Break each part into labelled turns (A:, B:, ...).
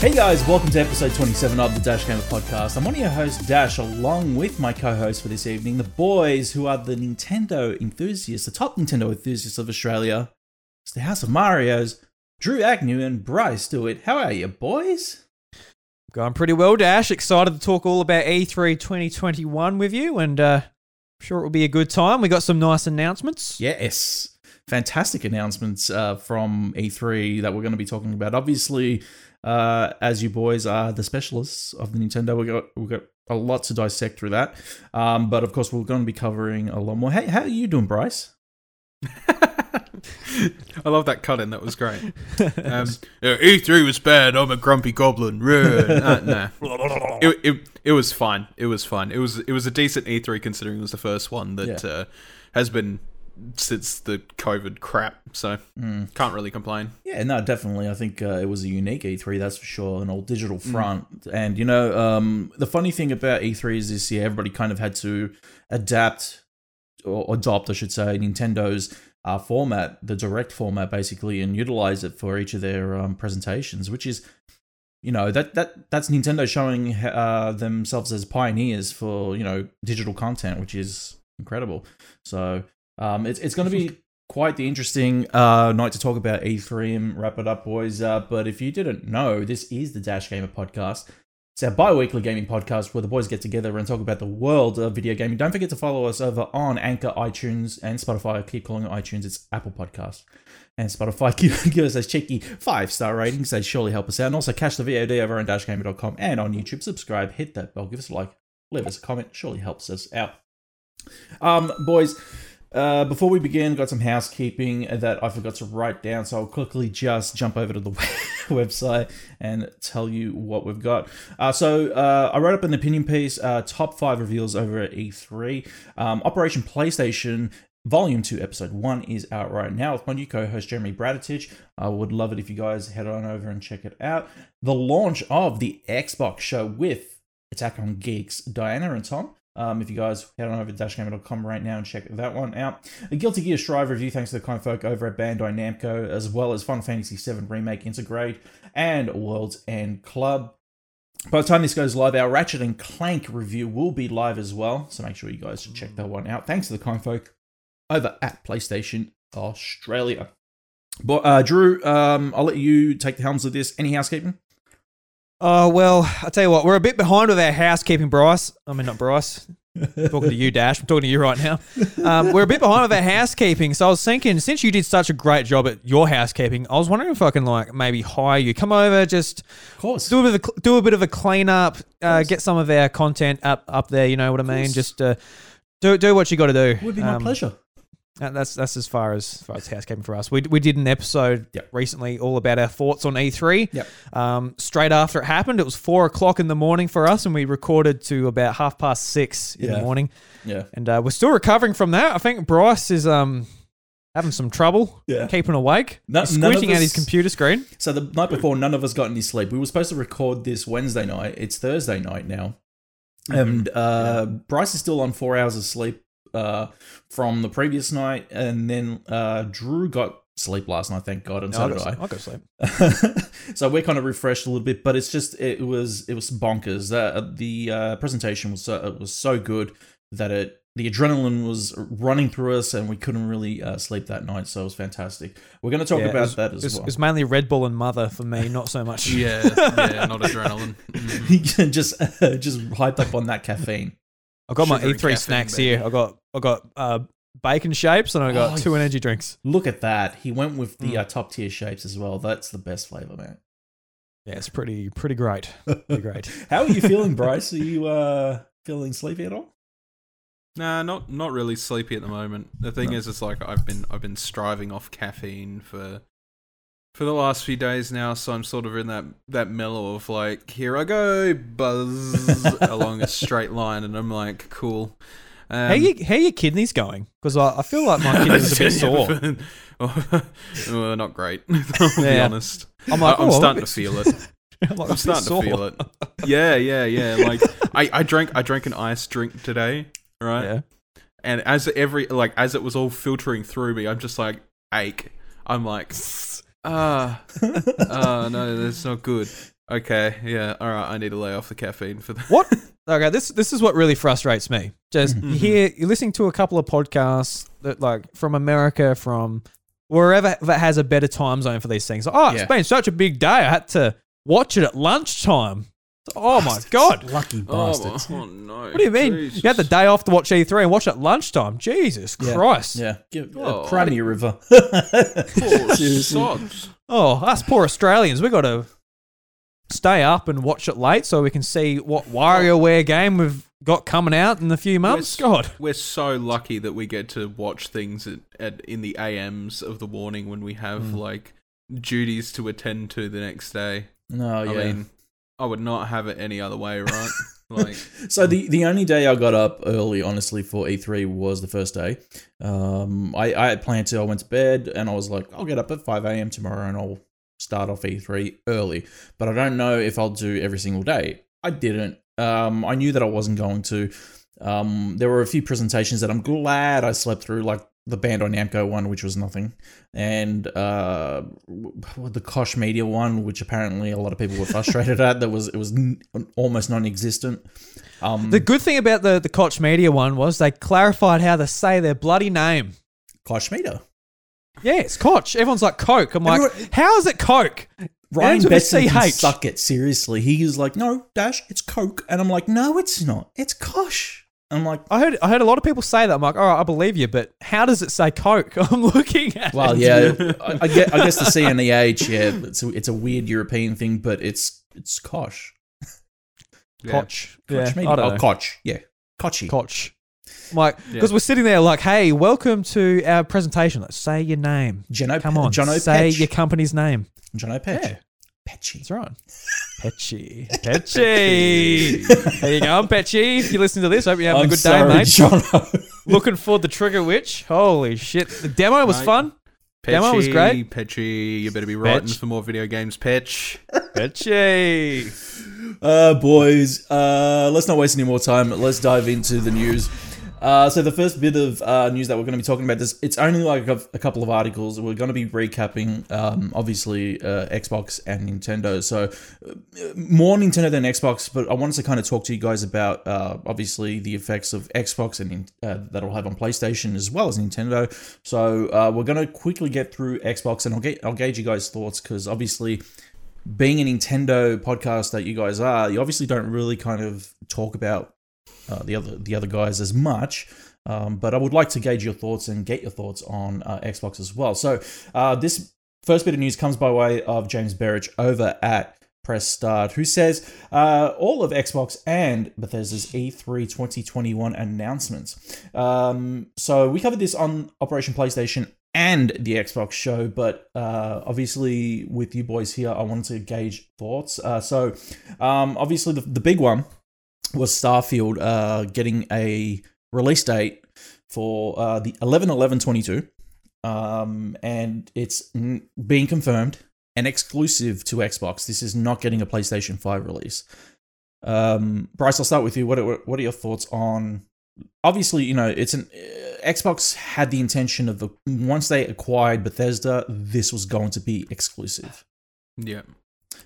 A: Hey guys, welcome to episode 27 of the Dash Gamer Podcast. I'm one of your hosts, Dash, along with my co host for this evening, the boys who are the Nintendo enthusiasts, the top Nintendo enthusiasts of Australia. It's the House of Mario's, Drew Agnew and Bryce Stewart. How are you, boys?
B: Going pretty well, Dash. Excited to talk all about E E3 2021 with you, and uh, I'm sure it will be a good time. We got some nice announcements.
A: Yes. Fantastic announcements uh, from E3 that we're going to be talking about. Obviously, uh, as you boys are the specialists of the Nintendo, we got we got a lot to dissect through that. Um, but of course, we're going to be covering a lot more. Hey, how are you doing, Bryce?
C: I love that cut in. That was great. Um, yeah, E3 was bad. I'm a grumpy goblin. uh, nah. It, it, it was fine. It was fine. It was it was a decent E3 considering it was the first one that
A: Yeah.
C: uh, has been since the COVID crap. So
A: Mm.
C: can't really complain.
A: Yeah, no, definitely. I think uh, it was a unique E3, that's for sure, an all digital
C: Mm.
A: front. And, you know, um, the funny thing about E3 is this year, everybody kind of had to adapt or adopt, I should say, Nintendo's uh, format, the direct format, basically, and utilize it for each of their um, presentations, which is. You know that that that's Nintendo showing uh, themselves as pioneers for you know digital content, which is incredible. So um, it's it's going to be quite the interesting uh, night to talk about E3 and wrap it up, boys. Uh, but if you didn't know, this is the Dash Gamer podcast. It's our bi-weekly gaming podcast where the boys get together and talk about the world of video gaming. Don't forget to follow us over on Anchor, iTunes, and Spotify. I keep calling it iTunes. It's Apple Podcast. And Spotify, give, give us those cheeky five-star ratings. They surely help us out. And also catch the VOD over on dashgamer.com and on YouTube. Subscribe, hit that bell, give us a like, leave us a comment. Surely helps us out. Um, boys, uh, before we begin, got some housekeeping that I forgot to write down, so I'll quickly just jump over to the website and tell you what we've got. Uh, so uh, I wrote up an opinion piece, uh, top five reveals over at E3. Um, Operation PlayStation Volume 2, Episode 1 is out right now with my new co host Jeremy Braditich. I would love it if you guys head on over and check it out. The launch of the Xbox show with Attack on Geeks, Diana and Tom. Um, if you guys head on over to dashgamer.com right now and check that one out. A Guilty Gear Strive review, thanks to the kind folk over at Bandai Namco, as well as Final Fantasy VII Remake Intergrade and World's End Club. By the time this goes live, our Ratchet and Clank review will be live as well, so make sure you guys check that one out. Thanks to the kind folk over at PlayStation Australia. But uh, Drew, um, I'll let you take the helms of this. Any housekeeping?
B: Oh, well, I'll tell you what, we're a bit behind with our housekeeping, Bryce. I mean, not Bryce. I'm talking to you, Dash. I'm talking to you right now. Um, we're a bit behind with our housekeeping. So I was thinking, since you did such a great job at your housekeeping, I was wondering if I can, like, maybe hire you. Come over, just
A: Of course.
B: do a bit of a, do a bit of a cleanup, uh, get some of our content up up there. You know what I mean? Just uh, do do what you got to do.
A: It would be my
B: Um,
A: pleasure.
B: That- That's that's as far as, as far as housekeeping for us. We, we did an episode
A: Yep.
B: recently all about our thoughts on E3.
A: Yep.
B: Um, straight after it happened, it was four o'clock in the morning for us, and we recorded to about half past six in
A: Yeah.
B: the morning.
A: Yeah.
B: And uh, we're still recovering from that. I think Bryce is um having some trouble
A: Yeah.
B: keeping awake.
A: No-
B: squinting at his computer screen.
A: So the night before, none of us got any sleep. We were supposed to record this Wednesday night. It's Thursday night now, and uh, Bryce is still on four hours of sleep uh, from the previous night, and then uh, Drew got sleep last night. Thank God, and so
B: I
A: did
B: got,
A: I.
B: I got sleep.
A: so we're kind of refreshed a little bit, but it's just it was it was bonkers. Uh, the uh, presentation was so, it was so good that it the adrenaline was running through us, and we couldn't really uh, sleep that night. So it was fantastic. We're going to talk
B: Yeah,
A: about
B: was-
A: that
B: It
A: as
B: was,
A: well.
B: it was mainly Red Bull and Mother for me, not so much.
C: Yeah, yeah, not adrenaline. Mhm.
A: just just hyped up on that caffeine.
B: I've got my
C: Sugar and
B: E3 snacks
C: baby.
B: here. I've got I got uh, bacon shapes and I got
A: Oh,
B: two energy drinks.
A: Look at that. He went with the
B: Mm.
A: uh, top tier shapes as well. That's the best flavor, man.
B: Yeah, it's pretty pretty great. Pretty great.
A: How are you feeling, Bryce? Are you uh, feeling sleepy at all?
C: Nah, not not really sleepy at the moment. The thing
A: No.
C: is, it's like I've been I've been striving off caffeine for for the last few days now, so I'm sort of in that that mellow of like, here I go, buzz along a straight line, and I'm like, cool. Um,
B: how you how your kidneys going? Because I, I feel like my kidneys are a bit sore.
C: well, not great. I'll be
B: Yeah.
C: honest.
B: I'm like,
C: I, am
B: oh,
C: starting to feel it.
B: I'm, like,
C: I'm starting to feel it. Yeah, yeah, yeah. Like I, I drank I drank an ice drink today, right?
B: Yeah.
C: And as every like as it was all filtering through me, I'm just like ache. I'm like, ah, ah, no, that's not good. Okay, yeah, all right. I need to lay off the caffeine for that.
B: What? Okay, this this is what really frustrates me. Just
C: Mhm.
B: you hear you're listening to a couple of podcasts that like from America, from wherever that has a better time zone for these things. Oh, it's
A: Yeah.
B: been such a big day. I had to watch it at lunchtime. Oh my god!
A: Lucky
C: Oh,
A: bastards.
C: oh no!
B: What do you mean? You had the day off to watch E3 and watch it at lunchtime. Jesus
A: Yeah.
B: Christ!
A: Yeah, give,
C: Oh,
A: cry me a river.
C: Poor sods.
B: Oh, us poor Australians, we got to stay up and watch it late so we can see what WarioWare game we've got coming out in a few months.
C: Yes.
B: God.
C: We're so lucky that we get to watch things at, at in the AMs of the morning when we have
A: Mm.
C: like duties to attend to the next day.
A: No, yeah.
C: I mean, I would not have it any other way, right? like,
A: So the the only day I got up early, honestly, for E3 was the first day. Um, I I had planned to. I went to bed and I was like, I'll get up at five a.m. tomorrow and I'll start off E3 early. But I don't know if I'll do every single day. I didn't. Um, I knew that I wasn't going to. Um, there were a few presentations that I'm glad I slept through, like the Bandai Namco one, which was nothing, and uh, the Koch Media one, which apparently a lot of people were frustrated at. That was it was n- almost non-existent. Um,
B: The good thing about the, the Koch Media one was they clarified how to say their bloody name.
A: Kosh Media.
B: Yeah, it's Koch. Everyone's like Coke. I'm like,
A: Everyone-
B: how is it Coke?
A: Ryan
B: Ends with a
A: can
B: CH.
A: suck it seriously. He is like, "No, Dash, it's Coke," and I'm like, "No, it's not. It's Kosh." I'm like,
B: I heard I heard a lot of people say that. I'm like, all right, I believe you, but how does it say Coke? I'm looking at
A: Well,
B: it.
A: yeah, I, I, get, I guess the CNEH, yeah, it's a, it's a weird European thing, but it's it's Kosh.
C: yeah.
B: Koch. Yeah,
A: Koch
B: I don't
A: oh,
B: know.
A: Koch, yeah, Kochi.
B: Koch. I'm like,
C: Yeah.
B: because we're sitting there like, hey, welcome to our presentation. Let's say your name.
A: Jono,
B: Come on,
A: Jono
B: say
A: Petch.
B: your company's name.
A: Jono Petch.
B: Yeah.
A: Petchy.
B: That's right. Petchy. Petchy. there you go, I'm Petchy. If you listen to this, hope you're having
A: I'm
B: a good
A: sorry,
B: day, mate.
A: Jono.
B: Looking forward to Trigger Witch. Holy shit. The demo was
C: Mate.
B: fun. Demo was great.
C: Petchy, you better be writing
B: Petch.
C: for more video games, Petch.
B: Petchy.
A: Uh, boys, uh, let's not waste any more time. Let's dive into the news. Uh, so the first bit of uh, news that we're going to be talking about this, it's only like a, a couple of articles. We're going to be recapping, um, obviously, uh, Xbox and Nintendo. So uh, more Nintendo than Xbox, but I wanted to kind of talk to you guys about, uh, obviously, the effects of Xbox and uh, that'll have on PlayStation as well as Nintendo. So we're going to quickly get through Xbox, and I'll get I'll gauge you guys' thoughts because obviously being a Nintendo podcast that you guys are, you obviously don't really kind of talk about uh, the other the other guys as much. Um, but I would like to gauge your thoughts and get your thoughts on uh, Xbox as well. So uh, this first bit of news comes by way of James Berich over at Press Start, who says uh, all of Xbox and Bethesda's E E3 2021 announcements. Um, so we covered this on Operation PlayStation and the Xbox show, but uh, obviously with you boys here, I wanted to gauge thoughts. Uh, so um, obviously the, the big one was Starfield uh, getting a release date for uh, the 11 11 22. Um, and it's n- being confirmed and exclusive to Xbox. This is not getting a PlayStation 5 release. Um, Bryce, I'll start with you. What are, what are your thoughts on? Obviously, you know, it's an uh, Xbox had the intention of the, once they acquired Bethesda, this was going to be exclusive.
C: Yeah.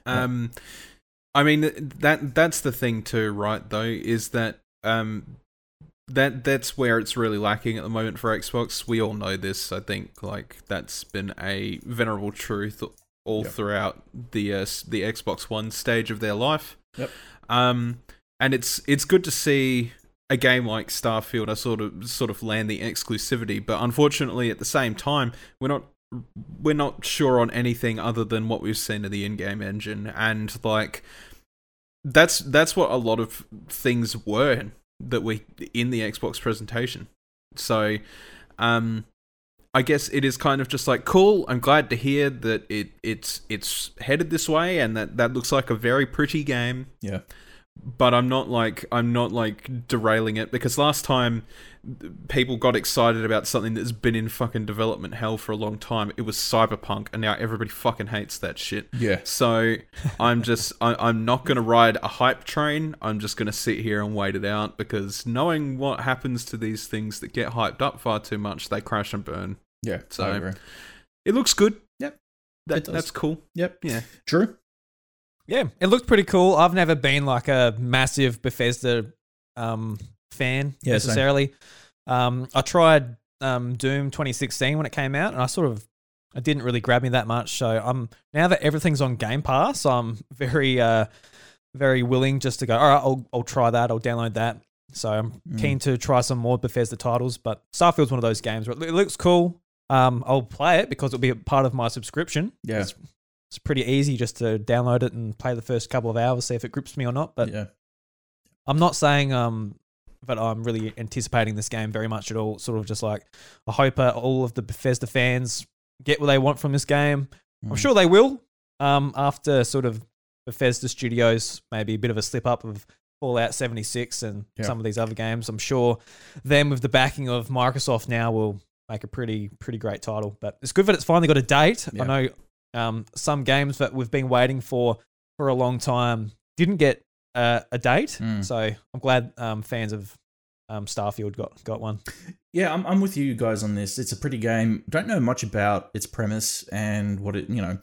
C: Um, I mean that that's the thing too, right? Though is that um that that's where it's really lacking at the moment for Xbox. We all know this. I think like that's been a venerable truth all
A: Yep.
C: throughout the uh, the Xbox One stage of their life.
A: Yep.
C: Um, and it's it's good to see a game like Starfield I sort of sort of land the exclusivity, but unfortunately at the same time we're not we're not sure on anything other than what we've seen of the in-game engine and like that's that's what a lot of things were that we in the Xbox presentation. So um I guess it is kind of just like cool. I'm glad to hear that it it's it's headed this way and that that looks like a very pretty game
A: Yeah.
C: But I'm not like I'm not like derailing it because last time people got excited about something that's been in fucking development hell for a long time. It was Cyberpunk, and now everybody fucking hates that shit.
A: Yeah.
C: So I'm just I, I'm not gonna ride a hype train. I'm just gonna sit here and wait it out because knowing what happens to these things that get hyped up far too much, they crash and burn.
A: Yeah.
C: So-. It looks good.
A: Yep.
C: That, that's cool.
A: Yep.
C: Yeah.
A: True.
B: Yeah, it looked pretty cool. I've never been like a massive Bethesda um, fan
A: Yeah,
B: necessarily. Um, I tried um, Doom 2016 when it came out, and I sort of it didn't really grab me that much. So I'm now that everything's on Game Pass, I'm very uh, very willing just to go. All right, I'll I'll try that. I'll download that. So I'm
A: Mm.
B: keen to try some more Bethesda titles. But Starfield's one of those games where it looks cool. Um, I'll play it because it'll be a part of my subscription.
A: Yeah.
B: It's, it's pretty easy just to download it and play the first couple of hours, see if it grips me or not. But
A: yeah.
B: I'm not saying um that I'm really anticipating this game very much at all. Sort of just like I hope uh, all of the Bethesda fans get what they want from this game. I'm
A: Mm.
B: sure they will. Um, after sort of Bethesda Studios, maybe a bit of a slip up of Fallout 76 and
A: Yeah.
B: some of these other games. I'm sure them with the backing of Microsoft now will make a pretty pretty great title. But it's good that it's finally got a date.
A: Yeah.
B: I know um, some games that we've been waiting for for a long time didn't get uh, a date.
A: Mm.
B: So I'm glad um, fans of um, Starfield got got one.
A: Yeah, I'm, I'm with you guys on this. It's a pretty game. Don't know much about its premise and what it, you know,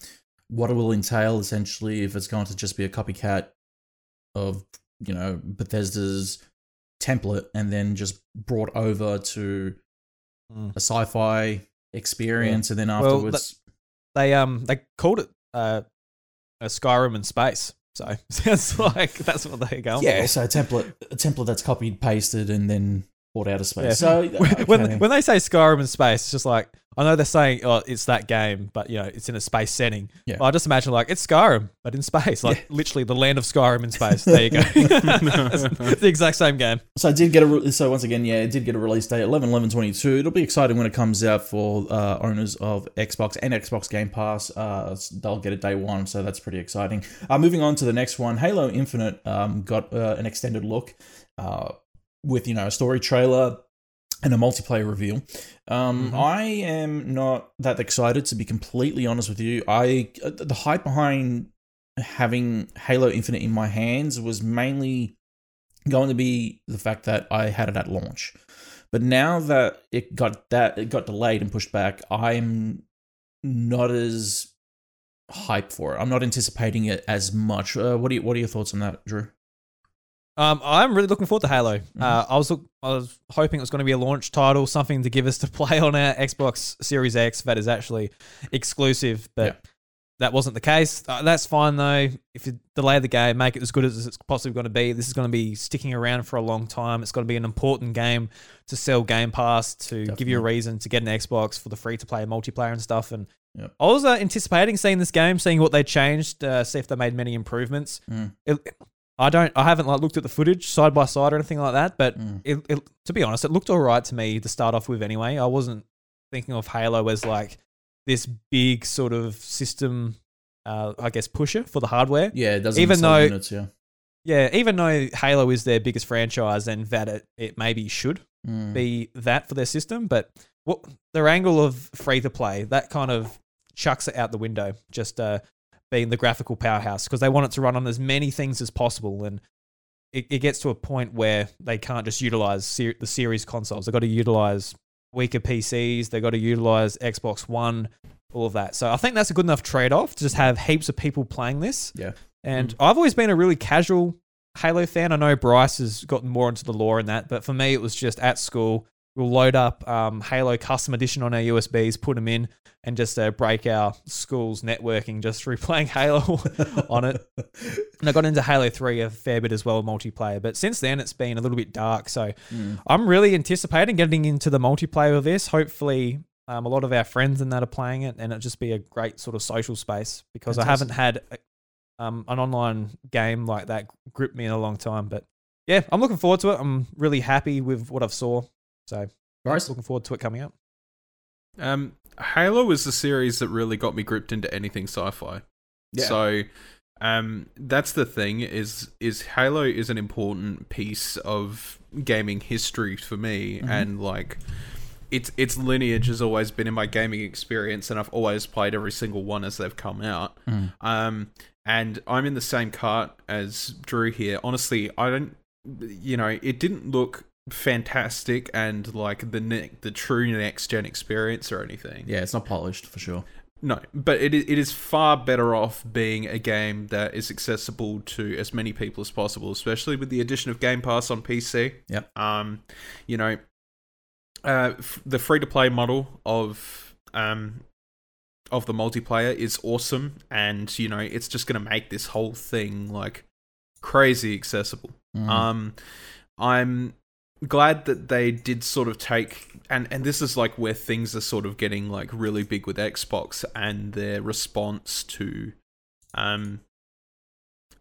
A: what it will entail essentially if it's going to just be a copycat of, you know, Bethesda's template and then just brought over to
B: Mm.
A: a sci-fi experience and then
B: Well,
A: afterwards
B: They um they called it uh, a Skyrim in space. So sounds like that's what they're going
A: yeah,
B: for.
A: so a template a template that's copied pasted and then out of space.
B: Yeah.
A: So
B: when, when when they say Skyrim in space, it's just like I know they're saying oh it's that game, but you know it's in a space setting.
A: Yeah.
B: But I just imagine like it's Skyrim, but in space, like literally the land of Skyrim in space. There you go. It's the exact same game.
A: So I did get a re- so once again, yeah, it did get a release date 11 11 22. It'll be exciting when it comes out for uh, owners of Xbox and Xbox Game Pass. Uh, they'll get it day one, so that's pretty exciting. Uh, moving on to the next one, Halo Infinite um, got uh, an extended look uh, with you know a story trailer and a multiplayer reveal. Um,
B: Mhm.
A: I am not that excited to be completely honest with you. I uh, the hype behind having Halo Infinite in my hands was mainly going to be the fact that I had it at launch. But now that it got that it got delayed and pushed back, I'm not as hyped for it. I'm not anticipating it as much. Uh, what are you, what are your thoughts on that, Drew?
B: Um, I'm really looking forward to Halo.
A: Mm-hmm.
B: Uh, I was look, I was hoping it was going to be a launch title, something to give us to play on our Xbox Series X that is actually exclusive, but
A: Yeah.
B: that wasn't the case. Uh, that's fine though. If you delay the game, make it as good as it's possibly going to be. This is going to be sticking around for a long time. It's going to be an important game to sell Game Pass to give you a reason to get an Xbox for the free to play multiplayer and stuff. And
A: Yep.
B: I was uh, anticipating seeing this game, seeing what they changed, uh, see if they made many improvements.
A: Mm.
B: It, I don't. I haven't like looked at the footage side by side or anything like that. But
A: Mm.
B: it, it, to be honest, it looked all right to me to start off with. Anyway, I wasn't thinking of Halo as like this big sort of system. Uh, I guess pusher for the hardware.
A: Yeah, it doesn't
B: Even though-
A: units, yeah.
B: Yeah, even though Halo is their biggest franchise and that it, it maybe should
A: Mm.
B: be that for their system, but what their angle of free to play that kind of chucks it out the window. Just uh, being the graphical powerhouse because they want it to run on as many things as possible, and it, it gets to a point where they can't just utilize ser- the series consoles. They've got to utilize weaker PCs. They've got to utilize Xbox One, all of that. So I think that's a good enough trade off to just have heaps of people playing this.
A: Yeah.
B: And mm. I've always been a really casual Halo fan. I know Bryce has gotten more into the lore and that, but for me, it was just at school. We'll load up um, Halo Custom Edition on our USBs, put them in, and just uh, break our school's networking just through playing Halo on it. And I got into Halo 3 a fair bit as well, multiplayer. But since then, it's been a little bit dark. So
A: Mm.
B: I'm really anticipating getting into the multiplayer of this. Hopefully, um, a lot of our friends and that are playing it, and it'll just be a great sort of social space because I haven't had a, um, an online game like that grip me in a long time. But yeah, I'm looking forward to it. I'm really happy with what I've saw. So
A: Bryce?
B: looking forward to it coming out.
C: Um, Halo was the series that really got me gripped into anything sci-fi.
A: Yeah.
C: So, um, that's the thing is is Halo is an important piece of gaming history for me,
A: Mhm.
C: and like. Its its lineage has always been in my gaming experience, and I've always played every single one as they've come out.
A: Mm.
C: Um, and I'm in the same cart as Drew here. Honestly, I don't, you know, it didn't look fantastic and like the ne- the true next gen experience or anything.
A: Yeah, it's not polished for sure.
C: No, but it it is far better off being a game that is accessible to as many people as possible, especially with the addition of Game Pass on PC.
A: Yep.
C: Um, you know, uh, f- the free to play model of um of the multiplayer is awesome, and you know it's just going to make this whole thing like crazy accessible.
A: Mm.
C: Um, I'm glad that they did sort of take and and this is like where things are sort of getting like really big with Xbox and their response to um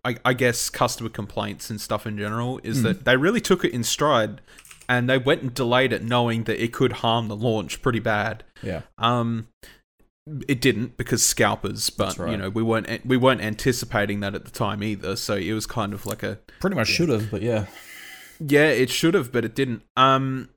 C: I, I guess customer complaints and stuff in general is
A: Mm.
C: that they really took it in stride and they went and delayed it knowing that it could harm the launch pretty bad.
A: yeah.
C: Um, it didn't because scalpers, but
A: right.
C: you know we weren't we weren't anticipating that at the time either. So it was kind of like a
A: Pretty much should have, but yeah.
C: Yeah, it should have, but it didn't. Um,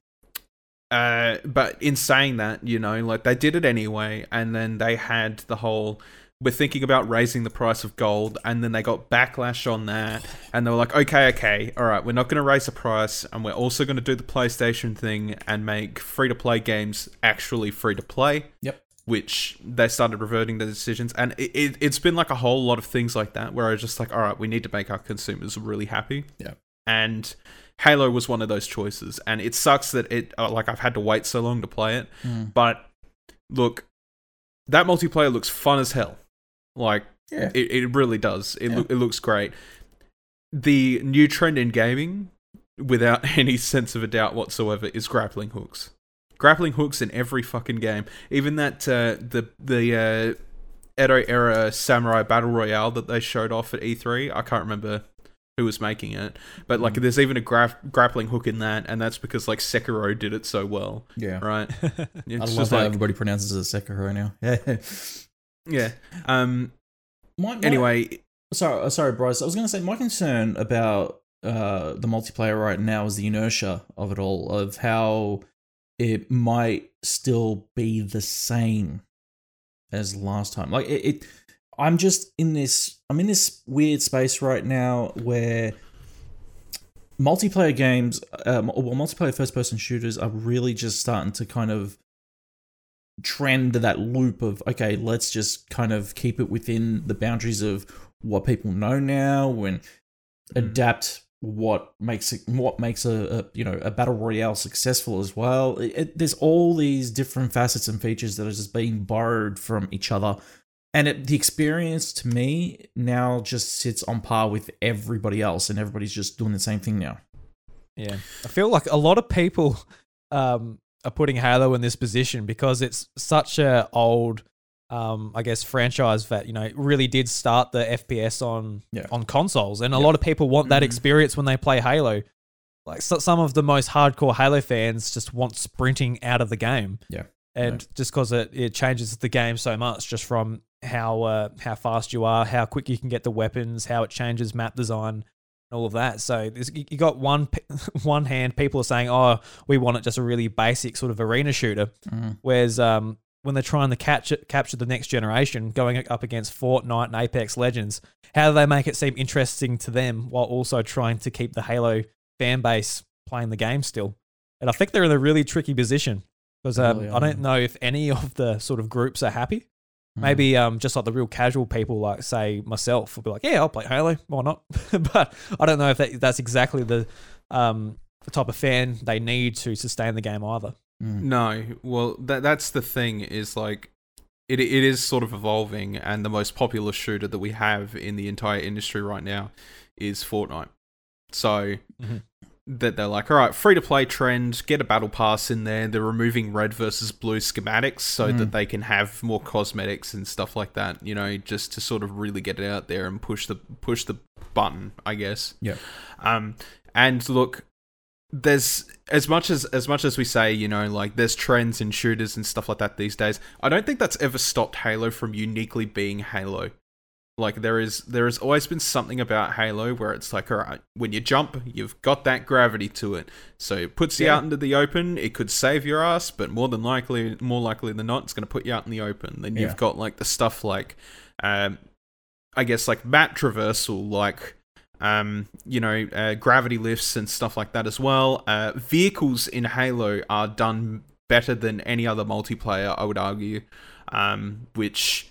C: uh, but in saying that, you know, like they did it anyway, and then they had the whole. We're thinking about raising the price of gold, and then they got backlash on that, and they were like, "Okay, okay, all right, we're not going to raise the price, and we're also going to do the PlayStation thing and make free to play games actually free to play."
A: Yep.
C: Which they started reverting their decisions, and it, it, it's been like a whole lot of things like that, where I was just like, "All right, we need to make our consumers really happy."
A: Yeah.
C: and Halo was one of those choices, and it sucks that it uh, like I've had to wait so long to play it.
A: Mm.
C: But look, that multiplayer looks fun as hell. Like
A: Yeah.
C: it, it really does. It
A: Yeah.
C: loo- it looks great. The new trend in gaming, without any sense of a doubt whatsoever, is grappling hooks. Grappling hooks in every fucking game. Even that uh, the the uh, Edo era samurai battle royale that they showed off at E3. I can't remember who was making it, but like
A: Mm.
C: there's even a gra- grappling hook in that, and that's because like Sekiro did it so well,
A: Yeah.
C: right?
A: I love
C: just
A: how
C: like
A: everybody pronounces it Sekiro now. Yeah.
C: yeah. Um.
A: My- my-
C: Anyway,
A: sorry, uh, sorry, Bryce. I was going to say my concern about uh, the multiplayer right now is the inertia of it all, of how it might still be the same as last time. Like it, it I'm just in this. I'm in this weird space right now where multiplayer games, um, or multiplayer first-person shooters, are really just starting to kind of trend that loop of okay, let's just kind of keep it within the boundaries of what people know now and adapt what makes it what makes a, a you know a battle royale successful as well. It, it- there's all these different facets and features that are just being borrowed from each other. And it, the experience to me now just sits on par with everybody else, and everybody's just doing the same thing now.
B: Yeah, I feel like a lot of people um, are putting Halo in this position because it's such a old, um, I guess, franchise that you know really did start the FPS on
A: Yeah.
B: on consoles, and a
A: Yeah.
B: lot of people want that
C: Mhm.
B: experience when they play Halo. Like so, some of the most hardcore Halo fans just want sprinting out of the game.
A: Yeah.
B: and
A: Right.
B: just because it, it changes the game so much, just from how uh, how fast you are, how quick you can get the weapons, how it changes map design, and all of that. So you got one one hand, people are saying, "Oh, we want it just a really basic sort of arena shooter,"
A: Mhm.
B: whereas um, when they're trying to catch it, capture the next generation, going up against Fortnite and Apex Legends, how do they make it seem interesting to them while also trying to keep the Halo fan base playing the game still? And I think they're in a really tricky position because um,
A: Really
B: I don't know if any of the sort of groups are happy.
A: Mhm.
B: Maybe um, just like the real casual people, like say myself, will be like, "Yeah, I'll play Halo. Why not?" but I don't know if that, that's exactly the um, the type of fan they need to sustain the game either.
A: Mm.
C: No, well, that that's the thing is like it it is sort of evolving, and the most popular shooter that we have in the entire industry right now is Fortnite. So
B: Mhm.
C: That they're like, all right, free to play trend, get a battle pass in there. They're removing red versus blue schematics so
A: Mm.
C: that they can have more cosmetics and stuff like that. You know, just to sort of really get it out there and push the push the button, I guess.
A: Yeah.
C: Um, and look, there's as much as as much as we say, you know, like there's trends in shooters and stuff like that these days. I don't think that's ever stopped Halo from uniquely being Halo. Like there is there has always been something about Halo where it's like, all right, when you jump, you've got that gravity to it, so it puts you
A: Yeah.
C: out into the open. It could save your ass, but more than likely, more likely than not, it's going to put you out in the open. Then you've
A: Yeah.
C: got like the stuff like, um, I guess like map traversal, like um, you know, uh, gravity lifts and stuff like that as well. Uh, vehicles in Halo are done better than any other multiplayer. I would argue, um, which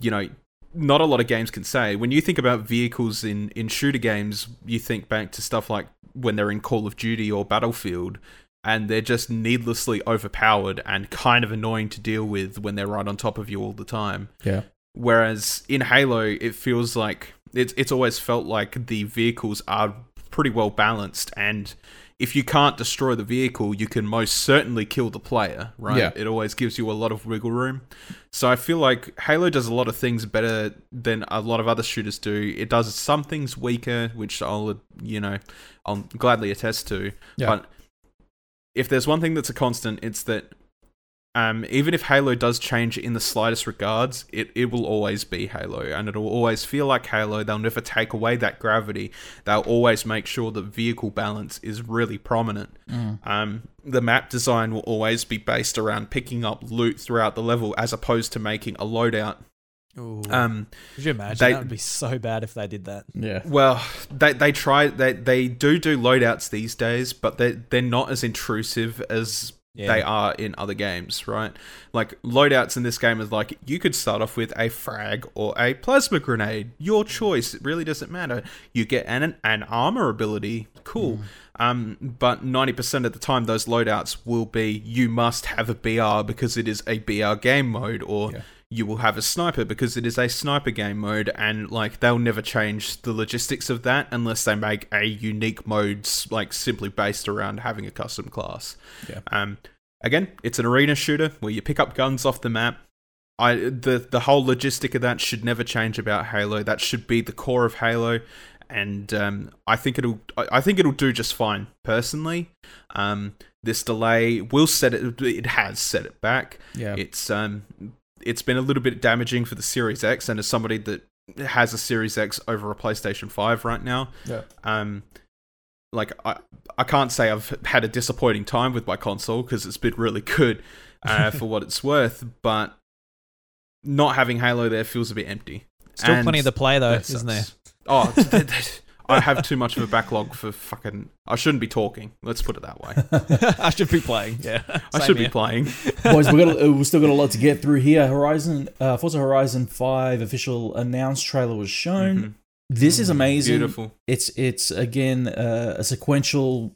C: you know. Not a lot of games can say. When you think about vehicles in, in shooter games, you think back to stuff like when they're in Call of Duty or Battlefield, and they're just needlessly overpowered and kind of annoying to deal with when they're right on top of you all the time.
A: Yeah.
C: Whereas in Halo, it feels like it's it's always felt like the vehicles are pretty well balanced, and if you can't destroy the vehicle, you can most certainly kill the player. Right?
A: Yeah.
C: It always gives you a lot of wiggle room. So I feel like Halo does a lot of things better than a lot of other shooters do. It does some things weaker, which I'll you know I'll gladly attest to.
A: Yeah.
C: But if there's one thing that's a constant, it's that um, even if Halo does change in the slightest regards, it, it will always be Halo, and it'll always feel like Halo. They'll never take away that gravity. They'll always make sure that vehicle balance is really prominent. Um, the map design will always be based around picking up loot throughout the level, as opposed to making a loadout.
B: Ooh.
C: Um,
B: Could you imagine?
C: they-
B: that would be so bad if they did that.
A: Yeah.
C: Well, they they try they they do do loadouts these days, but they they're not as intrusive as
B: Yeah.
C: they are in other games, right? Like loadouts in this game is like you could start off with a frag or a plasma grenade, your choice. It really doesn't matter. You get an an armor ability, cool. Um, but ninety percent of the time, those loadouts will be you must have a BR because it is a BR game mode, or
A: Yeah.
C: You will have a sniper because it is a sniper game mode and like they'll never change the logistics of that unless they make a unique mode like simply based around having a custom class
A: Yeah.
C: um again it's an arena shooter where you pick up guns off the map I the the whole logistic of that should never change about Halo. That should be the core of Halo, and um, I think it'll I I think it'll do just fine personally. Um, this delay will set it. It has set it back.
A: Yeah.
C: It's um it's been a little bit damaging for the Series X, and as somebody that has a Series X over a PlayStation Five right now,
A: yeah.
C: um, like I I can't say I've had a disappointing time with my console because it's been really good uh, for what it's worth, but not having Halo there feels a bit empty.
B: Still
C: And
B: plenty to play though, isn't there?
C: Oh, th- th- I have too much of a backlog for fucking. I shouldn't be talking. Let's put it that way.
B: I should be playing. Yeah,
C: I should be playing.
A: Boys, we got uh, we still got a lot to get through here. Horizon, uh, Forza Horizon Five official announced trailer was shown.
C: Mhm.
A: This is amazing.
C: Beautiful.
A: It's it's again uh, a sequential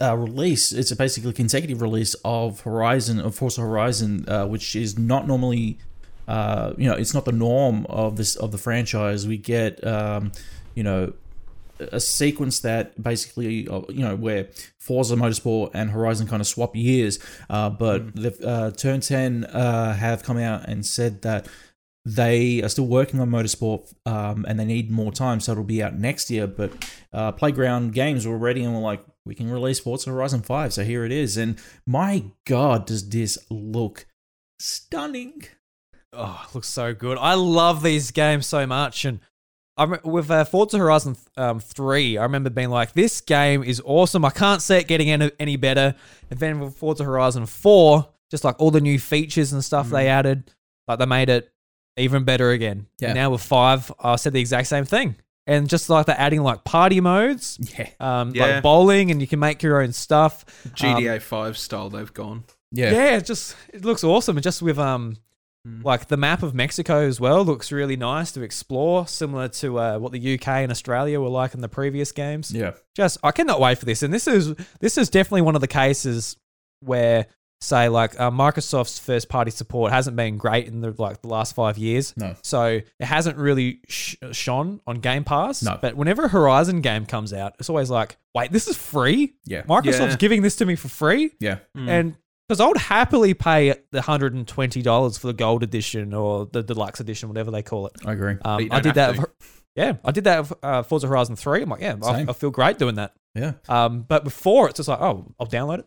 A: uh, release. It's a basically consecutive release of Horizon of Forza Horizon, uh, which is not normally, uh, you know, it's not the norm of this of the franchise. We get, um, you know, a sequence that basically, uh, you know, where Forza Motorsport and Horizon kind of swap years. Uh, but the uh, Turn 10 uh, have come out and said that they are still working on Motorsport um, and they need more time, so it'll be out next year. But uh, Playground Games were ready and were like, we can release Forza Horizon 5, so here it is. And my God, does this look stunning!
B: Oh, it looks so good. I love these games so much, and I rem- with uh, Forza Horizon um, three, I remember being like, "This game is awesome. I can't see it getting any, any better." And then with Forza Horizon four, just like all the new features and stuff they added, like they made it even better again.
A: Yeah.
B: And now with five, I said the exact same thing, and just like they're adding like party modes,
A: Yeah,
B: um,
C: Yeah.
B: like bowling, and you can make your own stuff.
C: GTA Five style. They've gone.
A: yeah,
B: Yeah, it just it looks awesome. And just with um
C: Mm.
B: like the map of Mexico as well looks really nice to explore, similar to uh, what the UK and Australia were like in the previous games.
A: yeah.
B: Just I cannot wait for this. And this is this is definitely one of the cases where say like uh, Microsoft's first party support hasn't been great in the like the last 5 years.
A: No.
B: So it hasn't really sh- shone on Game Pass.
A: No.
B: But whenever a Horizon game comes out, it's always like, wait, this is free?
A: Yeah.
B: Microsoft's
C: Yeah.
B: giving this to me for free?
A: Yeah.
C: Mm.
B: And because I would happily pay the hundred and twenty dollars for the gold edition or the deluxe edition, whatever they call it.
A: I agree.
B: Um, I did that.
C: have
B: With, yeah, I did that with uh, Forza Horizon Three. I'm like, yeah, I, I feel great doing that.
A: Yeah.
B: Um, but before it's just like, oh, I'll download it.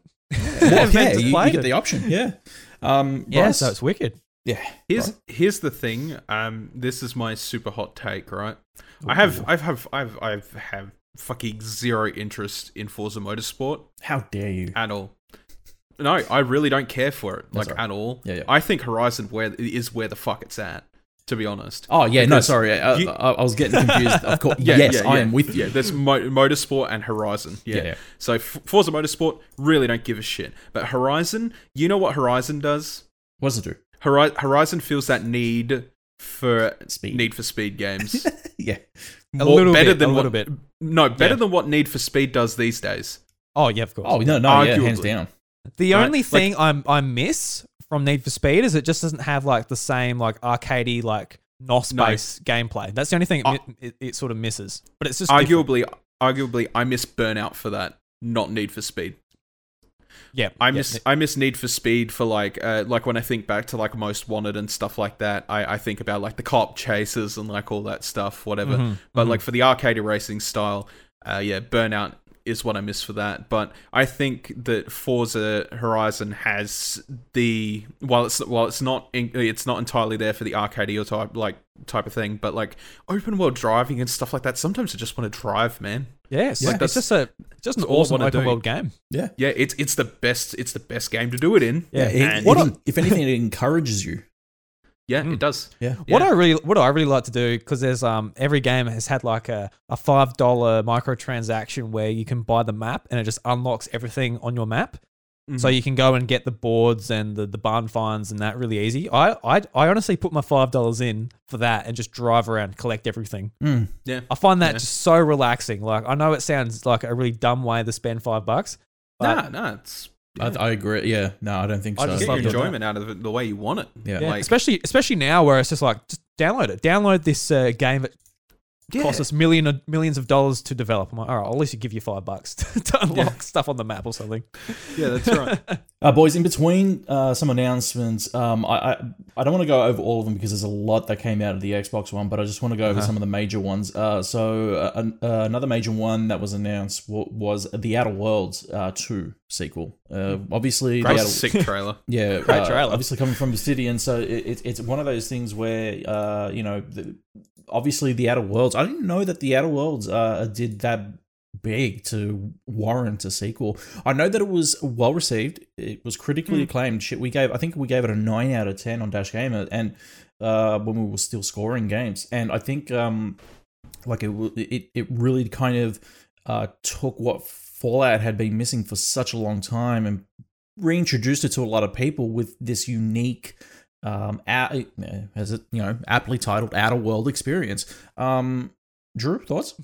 A: Well, yeah, you, you get the option. Yeah. Um,
B: yeah,
A: Bryce?
B: so it's wicked.
A: yeah.
C: Here's here's the thing. Um, this is my super hot take, right? I have I've have I've I've have fucking zero interest in Forza Motorsport
A: How dare you?
C: at all. No, I really don't care for it, like
A: all right.
C: at all.
A: Yeah, yeah.
C: I think Horizon where is where the fuck it's at. To be honest.
A: Oh yeah, no, sorry, I, uh,
C: you-
A: I, I was getting confused. Of course,
C: Yeah,
A: yes,
C: yeah,
A: I
C: yeah.
A: am with you.
C: Yeah, there's Mo- Motorsport and Horizon. Yeah.
A: Yeah.
C: So F- Forza Motorsport really don't give a shit, but Horizon, you know what Horizon does?
A: What does it do?
C: Hori- Horizon feels that need for
A: Speed.
C: Need for Speed games.
A: yeah,
B: A
C: More-
B: little
C: better
B: bit,
C: than
B: a
C: what,
B: little bit.
C: No, better
B: Yeah.
C: than what Need for Speed does these days.
B: Oh yeah, of course.
A: Oh no, no, yeah, hands down.
B: The
C: Right,
B: only
C: like-
B: thing I'm I miss from Need for Speed is it just doesn't have like the same like arcadey like NOS
C: No.
B: based gameplay. That's the only thing it, it, it sort of misses. But it's just different.
C: Arguably, arguably, I miss Burnout for that, not Need for Speed.
B: yeah.
C: I
B: yeah,
C: miss I miss Need for Speed for like uh, like when I think back to like Most Wanted and stuff like that. I, I think about like the cop chases and like all that stuff, whatever.
B: Mhm,
C: But
B: mhm.
C: like for the arcade racing style, uh, yeah, Burnout is what I miss for that. But I think that Forza Horizon has the while it's while it's not in, it's not entirely there for the arcade or type like type of thing, but like open world driving and stuff like that. Sometimes I just want to drive, man.
B: Yes,
A: Yeah.
B: like, it's just a just an
C: all I
B: awesome open
C: do.
B: world game.
A: Yeah,
C: Yeah, it's it's the best it's the best game to do it in.
B: Yeah.
A: it-
C: and-
A: it-
B: What
A: it- if anything, it encourages you.
C: Yeah,
B: Mm.
C: it does.
A: Yeah,
B: What
C: Yeah.
B: I really what I really like to do because there's um every game has had like a, a five dollar microtransaction where you can buy the map and it just unlocks everything on your map. So
C: Mhm.
B: you can go and get the boards and the, the barn finds and that really easy. I, I I honestly put my five dollars in for that and just drive around, collect everything.
A: Mm.
C: yeah.
B: I find that
C: Yeah.
B: just so relaxing. Like I know it sounds like a really dumb way to spend five bucks.
C: Nah, nah, it's
A: I, I agree. Yeah, no, I don't think
B: I
A: so.
B: just
C: get
B: love
C: your
B: doing
C: enjoyment out of it the way you want it.
A: yeah.
B: yeah,
C: like-
B: especially especially now where it's just like just download it. Download this uh, game that
C: Yeah.
B: costs us million of, millions of dollars to develop. I'm like, all right, I'll at least give you five bucks to, to unlock stuff on the map or something.
C: Yeah, that's right.
A: Uh, boys, in between uh, some announcements, um, I, I I don't want to go over all of them because there's a lot that came out of the Xbox One, but I just want to go over
B: Uh-huh.
A: some of the major ones. Uh, so uh, an- uh, another major one that was announced was the Outer Worlds uh, two sequel. Uh, obviously,
C: That
A: the Outer-
C: sick trailer.
A: yeah,
B: Great
A: uh,
B: trailer.
A: Obviously, coming from Obsidian, so it, it, it's one of those things where uh, you know, the, obviously the Outer Worlds. I didn't know that the Outer Worlds uh, did that big to warrant a sequel. I know that it was well received. It was critically acclaimed. Shit, we gave I think we gave it a nine out of ten on Dash Gamer, and uh, when we were still scoring games, and I think um, like it it it really kind of uh took what Fallout had been missing for such a long time and reintroduced it to a lot of people with this unique um a- as it you know aptly titled outer world experience um drew thoughts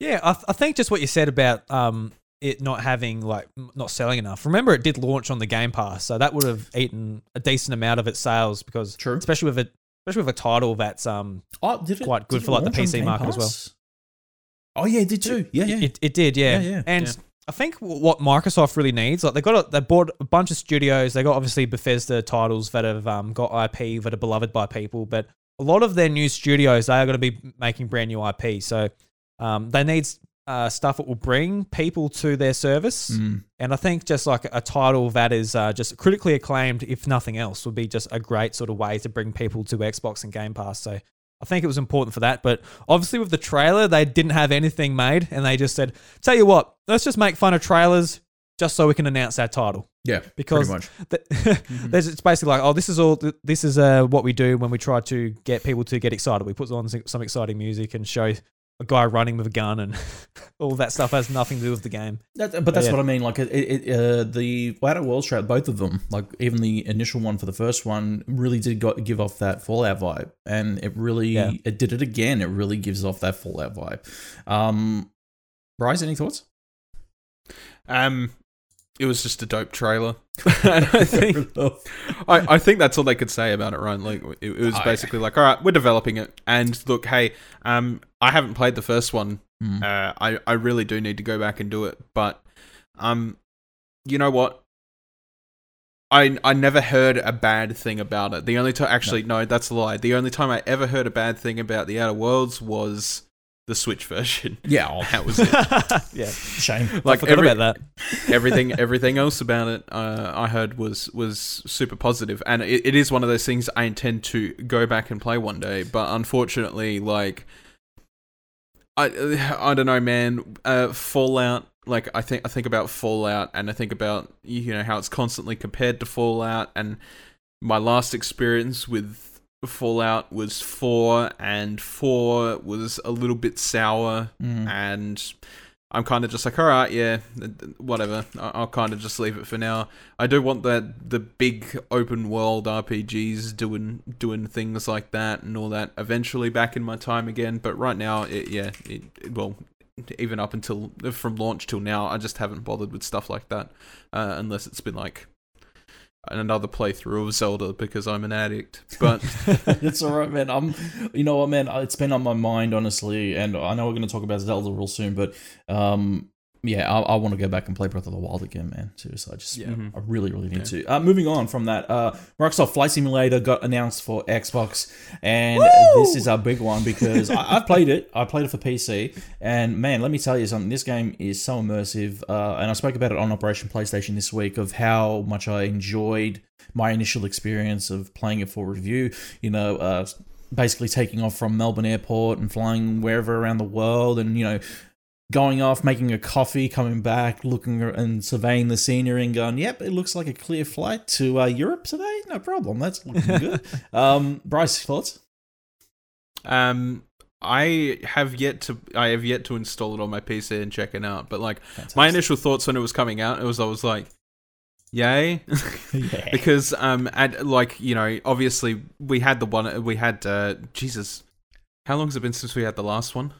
B: Yeah, I, th- I think just what you said about um, it not having like not selling enough. Remember, it did launch on the Game Pass, so that would have eaten a decent amount of its sales because,
A: True.
B: especially with a especially with a title that's um
A: oh did it
B: Quite good
A: did
B: for, like, the PC
A: Game
B: market as well.
A: Oh yeah it did too yeah yeah
B: it, it did yeah,
A: Yeah, yeah.
B: and
C: Yeah.
B: I think what Microsoft really needs like they got a, they bought a bunch of studios they got obviously Bethesda titles that have um, got IP that are beloved by people but a lot of their new studios they are going to be making brand new IP so um, they need uh, stuff that will bring people to their service
A: Mm.
B: And I think just like a title that is uh, just critically acclaimed, if nothing else, would be just a great sort of way to bring people to Xbox and Game Pass. So I think it was important for that. But obviously, with the trailer, they didn't have anything made, and they just said, "Tell you what, let's just make fun of trailers." Just so we can announce our title,
A: yeah
B: because
A: pretty much
B: th- there's it's basically like, oh, this is all, this is uh, what we do when we try to get people to get excited. We put on some exciting music and show a guy running with a gun and all that stuff has nothing to do with the game.
A: That, but that's
B: yeah.
A: what I mean. Like it, it, uh, the Outer Worlds trailer, both of them, like even the initial one for the first one, really did go, give off that Fallout vibe, and it really
B: Yeah.
A: it did it again. It really gives off that Fallout vibe. Um, Bryce, any thoughts?
C: Um, it was just a dope trailer, and I think I, I think that's all they could say about it, right? Like it, it was basically like, all right, we're developing it, and look, hey, um, I haven't played the first one.
A: Mm.
C: Uh, I I really do need to go back and do it, but um, you know what? I I never heard a bad thing about it. The only time, actually, no. that's a lie. The only time I ever heard a bad thing about the Outer Worlds was the Switch version.
A: yeah, oh,
C: That was it.
B: yeah,
A: shame.
C: Like
B: forgot
C: every,
B: about that.
C: everything everything else about it uh, I heard was was super positive and it, it is one of those things I intend to go back and play one day but unfortunately like I I don't know man uh, Fallout like I think I think about Fallout and I think about you know how it's constantly compared to Fallout and my last experience with Fallout was four, and four was a little bit sour,
A: Mm.
C: and I'm kind of just like, all right, yeah, whatever. I'll kind of just leave it for now. I do want that the big open world RPGs doing doing things like that and all that eventually back in my time again. But right now, it, yeah, it, it- well, even up until from launch till now, I just haven't bothered with stuff like that uh, unless it's been like another playthrough of Zelda because I'm an addict. But
A: it's all right, man. I'm, you know what, man. It's been on my mind, honestly, and I know we're going to talk about Zelda real soon, but um, yeah, I, I want to go back and play Breath of the Wild again, man. Seriously, I just,
B: Yeah.
C: Mhm.
A: I really, really need to. Uh, moving on from that, uh, Microsoft Flight Simulator got announced for Xbox, and this is a big one because I, I've played it. I played it for PC, and man, let me tell you something. This game is so immersive, uh, and I spoke about it on Operation PlayStation this week of how much I enjoyed my initial experience of playing it for review. You know, uh, basically taking off from Melbourne Airport and flying wherever around the world, and you know going off, making a coffee, coming back, looking and surveying the scenery, and going, "Yep, it looks like a clear flight to uh, Europe today. No problem. That's looking good." um, Bryce, thoughts?
C: um, I have yet to I have yet to install it on my PC and check it out. But like my initial thoughts when it was coming out, it was I was like, yay.
A: yeah.
C: because um at like you know obviously we had the one we had uh jesus how long has it been since we had the last one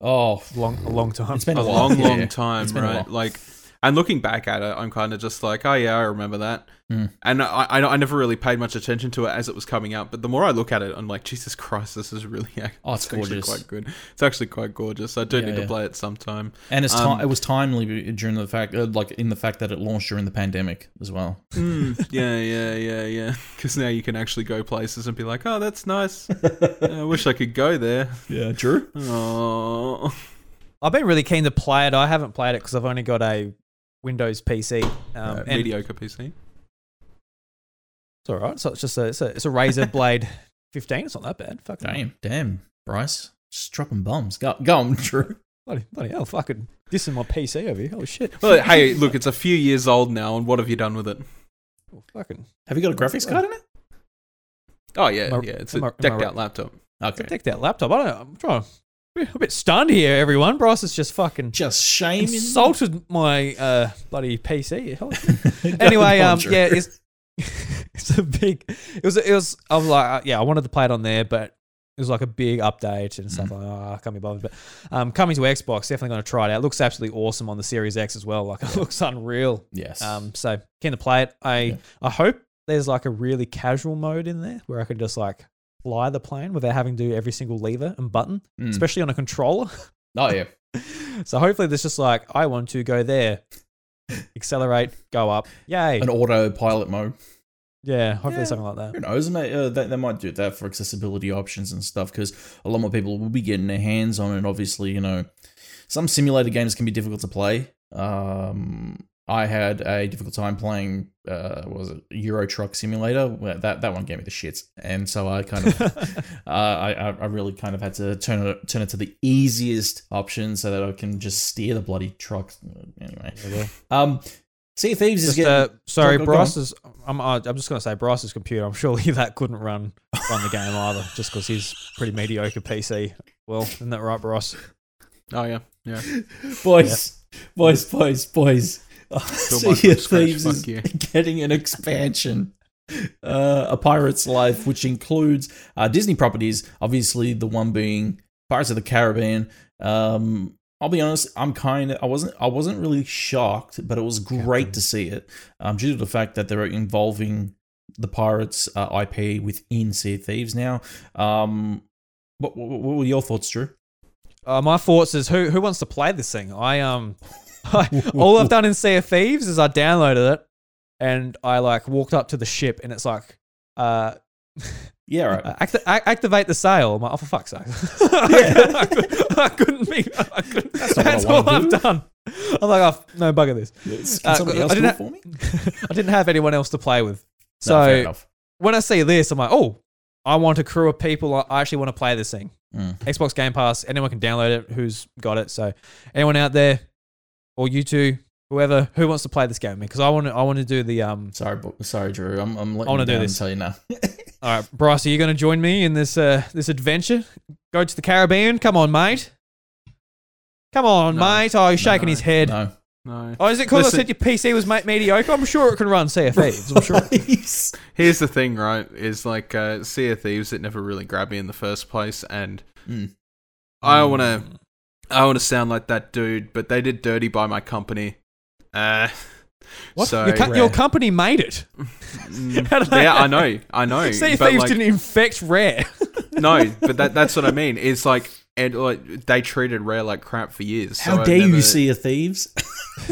A: Oh,
B: long, a long time.
A: It's been
C: a
A: a
C: long long
A: yeah.
C: time
A: It's been a
C: right like and looking back at it i'm kind of just like oh yeah i remember that
A: Hmm.
C: and I, I I never really paid much attention to it as it was coming out but the more i look at it i'm like jesus christ this is really
A: Oh, it's
C: actually
A: gorgeous.
C: quite good it's actually quite gorgeous i do
A: Yeah,
C: need
A: yeah.
C: to play it sometime
A: and it's
C: Um,
A: ti- it was timely during the fact, uh, like in the fact that it launched during the pandemic as well.
C: Mm, yeah yeah yeah yeah because now you can actually go places and be like oh that's nice i wish i could go there
A: Yeah, Drew.
C: Oh,
B: I've been really keen to play it. I haven't played it because I've only got a Windows PC. Um,
C: uh,
B: and
C: mediocre PC.
B: it's all right. So it's just a it's a, it's a Razer Blade 15. It's not that bad. Fucking
A: Damn, damn, Bryce, just dropping bombs. Go, go on, Drew.
B: bloody, bloody hell, fucking dissing my PC over here. Holy shit.
C: Well, hey, look, it's a few years old now, and what have you done with it?
B: Oh, fucking
A: Have you got a graphics card in it?
C: Oh yeah,
B: Am I-
C: yeah, it's
B: am
C: a
B: I- am I
C: decked out laptop.
A: Okay.
B: take that laptop. I don't know. I'm trying. A bit stunned here, everyone. Bryce has just fucking
A: Just shame
B: insulted my uh, bloody PC. Anyway, um, yeah, it's it's a big. It was. It was. I was like, uh, yeah, I wanted to play it on there, but it was like a big update and stuff.
A: Mm.
B: Like, oh, I can't be bothered. But um, coming to Xbox, definitely going to try it out. It looks absolutely awesome on the Series X as well. Like it looks unreal.
A: yes.
B: Um, so keen to play it. I
A: Yeah.
B: I hope there's like a really casual mode in there where I can just like fly the plane without having to do every single lever and button,
A: Mm.
B: especially on a controller.
A: oh yeah.
B: so hopefully there's just like I want to go there, accelerate, go up. Yay!
A: An autopilot mode.
B: Yeah, hopefully
A: Yeah.
B: something like that.
A: Who knows? Mate, uh, they, they might do that for accessibility options and stuff because a lot more people will be getting their hands on it. Obviously, you know, some simulator games can be difficult to play. Um, I had a difficult time playing. Uh, what was it Euro Truck Simulator? Well, that that one gave me the shits, and so I kind of, uh, I I I really kind of had to turn it turn it to the easiest option so that I can just steer the bloody truck. Anyway, um, Sea of Thieves is
B: Just, uh,
A: getting.
B: sorry,
A: Go- go- go.
B: Bryce's. I'm. Uh, I'm just gonna say Bryce's computer. I'm sure that couldn't run run the game either, just because he's pretty mediocre PC. Well, isn't that right, Bryce?
C: Oh yeah, yeah.
A: boys, boys, boys, boys.
C: Still
A: sea
C: Michael
A: of Thieves is
C: fuck you.
A: getting an expansion. Uh, a Pirate's Life, which includes uh, Disney properties, obviously the one being Pirates of the Caribbean. Um, I'll be honest, I'm kind of I wasn't I wasn't really shocked, but it was great to see it um, due to the fact that they're involving the Pirates uh, IP within Sea of Thieves now. Um, what, what, what were your thoughts, Drew?
B: Uh, my thoughts is who who wants to play this thing? I um, I, all I've done in Sea of Thieves is I downloaded it and I like walked up to the ship and it's like uh.
A: Yeah, right.
B: acti- activate the sail. I'm like, oh, for fuck's sake!
A: Yeah.
B: I, could, I couldn't be. I couldn't,
A: That's
B: that's
A: I
B: all I've
A: do.
B: done. I'm like, oh, no bugger this.
A: Can
B: Uh,
A: somebody
B: I
A: else do
B: didn't
A: it for me?
B: I didn't have anyone else to play with, so when I see this, I'm like, oh, I want a crew of people. I actually want to play this thing.
A: Mm.
B: Xbox Game Pass. Anyone can download it who's got it. So anyone out there, or you two, Whoever who wants to play this game with me because I want to I want to do the um.
A: Sorry, sorry, Drew. I'm, I'm letting
B: I wanna
A: you
B: do this.
A: tell you now.
B: All right, Bryce, are you going to join me in this uh this adventure? Go to the Caribbean. Come on, mate. Come on,
C: No.
B: mate. Oh, he's shaking
C: No.
B: his head.
A: no.
C: No.
B: Oh, is it because I said your PC was ma- mediocre? I'm sure it can run Sea of Thieves. I'm sure.
A: Please.
C: Here's the thing, right? Is like uh, Sea of Thieves. It never really grabbed me in the first place, and
A: Mm.
C: I want to. I want to sound like that dude, but they did dirty by my company. Uh,
B: What?
C: So
B: your, co- your company made it.
C: mm,
B: How did they-
C: yeah, I know, I know.
B: Sea of
C: but
B: Thieves
C: like,
B: didn't infect Rare.
C: no, but that that's what I mean. Is like, and like they treated Rare like crap for years.
A: How
C: I've
A: dare you
C: never-
A: see a thieves?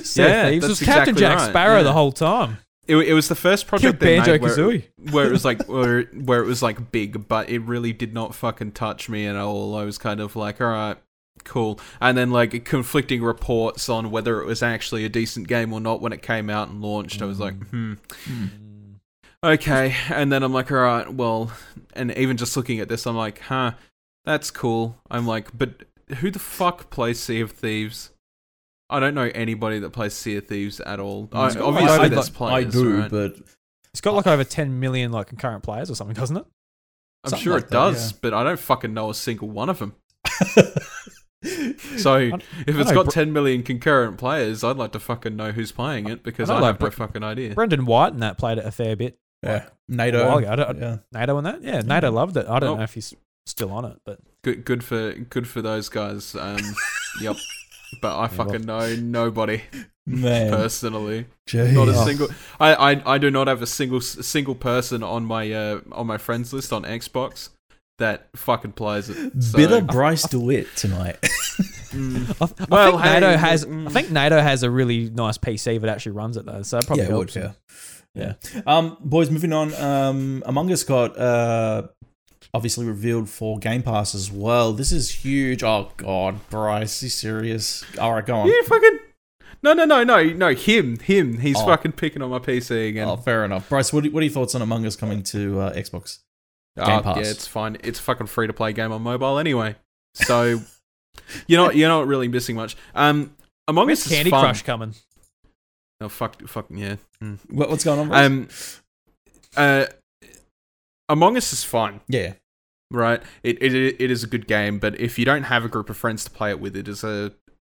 B: sea
C: Yeah,
B: of Thieves
C: that's
B: was Captain Jack
C: right,
B: Sparrow
C: yeah.
B: the whole time.
C: It, it was the first project they
B: Banjo
C: made where,
B: Kazooie.
C: where it was like where, where it was like big, but it really did not fucking touch me at all. I was kind of like, all right, cool. And then like conflicting reports on whether it was actually a decent game or not when it came out and launched. I was like, hmm, okay. And then I'm like, all right, well, and even just looking at this, I'm like, huh, that's cool. I'm like, but who the fuck plays Sea of Thieves? I don't know anybody that plays Sea of Thieves at all. I, obviously,
A: I,
C: there's
A: I,
C: players.
A: I do,
C: right?
A: but
B: It's got like over 10 million like concurrent players or something, doesn't it?
C: I'm
A: Something
C: sure
A: like
C: it
A: that,
C: does,
A: yeah.
C: but I don't fucking know a single one of them. So if it's
B: know,
C: got
B: Br-
C: 10 million concurrent players, I'd like to fucking know who's playing it because
B: I
C: I,
B: know,
C: have no
B: like, Br-
C: fucking idea.
B: Brendan White and that played it a fair bit.
A: yeah,
B: a
A: NATO.
B: while. I don't-
A: yeah.
B: NATO and that? Yeah, NATO loved it. I don't
C: Oh.
B: know if he's still on it, but
C: Good, good for good for those guys. Um, yep. But I fucking know nobody
A: Man,
C: personally.
A: jeez.
C: Not a
B: Oh.
C: single. I, I I do not have a single single person on my uh on my friends list on Xbox that fucking plays it. So,
A: Bit of Bryce DeWitt tonight.
C: mm,
B: I, I
C: Well,
B: think
C: hey,
B: NATO has.
C: mm.
B: I think NATO has a really nice PC that actually runs it though, so that probably
A: yeah, it would,
B: helps.
A: yeah. Yeah. Um, boys, moving on. Um, Among Us got uh, obviously revealed for Game Pass as well. This is huge. Oh God, Bryce, you serious? All right, go on.
C: you fucking. No, no, no, no, no. Him, him. He's
A: Oh.
C: fucking picking on my PC again.
A: Oh, fair enough. Bryce, what are, what are your thoughts on Among Us coming to uh, Xbox? Game Pass.
C: Yeah, it's fine. It's a fucking free to play game on mobile anyway. So you're not you're not really missing much. Um, Among
B: When's
C: Us is
B: Candy
C: fun.
B: Crush coming?
C: Oh fuck, fucking yeah. Mm.
A: What, what's going on? Bryce?
C: Um, uh, Among Us is fun,
A: yeah,
C: right? It, it it is a good game, but if you don't have a group of friends to play it with, it is a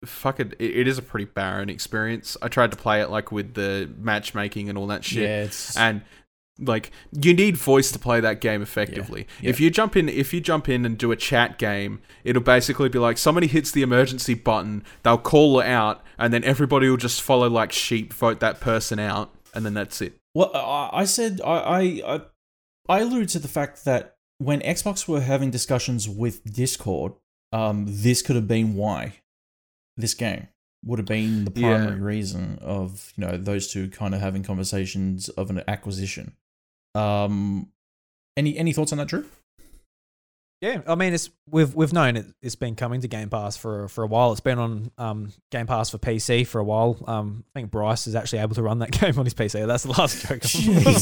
C: fuck it. It, it is a pretty barren experience. I tried to play it like with the matchmaking and all that shit,
A: yeah. It's
C: and like you need voice to play that game effectively.
A: Yeah.
C: If you jump in if you jump in and do a chat game, it'll basically be like somebody hits the emergency button, they'll call it out, and then everybody will just follow like sheep, vote that person out, and then that's it.
A: Well, I, said I, I I alluded to the fact that when Xbox were having discussions with Discord, um, this could have been why this game would have been the
C: Yeah.
A: primary reason of you know those two kind of having conversations of an acquisition. Um, any any thoughts on that, Drew?
B: Yeah, I mean it's we've we've known it, it's been coming to Game Pass for for a while. It's been on um, Game Pass for PC for a while. Um, I think Bryce is actually able to run that game on his PC. That's the last joke. I'm gonna.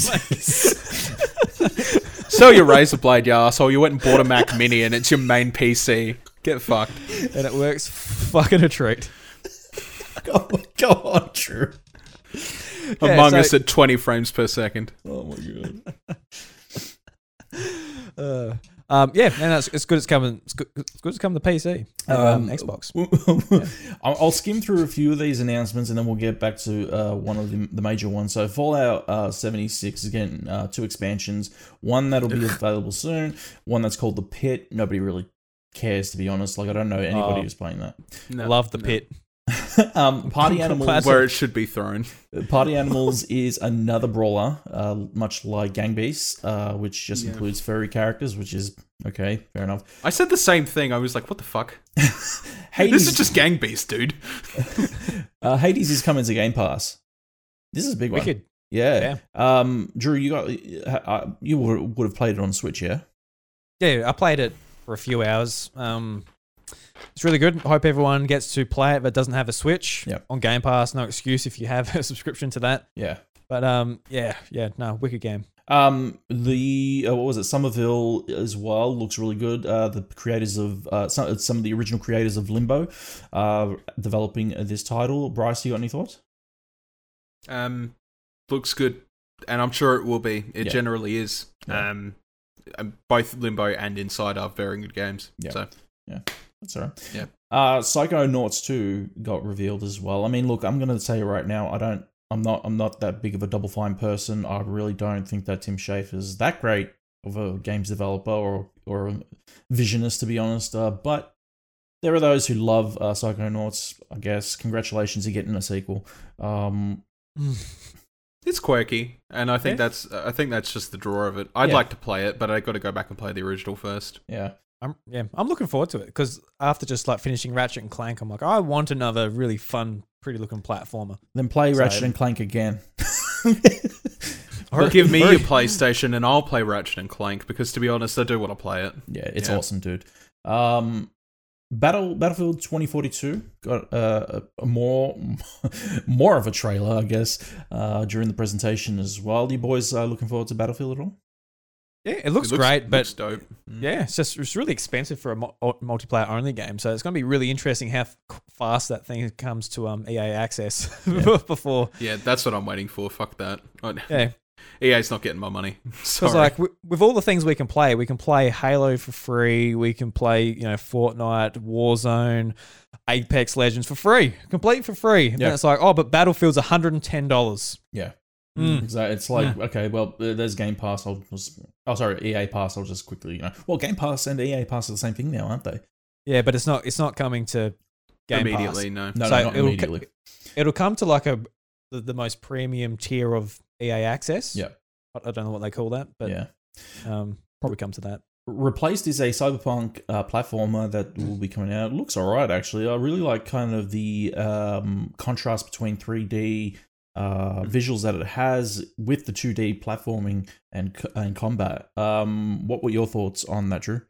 C: Sell your razor blade, you asshole. You went and bought a Mac Mini and it's your main PC. Get fucked.
B: and it works fucking a treat.
A: go, go on, Drew.
B: Yeah,
C: Among
B: so-
C: Us at 20 frames per second.
A: Oh my god.
B: Uh, um, yeah, and that's it's good. It's coming. It's good. It's good. It's coming to PC. Um,
A: Um,
B: Xbox.
A: I'll I'll skim through a few of these announcements and then we'll get back to uh, one of the, the major ones. So, Fallout uh, 76 is getting uh, two expansions. One that'll be available soon, one that's called The Pit. Nobody really cares, to be honest. Like, I don't know anybody
B: Oh.
A: who's playing that.
C: No,
B: Love the
C: no.
B: pit.
A: um, Party Animals.
B: Classic.
C: Where it should be thrown.
A: Party Animals is another brawler, uh, much like Gang Beasts, uh, which just
C: Yeah.
A: includes furry characters, which is okay, fair enough.
C: I said the same thing. I was like, what the fuck?
A: Hades,
C: This is just Gang Beast, dude.
A: uh, Hades is coming to Game Pass. This is a big one.
B: Wicked.
A: Yeah. Um, Drew, you got uh, you would would have played it on Switch, yeah?
B: Yeah, I played it for a few hours. Um, it's really good. I hope everyone gets to play it, but doesn't have a Switch
A: Yep.
B: on Game Pass. No excuse if you have a subscription to that.
A: Yeah.
B: But um, yeah, yeah, no, wicked game.
A: Um, the uh, what was it? Somerville as well looks really good. Uh, the creators of uh, some some of the original creators of Limbo, uh, developing this title. Bryce, you got any thoughts?
C: Um, looks good, and I'm sure it will be. It
A: Yeah.
C: generally is.
A: Yeah.
C: Um, um, both Limbo and Inside are very good games.
A: Yeah.
C: So
A: That's all right.
C: Yeah.
A: Uh, Psycho Psychonauts 2 got revealed as well. I mean, look, I'm gonna say right now, I don't, I'm not, I'm not that big of a Double Fine person. I really don't think that Tim Schafer's that great of a games developer or or a visionist, to be honest. Uh, but there are those who love uh, Psychonauts. I guess congratulations, you're getting a sequel. Um,
C: it's quirky, and I think
B: Yeah.
C: that's I think that's just the draw of it. I'd
A: Yeah.
C: like to play it, but I got to go back and play the original first.
A: yeah,
B: I'm yeah, I'm looking forward to it because after just like finishing Ratchet and Clank, I'm like, I want another really fun, pretty looking platformer.
A: then play
B: So-
A: Ratchet and Clank again.
C: or give me
B: Or-
C: your PlayStation, and I'll play Ratchet and Clank because, to be honest, I do want to play it.
A: Yeah, it's
C: Yeah.
A: awesome, dude. Um, Battle Battlefield 2042 got uh, a, a more more of a trailer, I guess, uh, during the presentation as well. You boys are looking forward to Battlefield at all?
B: Yeah, it looks,
C: It
B: great, but
C: looks dope. Mm.
B: yeah, it's just it's really expensive for a mu- multiplayer only game. So it's going to be really interesting how f- fast that thing comes to um EA access
A: Yeah.
B: before.
C: yeah, that's what I'm waiting for. Fuck that.
B: Yeah,
C: EA's not getting my money. Sorry.
B: like w- with all the things we can play, we can play Halo for free. We can play you know Fortnite, Warzone, Apex Legends for free, complete for free. And
A: Yeah.
B: it's like, oh, but Battlefield's one hundred and ten dollars.
A: Yeah.
B: Mm.
A: Exactly. It's like okay, well, there's Game Pass. I'll just oh sorry, EA Pass. I'll just quickly you know. Well, Game Pass and EA Pass are the same thing now, aren't they?
B: Yeah, but it's not it's not coming to Game
C: immediately,
B: Pass.
C: no.
A: No,
B: So
A: no, not
B: it'll-
A: immediately.
B: It'll come to like a the, the most premium tier of EA access.
A: Yeah.
B: I, I don't know what they call that, but
A: yeah.
B: um, probably come to that.
A: Replaced is a cyberpunk uh, platformer that will be coming out. It looks alright actually. I really like kind of the um, contrast between 3D uh, visuals that it has with the 2D platforming and and combat. Um, what were your thoughts on that, Drew?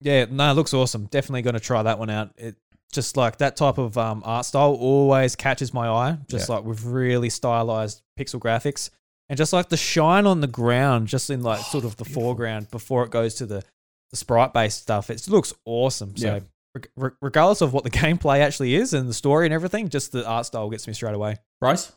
B: Yeah, no, it looks awesome. Definitely going to try that one out. It just like that type of um, art style always catches my eye. Just
A: Yeah.
B: like with really stylized pixel graphics and just like the shine on the ground, just in like sort of the
A: Beautiful.
B: foreground before it goes to the, the sprite based stuff. It looks awesome. So.
A: Yeah.
B: reg- Regardless of what the gameplay actually is and the story and everything, just the art style gets me straight away.
A: Bryce?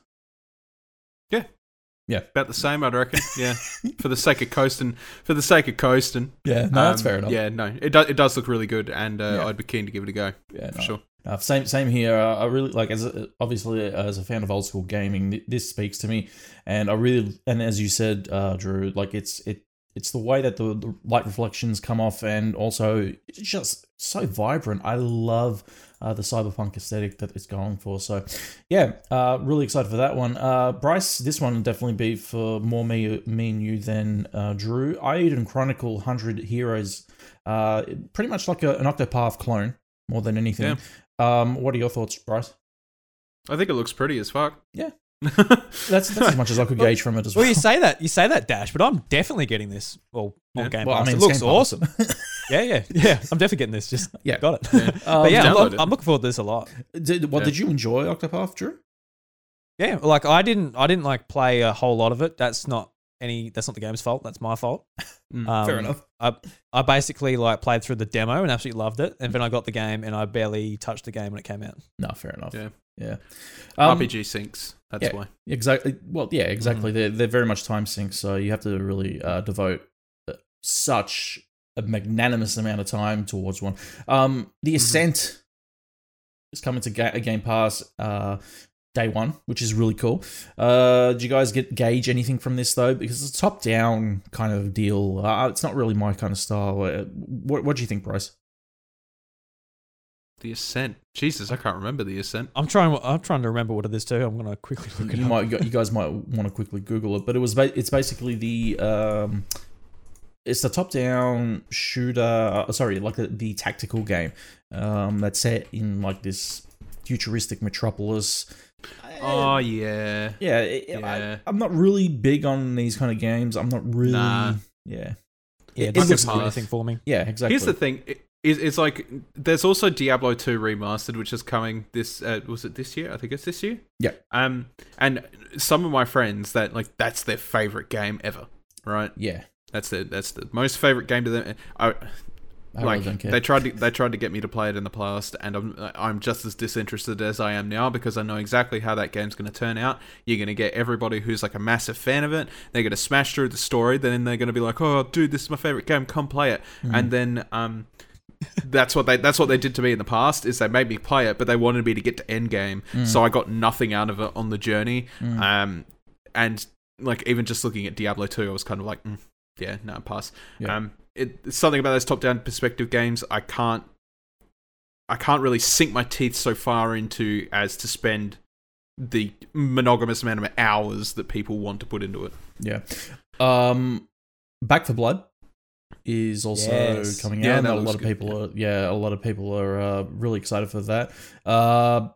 C: About the same, I'd reckon. Yeah, for the sake of coasting, for the sake of coasting.
A: Yeah, no, that's
C: Um,
A: fair enough.
C: Yeah, no, it does. It does look really good, and uh,
A: Yeah.
C: I'd be keen to give it a go
A: yeah
C: for
A: no.
C: sure.
A: Uh, same same here. Uh, I really like as a, obviously as a fan of old school gaming, th- this speaks to me, and I really and as you said, uh, Drew, like it's it it's the way that the, the light reflections come off, and also it's just so vibrant. I love uh, the cyberpunk aesthetic that it's going for. So, yeah, uh, really excited for that one. Uh, Bryce, this one would definitely be for more me me and you than uh, Drew. Eiyuden Chronicle Hundred Heroes, uh, pretty much like a, an Octopath clone more than anything. Um, what are your thoughts, Bryce?
C: I think it looks pretty as fuck.
A: Yeah. That's that's as much as I could
B: Well-
A: gauge from it as well.
B: Well, you say that, you say that, Dash, but I'm definitely getting this. Well, on
C: Yeah.
B: Game
A: Well, I mean,
B: it looks
A: Game
B: awesome. yeah, yeah, yeah. I'm definitely getting this. Just
A: Yeah.
B: got it.
C: Yeah.
A: Um,
B: but yeah, I'm, look- I'm looking forward to this a lot.
A: Did, well,
C: Yeah.
A: did you enjoy Octopath, Drew?
B: Yeah, like I didn't, I didn't like play a whole lot of it. That's not any. That's not the game's fault. That's my fault.
C: Mm.
B: Um,
A: Fair enough.
B: I I basically like played through the demo and absolutely loved it, and then I got the game and I barely touched the game when it came out.
A: No, fair enough.
C: Yeah.
A: Yeah. Um,
C: RPG sinks. That's
A: yeah.
C: why.
A: Exactly. Well, yeah, exactly. They're they're very much time sink, so you have to really uh, devote uh, such a magnanimous amount of time towards one. Um, the
C: Mhm.
A: Ascent is coming to ga- Game Pass uh, day one, which is really cool. Uh, do you guys get gauge anything from this though? Because it's a top down kind of deal. Uh, it's not really my kind of style. Uh, what what do you think, Bryce?
C: The Ascent. Jesus, I can't remember the Ascent.
B: I'm trying. I'm trying to remember what it is too. I'm gonna quickly look it
A: you
B: up.
A: might you guys might want to quickly Google it, but it was ba- it's basically the um, it's the top down shooter. Uh, sorry, like the, the tactical game um, that's set in like this futuristic metropolis.
C: Oh yeah.
A: yeah, it-
C: yeah.
A: I, I'm not really big on these kind of games. I'm not really.
C: Nah.
A: Yeah,
B: yeah,
A: it
B: it
A: looks
B: doesn't anything for me.
A: yeah, exactly.
C: Here's the thing. It, it- it's like there's also Diablo 2 remastered, which is coming this. Uh, was it this year? I think it's this year.
A: Yeah.
C: Um, and some of my friends that like that's their favorite game ever. Right.
A: yeah,
C: That's the that's the most favorite game to them. I
A: I
C: like
A: really
C: they tried to they tried to get me to play it in the past, and I'm I'm just as disinterested as I am now because I know exactly how that game's going to turn out. You're going to get everybody who's like a massive fan of it. They're going to smash through the story. Then they're going to be like, "Oh, dude, this is my favorite game. Come play it."
A: Mm.
C: And then um, that's what they that's what they did to me in the past. Is they made me play it, but they wanted me to get to end game,
A: Mm.
C: so I got nothing out of it on the journey.
A: Mm.
C: Um, and like even just looking at Diablo 2, I was kind of like, mm, yeah, no, pass.
A: Yeah.
C: Um, it, it's something about those top-down perspective games I can't, I can't really sink my teeth so far into as to spend the monogamous amount of hours that people want to put into it.
A: Yeah. Um, Back 4 Blood is also
B: Yes.
A: coming
C: Yeah,
A: out. and
C: that
A: a lot
C: looks
A: of
C: good,
A: people are yeah, a lot of people are uh, really excited for that. Uh,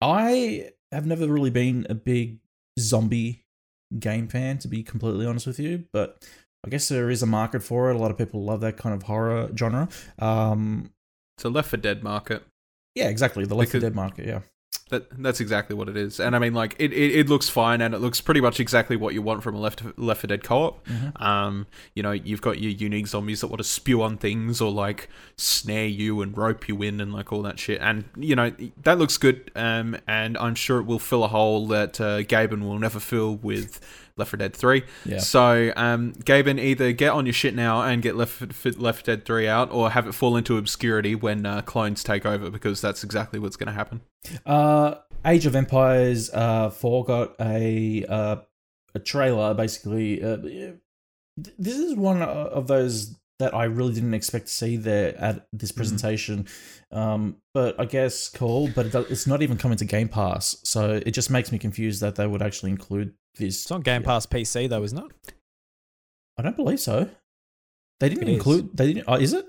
A: I have never really been a big zombie game fan, to be completely honest with you, but I guess there is a market for it. A lot of people love that kind of horror genre. Um,
C: It's a Left 4 Dead market.
A: yeah, exactly. The Left 4
C: Because-
A: Dead market. Yeah.
C: That that's exactly what it is. And I mean, like it, it, it looks fine, and it looks pretty much exactly what you want from a Left Left 4 Dead co-op.
A: Mhm.
C: Um, you know, you've got your unique zombies that want to spew on things or like snare you and rope you in and like all that shit. And you know that looks good. Um, and I'm sure it will fill a hole that uh, Gaben will never fill with Left 4 Dead 3.
A: Yeah.
C: So, um, Gaben, either get on your shit now and get Left Left 4 Dead 3 out, or have it fall into obscurity when uh, clones take over, because that's exactly what's going to happen.
A: Uh, Age of Empires uh, 4 got a uh, a trailer. Basically, uh, this is one of those that I really didn't expect to see there at this presentation. Um, but I guess cool. But it, it's not even coming to Game Pass, so it just makes me confused that they would actually include this.
B: It's on Game Pass PC though, isn't it?
A: I don't believe so. They didn't
B: It is.
A: include. They didn't. Oh, is it?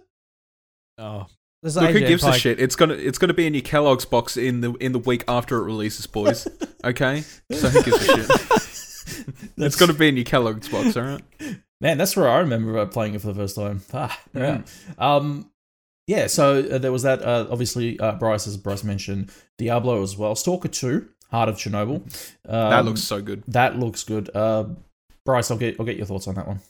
B: Oh,
C: Look,
B: Age
C: who
B: of
C: gives a shit? It's gonna it's gonna be in your Kellogg's box in the in the week after it releases, boys. Okay, so who gives a shit? It's gonna be in your Kellogg's box, all right?
A: Man, that's where I remember playing it for the first time. Ah, yeah. Um, yeah. So uh, there was that. Uh, obviously, uh, Bryce, as Bryce mentioned, Diablo as well. Stalker Two, Heart of Chernobyl. Um,
C: That looks so good.
A: that looks good. Uh, Bryce, I'll get I'll get your thoughts on that one.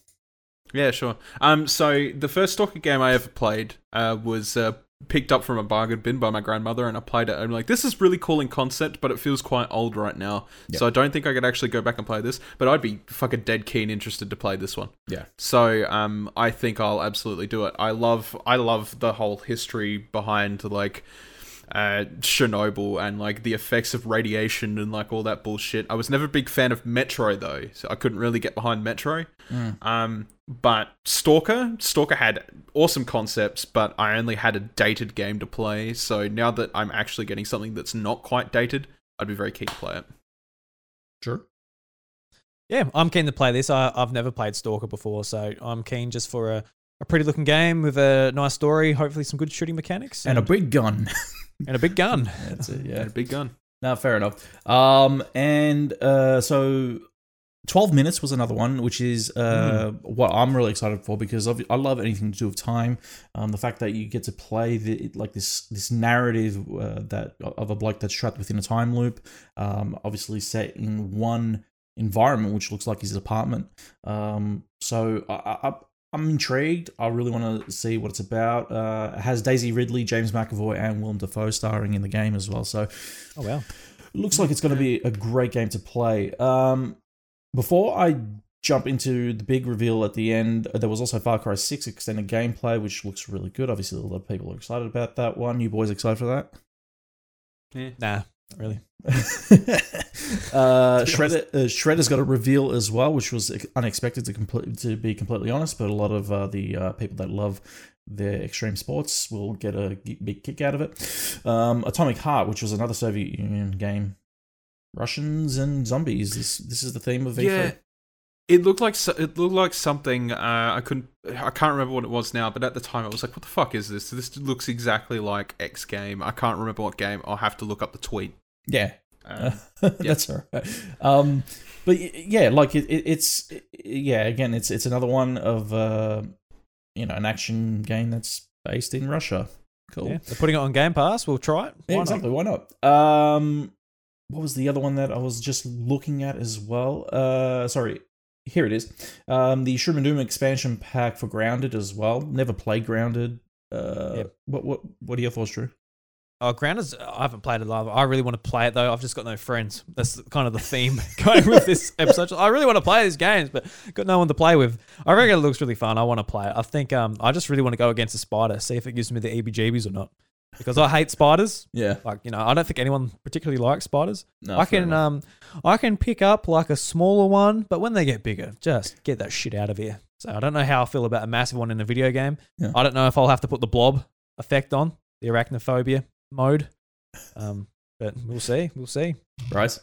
C: Yeah, sure. Um, so the first Stalker game I ever played uh, was uh, picked up from a bargain bin by my grandmother, and I played it. I'm like, this is really cool in concept, but it feels quite old right now.
A: Yeah.
C: So I don't think I could actually go back and play this. But I'd be fucking dead keen interested to play this one.
A: Yeah.
C: So um, I think I'll absolutely do it. I love I love the whole history behind like uh, Chernobyl and like the effects of radiation and like all that bullshit. I was never a big fan of Metro though, so I couldn't really get behind Metro. Um, but Stalker, Stalker had awesome concepts, but I only had a dated game to play. So now that I'm actually getting something that's not quite dated, I'd be very keen to play it.
A: Sure.
B: Yeah, I'm keen to play this. I, I've never played Stalker before, so I'm keen just for a, a pretty looking game with a nice story, hopefully some good shooting mechanics,
A: And a big gun.
B: and a big gun.
A: That's it.
C: Yeah,
A: a
C: big gun.
A: No, fair enough. Um, and uh, so 12 minutes was another one, which is uh, what I'm really excited for because of, I love anything to do with time. Um, the fact that you get to play the like this this narrative uh, that of a bloke that's trapped within a time loop, um, obviously set in one environment, which looks like his apartment. Um, so I, I, I'm intrigued. I really want to see what it's about. Uh, it has Daisy Ridley, James McAvoy, and Willem Dafoe starring in the game as well. So
B: Oh well.
A: looks like it's going to be a great game to play. Um, before I jump into the big reveal at the end, there was also Far Cry 6 extended gameplay, which looks really good. Obviously, a lot of people are excited about that one. You boys excited for that?
C: Yeah.
B: Nah, not really.
A: uh, Shredder, uh, Shredder's got a reveal as well, which was unexpected to complete, to be completely honest. But a lot of uh, the uh, people that love their extreme sports will get a g- big kick out of it. Um, Atomic Heart, which was another Soviet Union game, Russians and zombies. This this is the theme of E3.
C: Yeah. It looked like it looked like something uh, I couldn't I can't remember what it was now, but at the time I was like, "What the fuck is this? This looks exactly like X game." I can't remember what game. I'll have to look up the tweet.
A: Yeah.
C: Uh,
A: That's all right. Um, but yeah, like it, it, it's yeah. Again, it's it's another one of uh, you know an action game that's based in Russia. Cool.
B: Yeah, they're putting it on Game Pass. We'll try it.
A: Yeah,
B: Why not?
A: exactly. Why not? Um, what was the other one that I was just looking at as well? Uh, sorry, here it is. Um, the Shroom and Doom expansion pack for Grounded as well. Never played Grounded. Uh,
B: Yep.
A: What what what are your thoughts, Drew?
B: Oh, Grounded's. I haven't played it live. I really want to play it though. I've just got no friends. That's kind of the theme going with this episode. I really want to play these games, but got no one to play with. I reckon it looks really fun. I want to play it. I think um, I just really want to go against a spider, see if it gives me the EBGBs or not. Because I hate spiders.
A: Yeah,
B: Like you know, I don't think anyone particularly likes spiders.
A: no,
B: I can um, I can pick up like a smaller one, but when they get bigger, just get that shit out of here. So I don't know how I feel about a massive one in a video game.
A: Yeah.
B: I don't know if I'll have to put the blob effect on the arachnophobia mode. Um, but we'll see. We'll see.
A: Bryce.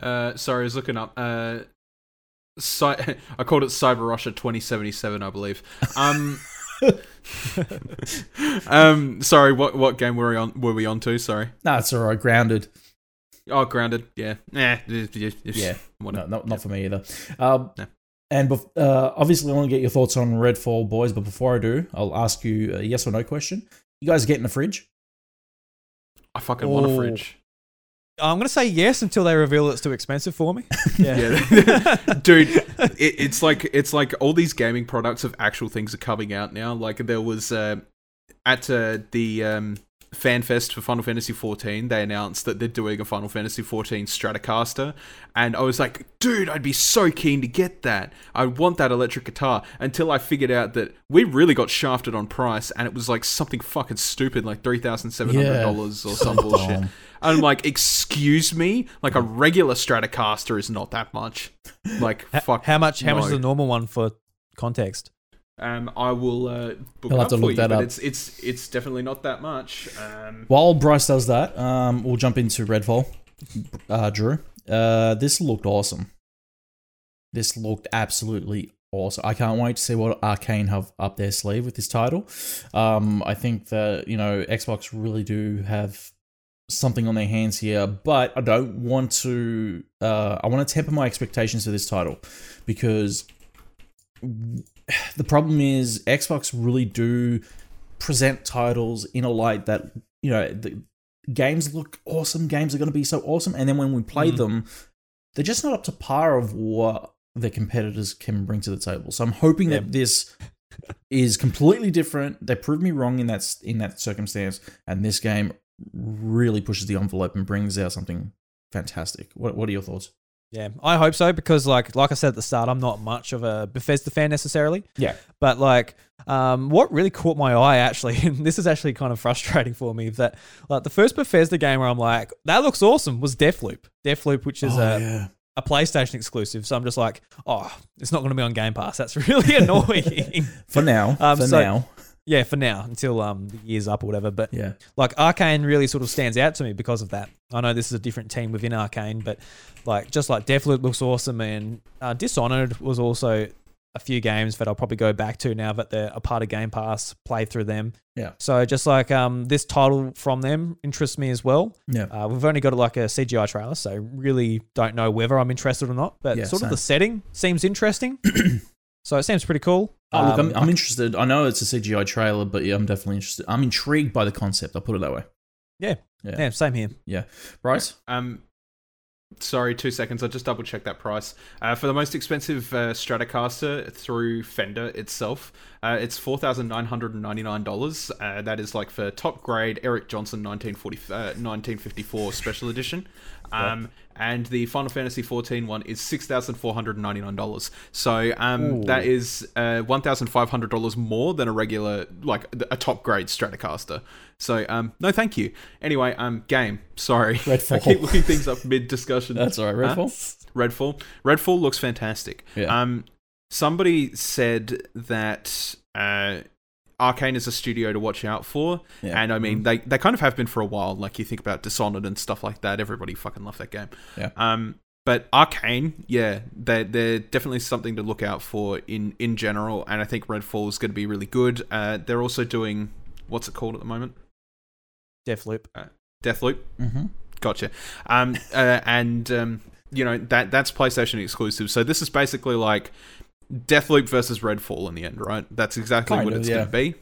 C: Uh, sorry, I was looking up. Uh, Cy- I called it Cyber Russia 2077, I believe. Um, um, sorry, what what game were we on? Were we on to? Sorry.
A: No, it's all right. Grounded.
C: Oh, grounded. Yeah. Nah. Yeah.
A: Yeah, No, not, not for me either. Um,
C: No.
A: And bef- uh, obviously, I want to get your thoughts on Redfall, boys. But before I do, I'll ask you a yes or no question. You guys getting a fridge?
C: I fucking want a fridge.
B: I'm gonna say yes until they reveal it's too expensive for me. Yeah.
C: Yeah, dude, it, it's like it's like all these gaming products of actual things are coming out now. Like there was uh, at uh, the um, fan fest for Final Fantasy XIV, they announced that they're doing a Final Fantasy XIV Stratocaster, and I was like, dude, I'd be so keen to get that. I want that electric guitar. Until I figured out that we really got shafted on price, and it was like something fucking stupid, like three thousand seven hundred dollars or some bullshit.
A: Dumb.
C: I'm like, excuse me, like a regular Stratocaster is not that much. Like, fuck.
B: How much? How much is the normal one for context?
C: Um, I will uh, book it
A: have
C: up
A: to
C: for
A: look
C: you,
A: that up.
C: it's it's it's definitely not that much. Um,
A: While Bryce does that, um, we'll jump into Redfall. Uh, Drew, uh, this looked awesome. This looked absolutely awesome. I can't wait to see what Arkane have up their sleeve with this title. Um, I think that you know Xbox really do have something on their hands here, but I don't want to. Uh, I want to temper my expectations for this title because the problem is Xbox really do present titles in a light that you know the games look awesome games are going to be so awesome and then when we play
B: Mm.
A: them they're just not up to par of what their competitors can bring to the table so i'm hoping
B: Yeah.
A: that this is completely different they proved me wrong in that in that circumstance and this game really pushes the envelope and brings out something fantastic what, what are your thoughts
B: Yeah, I hope so because, like, like I said at the start, I'm not much of a Bethesda fan necessarily.
A: Yeah.
B: But like, um, what really caught my eye actually, and this is actually kind of frustrating for me, that like the first Bethesda game where I'm like, that looks awesome, was Deathloop. Deathloop, which is
A: Oh,
B: a,
A: yeah.
B: a PlayStation exclusive. So I'm just like, oh, it's not going to be on Game Pass. That's really annoying.
A: for now
B: Um,
A: for
B: so-
A: now
B: yeah, for now until um the year's up or whatever. But
A: yeah
B: like Arkane really sort of stands out to me because of that. I know this is a different team within Arkane, but like just like Deathloop looks awesome, and uh, Dishonored was also a few games that I'll probably go back to now that they're a part of Game Pass. Play through them.
A: Yeah.
B: So just like um this title from them interests me as well.
A: yeah
B: Uh, we've only got like a CGI trailer, so really don't know whether I'm interested or not. But
A: Yeah,
B: sort of the setting seems interesting. so it seems pretty cool.
A: Oh, look,
B: Um,
A: I'm, I'm interested. I know it's a CGI trailer, but yeah, I'm definitely interested. I'm intrigued by the concept. I'll put it that way.
B: yeah, Yeah. same here. Yeah.
A: Bryce?
C: Um, sorry, two seconds. I just double checked that price. Uh, for the most expensive uh, Stratocaster through Fender itself, uh, it's four thousand nine hundred and ninety nine dollars. Uh, that is like for top grade Eric Johnson 1940, uh, 1954 special edition. Um, and the Final Fantasy 14 one is six thousand four hundred ninety nine dollars. So um, that is uh, one thousand five hundred dollars more than a regular, like a top grade Stratocaster. So um, no, thank you. Anyway, um, game. Sorry,
A: Redfall.
C: I keep looking things up mid discussion.
A: That's all right. Redfall?
C: Redfall. Redfall looks fantastic.
A: Yeah.
C: Um, somebody said that uh, Arkane is a studio to watch out for,
A: Yeah. Mm-hmm.
C: and I mean they they kind of have been for a while. Like you think about Dishonored and stuff like that. Everybody fucking loved that game.
A: Yeah.
C: Um, but Arkane, yeah, they're, they're definitely something to look out for in in general, and I think Redfall is going to be really good. Uh, they're also doing what's it called at the moment?
B: Deathloop.
C: Deathloop.
A: Mm-hmm.
C: Gotcha. Um, uh, and um, you know that that's PlayStation exclusive. So this is basically like Deathloop versus Redfall in the end, right? That's exactly
A: Kind
C: what
A: of,
C: it's
A: yeah.
C: going to be.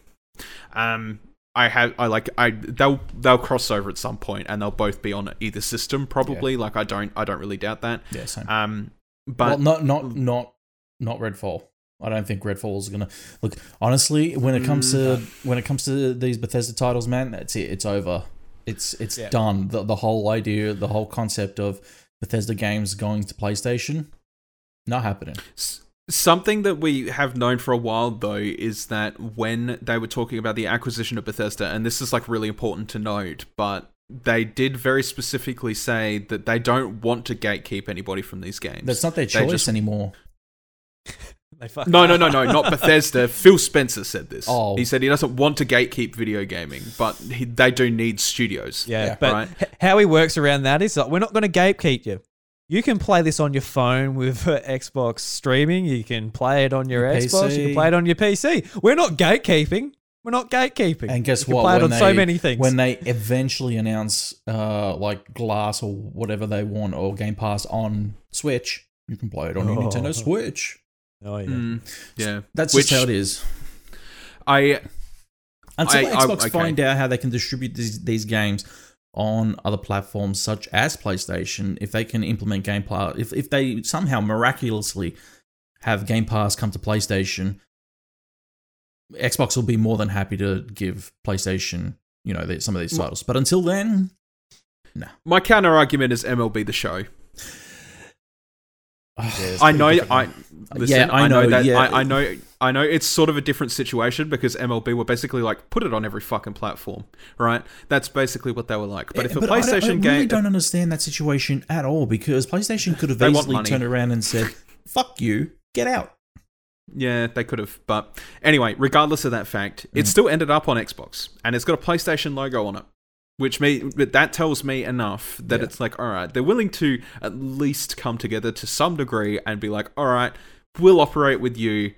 C: Um, I have I like I they'll they'll cross over at some point, and they'll both be on either system probably. Like I don't I don't really doubt that.
A: Yeah, same.
C: Um, but
A: well, not not not not Redfall. I don't think Redfall is gonna look. Honestly, when it comes to mm, when it comes to these Bethesda titles, man, that's it. It's over. It's it's
B: Yeah.
A: done. The the whole idea, the whole concept of Bethesda games going to PlayStation, not happening.
C: Something that we have known for a while, though, is that when they were talking about the acquisition of Bethesda, and this is like really important to note, but they did very specifically say that they don't want to gatekeep anybody from these games.
A: That's not their choice
C: just-
A: anymore.
B: They fuck
C: No, no, no, no, not Bethesda. Phil Spencer said this.
A: Oh.
C: He said he doesn't want to gatekeep video gaming, but he, they do need studios.
B: Yeah,
A: Yeah.
B: but
C: Right.
B: h- how he works around that is like, we're not going to gatekeep you. You can play this on your phone with uh, Xbox streaming. You can play it on your
A: Your
B: Xbox. You can play it on your PC. We're not gatekeeping. We're not gatekeeping.
A: And guess
B: you can
A: what?
B: Play it
A: When
B: on so
A: they-
B: many things.
A: When they eventually announce uh like Glass or whatever they want or Game Pass on Switch, you can play it on your
B: Oh.
A: Nintendo Switch.
B: Oh yeah.
C: Mm, yeah.
A: That's
C: Which-
A: just how it is.
C: I
A: Until
C: I- I-
A: Xbox
C: okay.
A: find out how they can distribute these, these games on other platforms such as PlayStation, if they can implement Game Pass, if, if they somehow miraculously have Game Pass come to PlayStation, Xbox will be more than happy to give PlayStation, you know, some of these
C: Well-
A: titles. But until then, no.
C: my counter argument is MLB the show.
B: it's
C: I know. I
B: man.
C: Listen,
A: Yeah, I know,
C: that.
A: yeah.
C: I, I know. I know. It's sort of a different situation because MLB were basically like put it on every fucking platform, right? That's basically what they were like. But if a
A: I don't-
C: PlayStation
A: I, really
C: game,
A: don't understand that situation at all because PlayStation could have easily turned around and said, "Fuck you, get out."
C: yeah, they could have. But anyway, regardless of that fact, it
A: Mm.
C: still ended up on Xbox, and it's got a PlayStation logo on it. Which me, but that tells me enough that
A: Yeah.
C: it's like, all right, they're willing to at least come together to some degree and be like, all right, we'll operate with you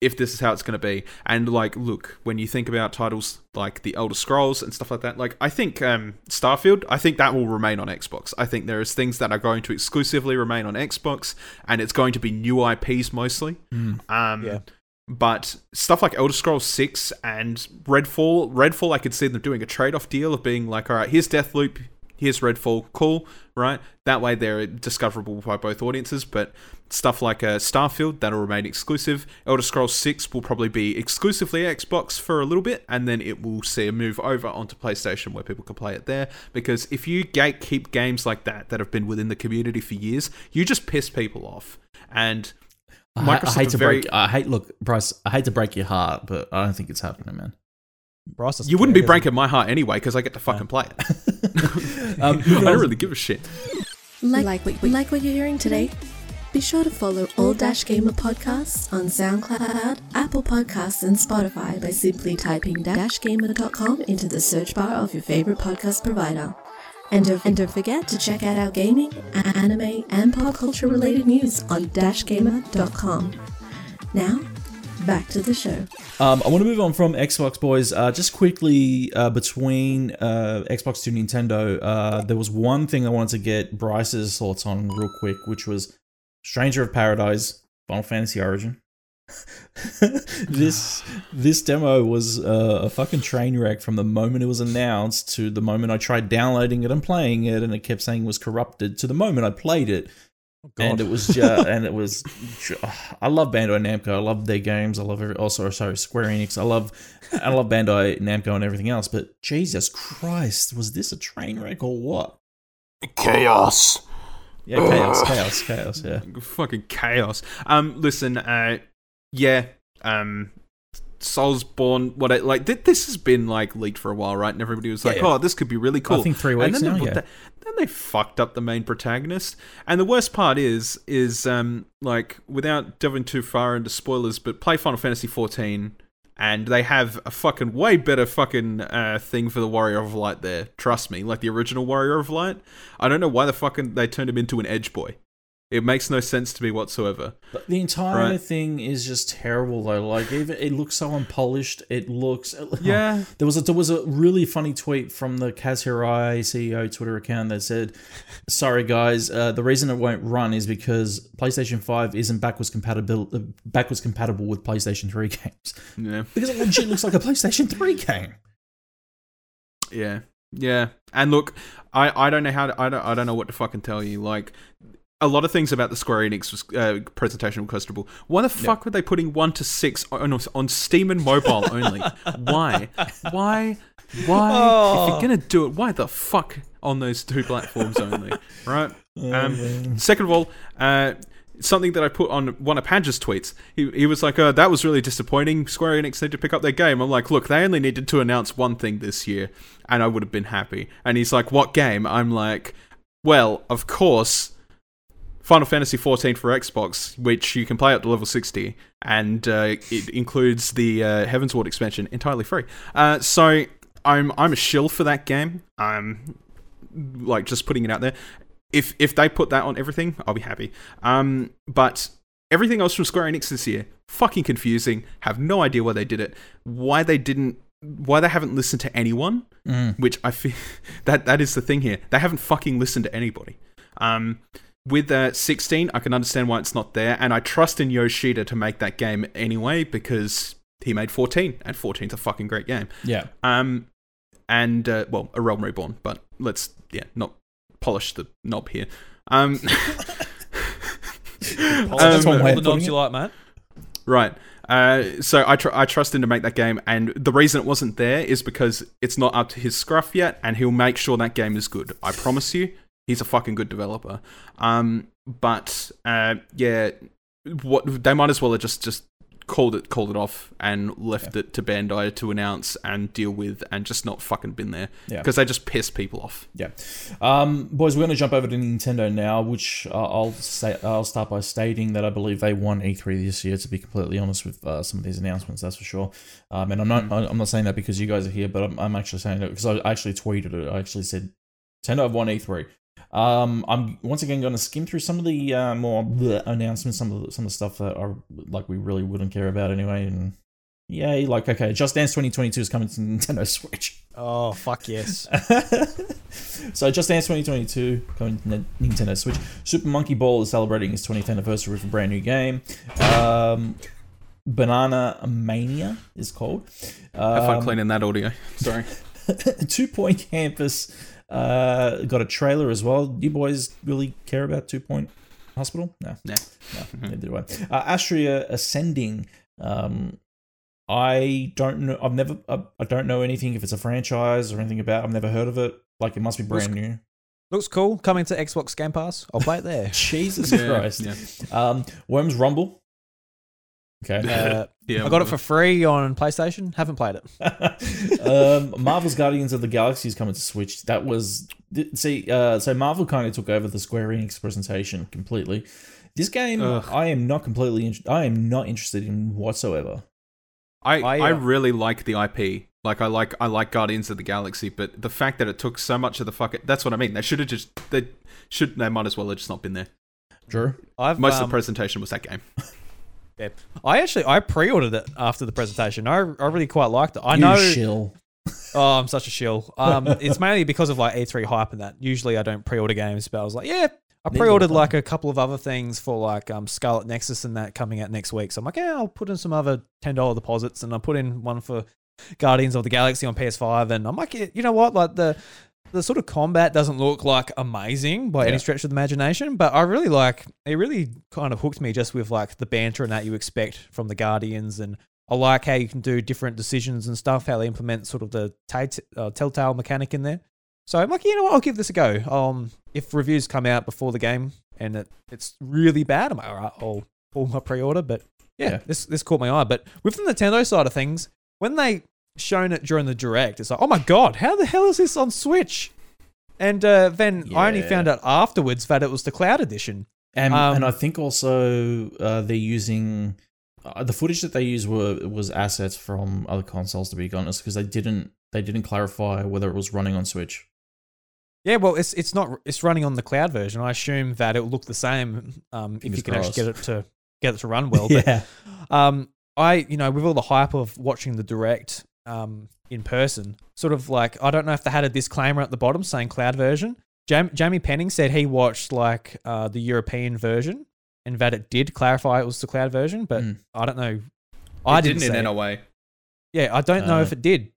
C: if this is how it's going to be. And like, look, when you think about titles like The Elder Scrolls and stuff like that, like I think um, Starfield, I think that will remain on Xbox. I think there is things that are going to exclusively remain on Xbox, and it's going to be new IPs mostly. Um,
B: Yeah.
C: But stuff like Elder Scrolls 6 and Redfall, Redfall, I could see them doing a trade off deal of being like, all right, here's Deathloop, here's Redfall, cool, right? That way they're discoverable by both audiences. But stuff like uh, Starfield, that'll remain exclusive. Elder Scrolls 6 will probably be exclusively Xbox for a little bit, and then it will see a move over onto PlayStation where people can play it there. Because if you gatekeep games like that that have been within the community for years, you just piss people off. And
A: I, I hate to
C: very-
A: break. I hate look, Bryce. I hate to break your heart, but I don't think it's happening, man.
B: Bryce doesn't
C: You wouldn't be
B: care, does
C: breaking my heart anyway because I get to fucking play it.
A: Um,
C: I don't really give a shit.
D: Like, like, what, like what you're hearing today? Be sure to follow All Dash Gamer Podcasts on SoundCloud, Apple Podcasts, and Spotify by simply typing dashgamer.com into the search bar of your favorite podcast provider. And don't, and don't forget to check out our gaming, anime, and pop culture related news on dashgamer.com. Now, back to the show.
A: Um, I want to move on from Xbox, boys. Uh, just quickly, uh, between uh, Xbox to Nintendo, uh, there was one thing I wanted to get Bryce's thoughts on real quick, which was Stranger of Paradise, Final Fantasy Origin. this this demo was uh, a fucking train wreck from the moment it was announced to the moment I tried downloading it and playing it, and it kept saying it was corrupted to the moment I played it
B: Oh,
A: and it was just and it was ju- I love Bandai Namco. I love their games. I love every, also sorry Square Enix. I love I love Bandai Namco and everything else. But Jesus Christ, was this a train wreck or what?
E: Chaos.
A: Yeah, chaos, chaos, chaos. Yeah,
C: Fucking chaos. Um, listen, uh, yeah, um, Soulsborne, what I, like th- this has been like leaked for a while, right? And everybody was like,
A: yeah.
C: "Oh, this could be really cool."
A: I think three
C: And
A: weeks
C: then
A: now.
C: they,
A: Yeah,
C: then they fucked up the main protagonist. And the worst part is, is um, like without delving too far into spoilers, but play Final Fantasy 14, and they have a fucking way better fucking uh, thing for the Warrior of Light there. Trust me, like the original Warrior of Light. I don't know why the fucking they turned him into an Edge boy. It makes no sense to me whatsoever.
A: but the entire
C: Right.
A: thing is just terrible though. Like even it looks so unpolished. It looks
C: Yeah.
A: There was a there was a really funny tweet from the Kaz Hirai CEO Twitter account that said, "Sorry guys, uh, the reason it won't run is because PlayStation Five isn't backwards compatible uh, backwards compatible with PlayStation Three games
C: Yeah.
A: because it legit looks like a PlayStation Three game."
C: Yeah, yeah. And look, I, I don't know how to, I don't I don't know what to fucking tell you. Like, a lot of things about the Square Enix was, uh, presentation were questionable. Why the fuck were they putting one to six on, on Steam and mobile only? why? Why? Why? If you're gonna do it, why the fuck on those two platforms only? Right. Um, second of all, uh, something that I put on one of Padge's tweets. He, he was like, uh, "That was really disappointing. Square Enix need to pick up their game." I'm like, "Look, they only needed to announce one thing this year, and I would have been happy." And he's like, "What game?" I'm like, "Well, of course." Final Fantasy XIV for Xbox, which you can play up to level 60, and uh, it includes the uh, Heavensward expansion entirely free. Uh, so I'm I'm a shill for that game. I'm like just putting it out there. If if they put that on everything, I'll be happy. Um, but everything else from Square Enix this year, fucking confusing. Have no idea why they did it. Why they didn't. Why they haven't listened to anyone. Which I feel that that is the thing here. They haven't fucking listened to anybody. Um, with uh, 16, I can understand why it's not there, and I trust in Yoshida to make that game anyway because he made 14, and 14's a fucking great game.
A: Yeah.
C: Um, and uh, well, a Realm Reborn, but let's yeah, not polish the knob here. Um,
A: That's one
C: um,
A: way
B: All the knobs you like, man.
C: right. Uh, so I tr- I trust him to make that game, and the reason it wasn't there is because it's not up to his scruff yet, and he'll make sure that game is good. I promise you, he's a fucking good developer. Um, but uh, yeah, what they might as well have just just called it called it off and left it to Bandai to announce and deal with, and just not fucking been there
A: Yeah.
C: because they just piss people off.
A: Yeah, um, boys, we're going to jump over to Nintendo now, which uh, I'll say I'll start by stating that I believe they won E3 this year. To be completely honest with uh, some of these announcements, that's for sure. Um, and I'm not I'm not saying that because you guys are here, but I'm, I'm actually saying it because I actually tweeted it. I actually said Nintendo have won E3. Um, I'm once again going to skim through some of the uh, more bleh announcements, some of the, some of the stuff that are like we really wouldn't care about anyway, and. Yay, like okay, Just Dance 2022 is coming to Nintendo Switch.
B: Oh fuck yes.
A: so Just Dance 2022 coming to Nintendo Switch. Super Monkey Ball is celebrating its 20th anniversary with a brand new game. Um, Banana Mania is called.
C: Have fun
A: Um,
C: cleaning that audio. Sorry.
A: Two Point Campus uh, got a trailer as well. You boys really care about Two Point Hospital? No,
C: Nah.
A: no, neither do I. Uh, Astria Ascending. Um, I don't know. I've never. I, I don't know anything if it's a franchise or anything about. I've never heard of it. Like it must be brand new.
B: Looks cool. Coming to Xbox Game Pass. I'll play it there.
A: Jesus
C: Yeah,
A: Christ.
C: yeah.
A: Um, Worms Rumble. Okay.
B: Uh,
C: Yeah,
B: I got it for free on PlayStation. Haven't played it.
A: um, Marvel's Guardians of the Galaxy is coming to Switch. That was see, uh, so Marvel kind of took over the Square Enix presentation completely. This game,
C: Ugh.
A: I am not completely. In- I am not interested in whatsoever.
C: I,
B: I,
C: I,
B: uh,
C: really like the IP. Like I like I like Guardians of the Galaxy, but the fact that it took so much of the fuck that's what I mean. They should have just they should they might as well have just not been there.
A: Drew,
B: I've
C: Most of
B: um,
C: the presentation was that game.
B: yeah. I actually I pre-ordered it after the presentation. I, I really quite liked it. I
A: you
B: know.
A: shill.
B: Oh, I'm such a shill. Um, it's mainly because of like E3 hype and that. Usually I don't pre-order games, but I was like, yeah. I
A: Neither
B: pre-ordered like a couple of other things for like um, Scarlet Nexus and that coming out next week. So I'm like, yeah, I'll put in some other ten dollar deposits, and I put in one for Guardians of the Galaxy on PS5, and I'm like, you know what, like the the sort of combat doesn't look like amazing by
A: Yeah.
B: any stretch of the imagination, but I really like it. Really kind of hooked me just with like the banter and that you expect from the Guardians, and I like how you can do different decisions and stuff. How they implement sort of the tate- uh, telltale mechanic in there. So I'm like, you know what, I'll give this a go. Um, if reviews come out before the game and it, it's really bad, I'm like, all right, I'll pull my pre-order. But yeah,
A: Yeah.
B: this this caught my eye. But with the Nintendo side of things, when they shown it during the direct, it's like, oh my god, how the hell is this on Switch? And uh, then I only found out afterwards that it was the cloud edition.
A: And
B: Um,
A: and I think also uh, they're using uh, the footage that they used were was assets from other consoles. To be honest, because they didn't they didn't clarify whether it was running on Switch.
B: Yeah, well, it's it's not it's running on the cloud version. I assume that it will look the same um, if you can actually get it to get it to run well. But
A: yeah,
B: um, I, you know, with all the hype of watching the direct um, in person, sort of like, I don't know if they had a disclaimer at the bottom saying cloud version. Jam- Jamie Penning said he watched like uh, the European version and that it did clarify it was the cloud version, but
A: Mm.
B: I don't know. I
C: it
B: didn't,
C: didn't in
B: it.
C: NOA.
B: Yeah, I don't know
A: Uh,
B: if it did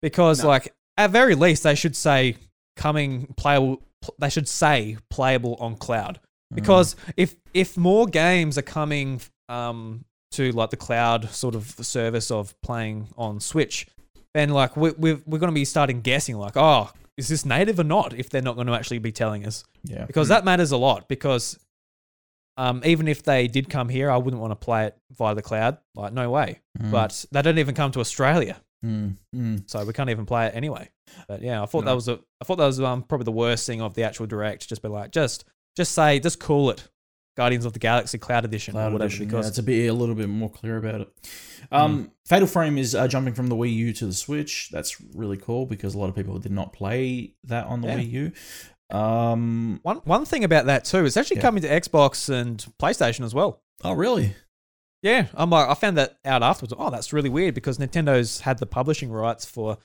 B: because,
C: No.
B: like, at very least, they should say coming playable. pl- They should say playable on cloud. because if if more games are coming um, to like the cloud sort of service of playing on Switch, then like we, we're we're going to be starting guessing like, oh, is this native or not? If they're not going to actually be telling us,
A: Yeah.
B: because that matters a lot. Because um, even if they did come here, I wouldn't want to play it via the cloud. Like, no way.
A: Mm,
B: But they don't even come to Australia,
A: mm, mm.
B: so we can't even play it anyway. But yeah, I thought
C: No.
B: that was a, I thought that was um, probably the worst thing of the actual direct. Just be like, just just say, just call it Guardians of the Galaxy Cloud Edition
A: Cloud
B: or whatever.
A: Edition,
B: because
A: yeah, to be a little bit more clear about it. Um, Fatal Frame is uh, jumping from the Wii U to the Switch. That's really cool because a lot of people did not play that on the
B: Yeah.
A: Wii U. Um,
B: one one thing about that too, it's actually
A: Yeah.
B: coming to Xbox and PlayStation as well.
A: oh, really?
B: Yeah, I'm like, I found that out afterwards. Oh, that's really weird because Nintendo's had the publishing rights for,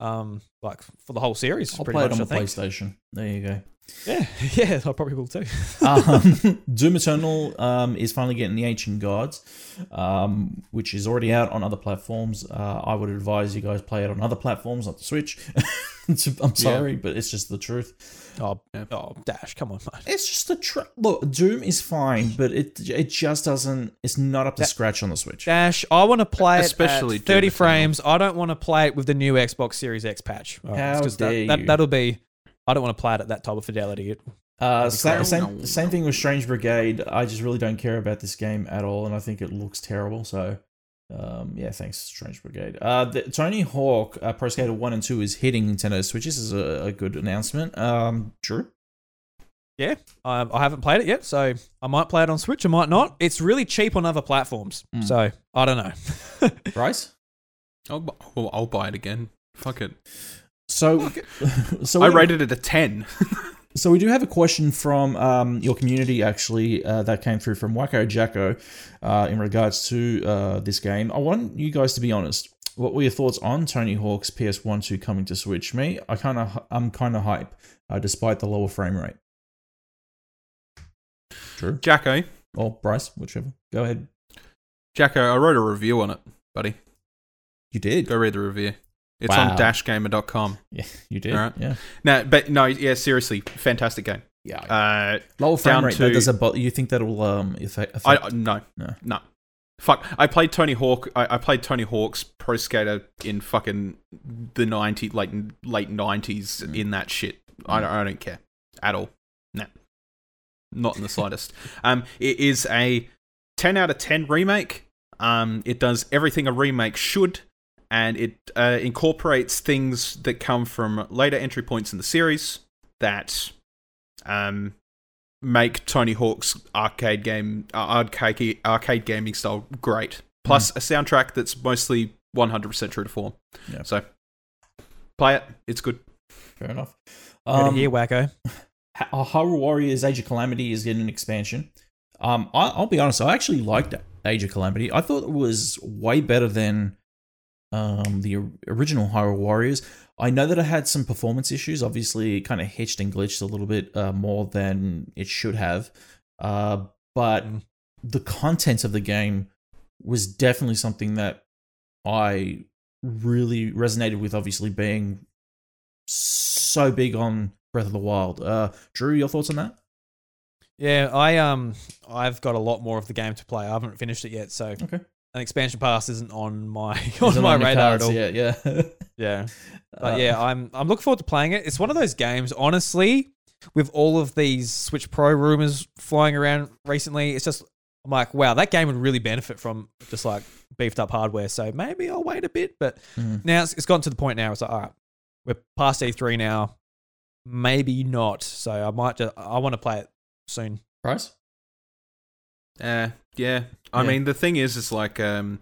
B: um, like for the whole series.
A: I'll
B: pretty
A: play
B: much,
A: it on the
B: I think.
A: PlayStation. There you go.
B: Yeah, yeah, I probably will too.
A: um, Doom Eternal um, is finally getting the Ancient Gods, um, which is already out on other platforms. Uh, I would advise you guys play it on other platforms, not the Switch. I'm sorry, but it's just the truth.
B: oh,
C: Yeah.
B: oh, Dash, come on, mate.
A: It's just the truth. Look, Doom is fine, but it it just doesn't. It's not up to
B: That-
A: scratch on the Switch.
B: Dash, I want to play
C: Especially
B: it at 30
C: Doom Eternal.
B: frames. I don't want to play it with the new Xbox Series X patch. Oh,
A: How
B: it's 'cause that,
A: dare
B: that,
A: you.
B: That'll be. I don't want to play it at that type of fidelity. It-
A: Uh,
B: be
A: same,
B: crazy.
A: same, same thing with Strange Brigade. I just really don't care about this game at all, and I think it looks terrible. So, um, yeah, thanks, Strange Brigade. Uh, the, Tony Hawk uh, Pro Skater One and Two is hitting Nintendo Switch. This is a, a good announcement. Um, Drew,
B: yeah, I, I haven't played it yet, so I might play it on Switch. I might not. It's really cheap on other platforms,
A: Mm.
B: so I don't know.
A: Bryce.
C: I'll, I'll buy it again. Fuck it.
A: So, so
C: I rated it a 10.
A: So we do have a question from um, your community actually uh, that came through from Wacko Jacko uh, in regards to uh, this game. I want you guys to be honest. What were your thoughts on Tony Hawk's PS1 2 coming to Switch? Me, I kind of I'm kind of hype, uh, despite the lower frame rate. True.
C: Jacko,
A: Or Bryce, whichever. Go ahead.
C: Jacko, I wrote a review on it, buddy.
A: You did.
C: Go read the review. It's
A: Wow.
C: on dashgamer.com.
A: Yeah, you did.
C: Alright.
A: Yeah.
C: No, but no, yeah, seriously, fantastic game.
A: Yeah.
C: Uh,
A: lower frame rate.
C: To-
A: does it. But you think that'll um affect?
C: I
A: affect-
C: uh, no,
A: No.
C: no, Fuck, I played Tony Hawk. I, I played Tony Hawk's Pro Skater in fucking the ninety, like late nineties.
A: Mm.
C: In that shit, I don't, I don't care at all. No, not in the slightest. Um, it is a ten out of ten remake. Um, it does everything a remake should, and it uh, incorporates things that come from later entry points in the series that um make Tony Hawk's arcade game uh, arcade arcade gaming style great. Plus a soundtrack that's mostly 100% true to form.
A: Yeah.
C: So play it. It's good.
A: Fair enough.
B: Good
A: Um,
B: hear, Wacko.
A: H- uh, Hyrule Warriors Age of Calamity is getting an expansion. Um, I, I'll be honest, I actually liked Age of Calamity. I thought it was way better than um, the original Hyrule Warriors. I know that I had some performance issues. Obviously, it kind of hitched and glitched a little bit uh, more than it should have. Uh, but
B: Mm.
A: the content of the game was definitely something that I really resonated with. Obviously, being so big on Breath of the Wild. Uh, Drew, your thoughts on that?
B: Yeah, I um, I've got a lot more of the game to play. I haven't finished it yet, so
A: Okay.
B: An expansion pass isn't on my on my
A: on your
B: radar at all.
A: yet, yeah.
B: Yeah, but
A: Uh,
B: yeah, I'm I'm looking forward to playing it. It's one of those games, honestly, with all of these Switch Pro rumors flying around recently. It's just I'm like, wow, that game would really benefit from just like beefed up hardware. So maybe I'll wait a bit. But
A: Mhm.
B: now it's, it's gotten to the point now. It's like, all right, we're past E3 now. Maybe not. So I might just I want to play it soon.
A: Price?
C: Uh, yeah. I
A: Yeah.
C: mean, the thing is, it's like um,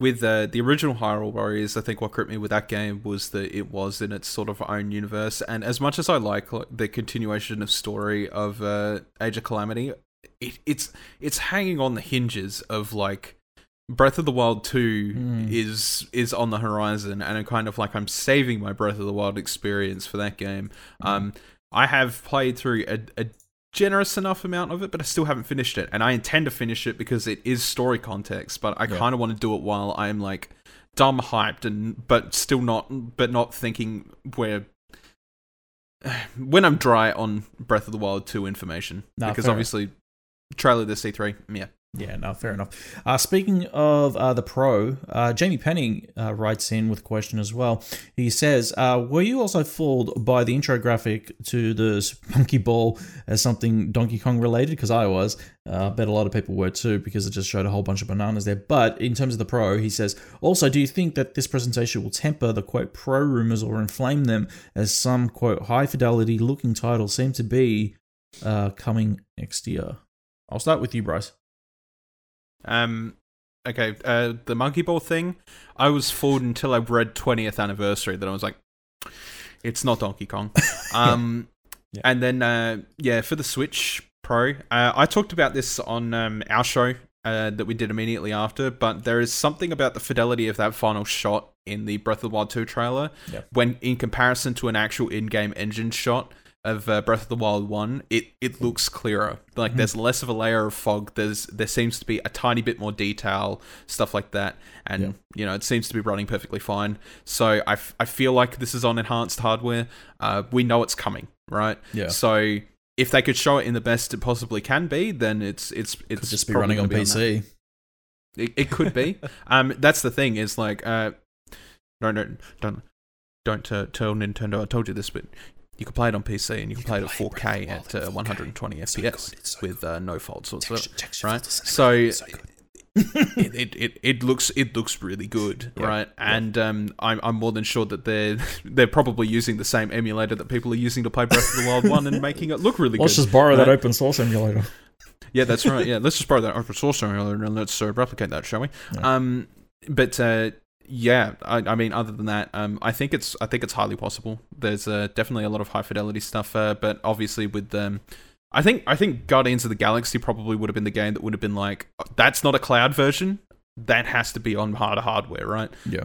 C: with uh, the original Hyrule Warriors. I think what gripped me with that game was that it was in its sort of own universe. And as much as I like, like the continuation of story of uh, Age of Calamity, it, it's it's hanging on the hinges of like. Breath of the Wild 2
A: Mm.
C: is is on the horizon and I'm kind of like I'm saving my Breath of the Wild experience for that game. Um I have played through a, a generous enough amount of it, but I still haven't finished it. And I intend to finish it because it is story context, but I
A: Yeah.
C: kind of want to do it while I'm like dumb hyped and but still not but not thinking we're when I'm dry on Breath of the Wild 2 information.
A: Nah,
C: because obviously, trailer this E3, yeah.
A: Yeah, no, fair enough. Uh, speaking of uh, the pro, uh, Jamie Penning uh, writes in with a question as well. He says, uh, "Were you also fooled by the intro graphic to the Monkey Ball as something Donkey Kong related? Because I was. Uh, I bet a lot of people were too, because it just showed a whole bunch of bananas there. But in terms of the pro, he says, also, do you think that this presentation will temper the quote pro rumors or inflame them, as some quote high fidelity looking titles seem to be coming next year?" I'll start with you, Bryce.
C: Um, okay, uh, the Monkey Ball thing, I was fooled until I read 20th anniversary that I was like, it's not Donkey Kong. Um,
B: Yeah.
C: And then, uh, yeah, for the Switch Pro, uh, I talked about this on um, our show uh, that we did immediately after, but there is something about the fidelity of that final shot in the Breath of the Wild 2 trailer
A: Yeah.
C: when in comparison to an actual in-game engine shot of uh, Breath of the Wild 1, it, it looks clearer. Like there's less of a layer of fog. There's there seems to be a tiny bit more detail, stuff like that. And
A: Yeah.
C: you know, it seems to be running perfectly fine. So I, f- I feel like this is on enhanced hardware. Uh, we know it's coming, right?
A: Yeah.
C: So if they could show it in the best it possibly can be, then it's it's it's
A: Could just be running on
C: be.
A: PC.
C: It, it could be. um, that's the thing is like, uh, no, no, don't, don't uh, tell Nintendo I told you this, but you can play it on PC and you can play it at 4K at uh, 120 FPS with uh, no faults whatsoever. right? So it, it, it, it looks it looks really good,
A: Yeah,
C: right? And um, I'm I'm more than sure that they're they're probably using the same emulator that people are using to play Breath of the Wild One and making it look really good.
A: Let's just borrow that open source emulator.
C: Yeah, that's right. Yeah, let's just borrow that open source emulator and let's uh, replicate that, shall we?
A: Yeah.
C: Um, but uh, yeah, I, I mean, other than that, um, I think it's I think it's highly possible. There's uh, definitely a lot of high fidelity stuff, uh, but obviously with um, I think I think Guardians of the Galaxy probably would have been the game that would have been like that's not a cloud version. That has to be on harder hardware, right?
A: Yeah.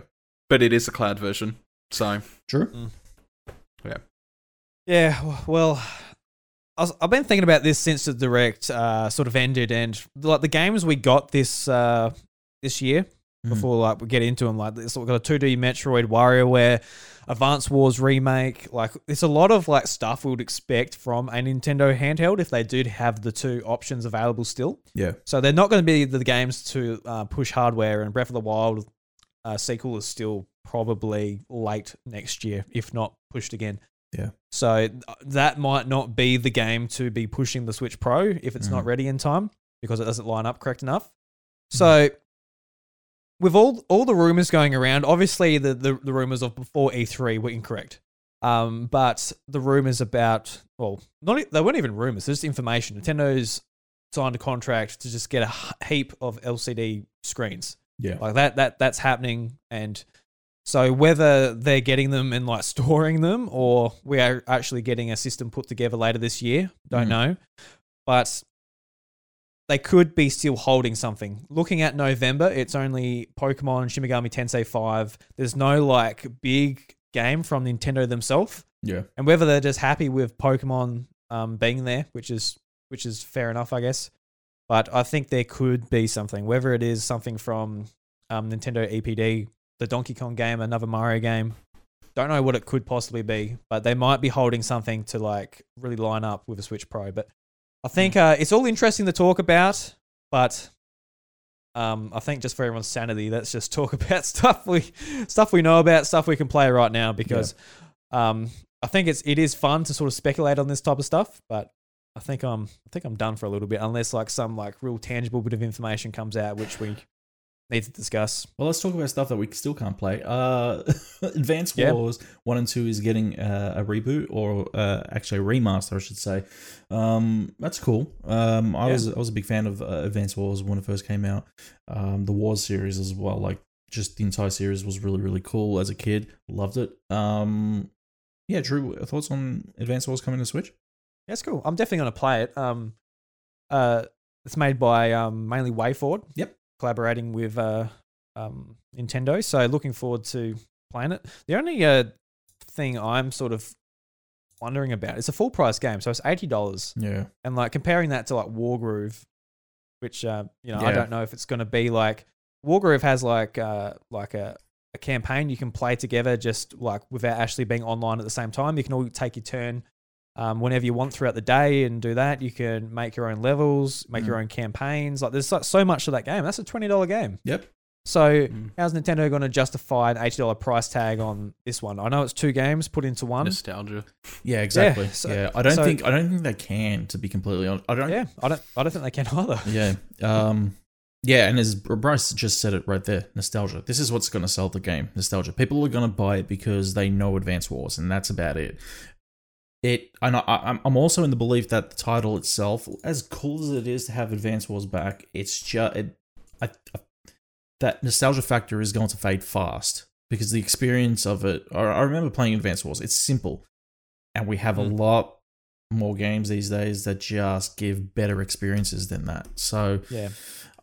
C: But it is a cloud version, so
A: True.
B: Yeah, w- well, I was, I've been thinking about this since the direct uh, sort of ended, and like the games we got this uh, this year. Before like we get into them, like this, we've got a two D Metroid WarioWare, Advance Wars remake. Like it's a lot of like stuff we would expect from a Nintendo handheld if they did have the two options available still.
A: Yeah.
B: So they're not going to be the games to uh, push hardware, and Breath of the Wild uh, sequel is still probably late next year, if not pushed again.
A: Yeah.
B: So that might not be the game to be pushing the Switch Pro if it's not
A: Mhm.
B: ready in time because it doesn't line up correct enough. So with all all the rumors going around, obviously the, the, the rumors of before E3 were incorrect. Um, but the rumors about well, not they weren't even rumors. There's information. Nintendo's signed a contract to just get a heap of LCD screens
A: Yeah.
B: like that that that's happening and so whether they're getting them and like storing them or we are actually getting a system put together later this year don't
A: Mhm.
B: know but they could be still holding something looking at november it's only pokemon Shin Megami tensei 5 there's no like big game from nintendo themselves
A: Yeah.
B: and whether they're just happy with Pokemon um, being there, which is which is fair enough, I guess. But I think there could be something, whether it is something from um, Nintendo EPD, the Donkey Kong game, another Mario game. Don't know what it could possibly be, but they might be holding something to like really line up with a Switch Pro. But I think uh, it's all interesting to talk about, but um, I think just for everyone's sanity, let's just talk about stuff we stuff we know about, stuff we can play right now because um, I think it's it is fun to sort of speculate on this type of stuff, but I think I'm I think I'm done for a little bit unless like some like real tangible bit of information comes out which we need to discuss.
A: Well, let's talk about stuff that we still can't play. Uh, Advance
B: Yeah.
A: Wars One and Two is getting uh, a reboot, or uh, actually a remaster, I should say. Um, that's cool. Um, I
B: Yeah.
A: was I was a big fan of uh, Advance Wars when it first came out. Um, the Wars series as well, like just the entire series was really really cool as a kid. Loved it. Um, yeah, Drew, thoughts on Advance Wars coming to Switch?
B: That's cool. I'm definitely going to play it. Um, uh, it's made by um mainly WayForward.
A: Yep.
B: Collaborating with uh um Nintendo, so looking forward to playing it. The only uh thing I'm sort of wondering about it's a full price game, so it's eighty dollars.
A: Yeah,
B: and like comparing that to like Wargroove, which uh, you know I don't know if it's going to be like Wargroove has like uh like a a campaign you can play together, just like without actually being online at the same time. You can all take your turn um, whenever you want throughout the day and do that. You can make your own levels, make your own campaigns. Like there's so- so much to that game. That's a twenty dollar game.
A: Yep.
B: So
C: Mm.
B: how's Nintendo going to justify an eighty dollar price tag on this one? I know it's two games put into one.
C: Nostalgia.
A: Yeah, exactly. Yeah,
B: so-
A: I don't
B: so-
A: think I don't think they can. To be completely honest, I don't.
B: Yeah, I don't. I don't think they can either.
A: Yeah. Um. Yeah, and as Bryce just said it right there, nostalgia. This is what's going to sell the game. Nostalgia. People are going to buy it because they know Advance Wars, and that's about it. It. And I, I'm- also in the belief that the title itself, as cool as it is to have Advance Wars back, it's just it, I, I, that nostalgia factor is going to fade fast because the experience of it. I, I remember playing Advance Wars. It's simple, and we have a
B: Mm.
A: lot more games these days that just give better experiences than that. So
B: Yeah.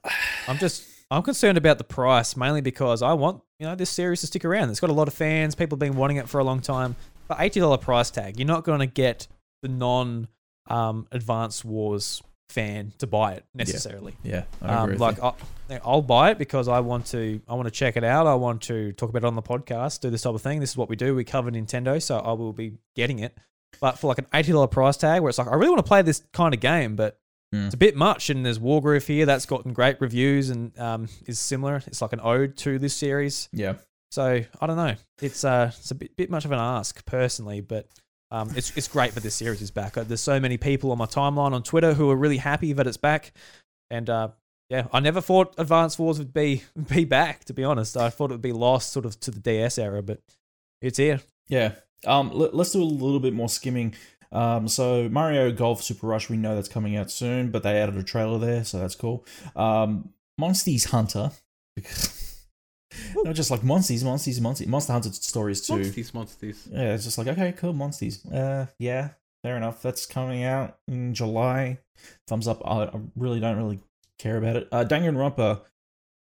B: I'm just I'm concerned about the price mainly because I want you know this series to stick around. It's got a lot of fans. People have been wanting it for a long time. But eighty dollar price tag, you're not going to get the non um, Advanced Wars fan to buy it necessarily.
A: yeah, I
B: Um, like
A: you.
B: I'll, I'll buy it because I want to. I want to check it out. I want to talk about it on the podcast. Do this type of thing. This is what we do. We cover Nintendo, so I will be getting it. But for like an eighty dollar price tag, where it's like I really want to play this kind of game, but
A: Mm.
B: it's a bit much. And there's Wargroove here that's gotten great reviews and um, is similar. It's like an ode to this series.
A: yeah,
B: So I don't know. It's uh, it's a bit, bit much of an ask personally, but um, it's it's great that this series is back. Uh, There's so many people on my timeline on Twitter who are really happy that it's back, and uh, yeah, I never thought Advanced Wars would be be back. To be honest, I thought it would be lost sort of to the DS era, but it's here.
A: yeah. Um, let, us do a little bit more skimming. Um, so Mario Golf Super Rush, we know that's coming out soon, but they added a trailer there, so that's cool. Um, Monsters Hunter, not just like Monsters, Monsters, Monsters, Monster Hunter stories too.
C: Monsters, monsters.
A: Yeah, it's just like okay, cool, Monsters. Uh, yeah, fair enough. That's coming out in July. Thumbs up. I, I really don't really care about it. Uh, Danganronpa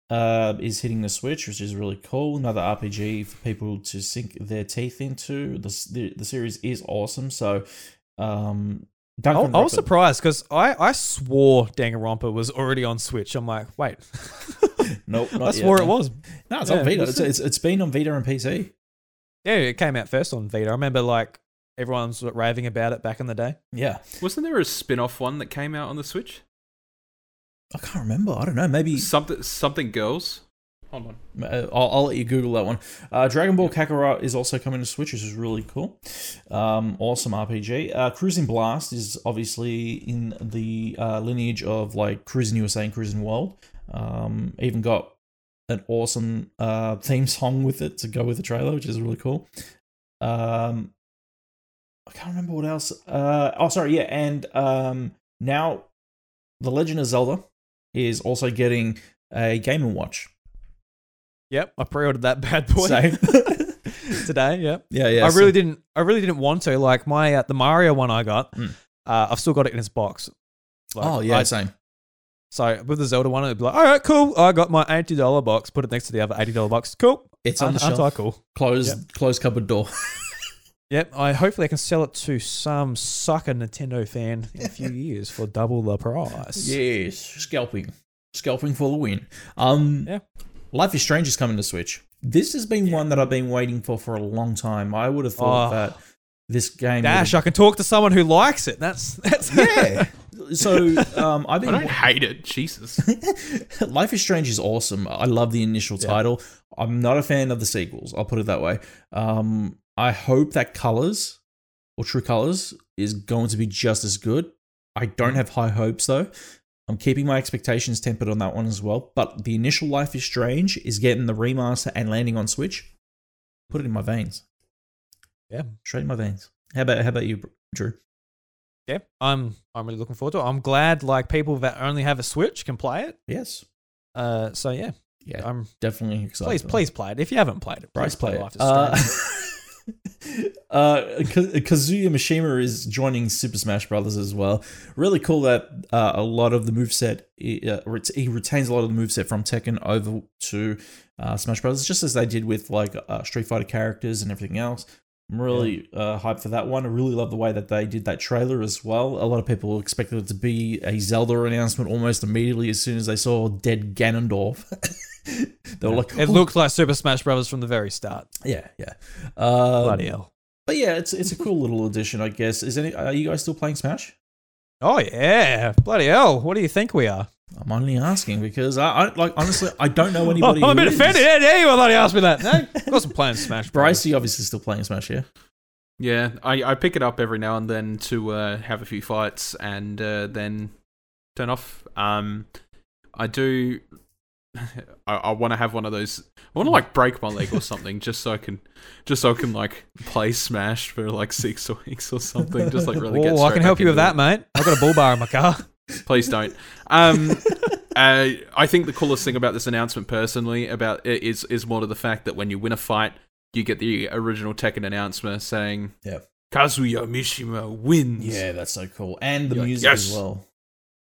A: uh, is hitting the Switch, which is really cool. Another RPG for people to sink their teeth into. The the, the series is awesome. So, um,
B: I, I was surprised because I, I swore Danganronpa was already on Switch. I'm like, wait,
A: Nope,
B: I
A: not yet,
B: swore it
A: man.
B: was.
A: No, it's
B: Yeah,
A: on Vita. It's,
B: it?
A: it's it's been on Vita and PC.
B: Yeah, it came out first on Vita. I remember like everyone was raving about it back in the day.
A: Yeah,
C: Wasn't there a spin off one that came out on the Switch?
A: I can't remember. I don't know. Maybe
C: Something, something girls. Hold on.
A: Uh, I'll, I'll let you Google that one. Uh, Dragon Ball Kakarot is also coming to Switch, which is really cool. Um, awesome RPG. Uh, Cruis'n Blast is obviously in the uh, lineage of like Cruis'n USA and Cruis'n World. Um, even got an awesome uh, theme song with it to go with the trailer, which is really cool. Um, I can't remember what else. Uh, oh, sorry, yeah, and um, now The Legend of Zelda is also getting a Game and Watch.
B: Yep, I pre-ordered that bad boy
A: Same.
B: today. Yep.
A: Yeah, yeah.
B: I
A: so-
B: really didn't. I really didn't want to. Like my uh, the Mario one I got.
A: Mm.
B: Uh, I've still got it in its box. Like,
A: oh yeah,
B: I-
A: same.
B: so with the Zelda one, it'd be like, all right, cool. I got my eighty dollar box. Put it next to the other eighty dollar box. Cool.
A: It's on the shelf.
B: I cool?
A: Closed, closed cupboard door.
B: Yep. I hopefully I can sell it to some sucker Nintendo fan in a few years for double the price.
A: yes, scalping, scalping for the win. Um,
B: Yeah.
A: Life is Strange is coming to Switch. This has been one that I've been waiting for for a long time. I would have thought
B: Oh.
A: that this game.
B: Dash,
A: would've-
B: I can talk to someone who likes it. That's that's
A: yeah. So um, I've
C: I don't hate it. Jesus.
A: Life is Strange is awesome. I love the initial
B: Yeah.
A: title. I'm not a fan of the sequels. I'll put it that way. Um, I hope that Colors or True Colors is going to be just as good. I don't have high hopes though. I'm keeping my expectations tempered on that one as well. But the initial Life is Strange is getting the remaster and landing on Switch. Put it in my veins.
B: Yeah.
A: Straight in my veins. How about how about you, Drew?
B: yeah. I'm I'm really looking forward to it. I'm glad like people that only have a Switch can play it.
A: Yes.
B: Uh, so yeah,
A: Yeah,
B: I'm
A: definitely excited.
B: please please play it if you haven't played it.
A: Bryce
B: please
A: play it.
B: Life is
A: Uh,
B: Strange.
A: uh, Kazuya Mishima is joining Super Smash Brothers as well. Really cool that uh, a lot of the moveset, uh, he retains a lot of the moveset from Tekken over to uh, Smash Brothers, just as they did with like uh, Street Fighter characters and everything else. I'm really uh, hyped for that one. I really love the way that they did that trailer as well. A lot of people expected it to be a Zelda announcement almost immediately as soon as they saw dead Ganondorf. they were like,
B: It
A: "Oh,
B: looked like Super Smash Brothers from the very start.
A: yeah, yeah. Um,
B: Bloody hell.
A: But yeah, it's it's a cool little addition, I guess. Is any are you guys still playing Smash?
B: Oh yeah, bloody hell! What do you think we are?
A: I'm only asking because I, I like honestly I don't know
B: Oh,
A: anybody.
B: I'm a bit
A: is.
B: offended. Yeah, yeah, you bloody asked me that. No, of course I'm playing Smash.
A: Bryce, you obviously still playing Smash, yeah?
C: Yeah, I, I pick it up every now and then to uh, have a few fights and uh, then turn off. Um, I do. I, I want to have one of those. I want to like break my leg or something just so I can, just so I can like play Smash for like six weeks or something. Just like really get.
B: Oh, I can help you with that, mate. I've got a bull bar in my car.
C: Please don't. Um, uh, I think the coolest thing about this announcement, personally, about it is is more to the fact that when you win a fight, you get the original Tekken announcement saying,
A: Yeah.
C: Kazuya Mishima wins."
A: Yeah, that's so cool. And the
C: You're like,
A: music as well.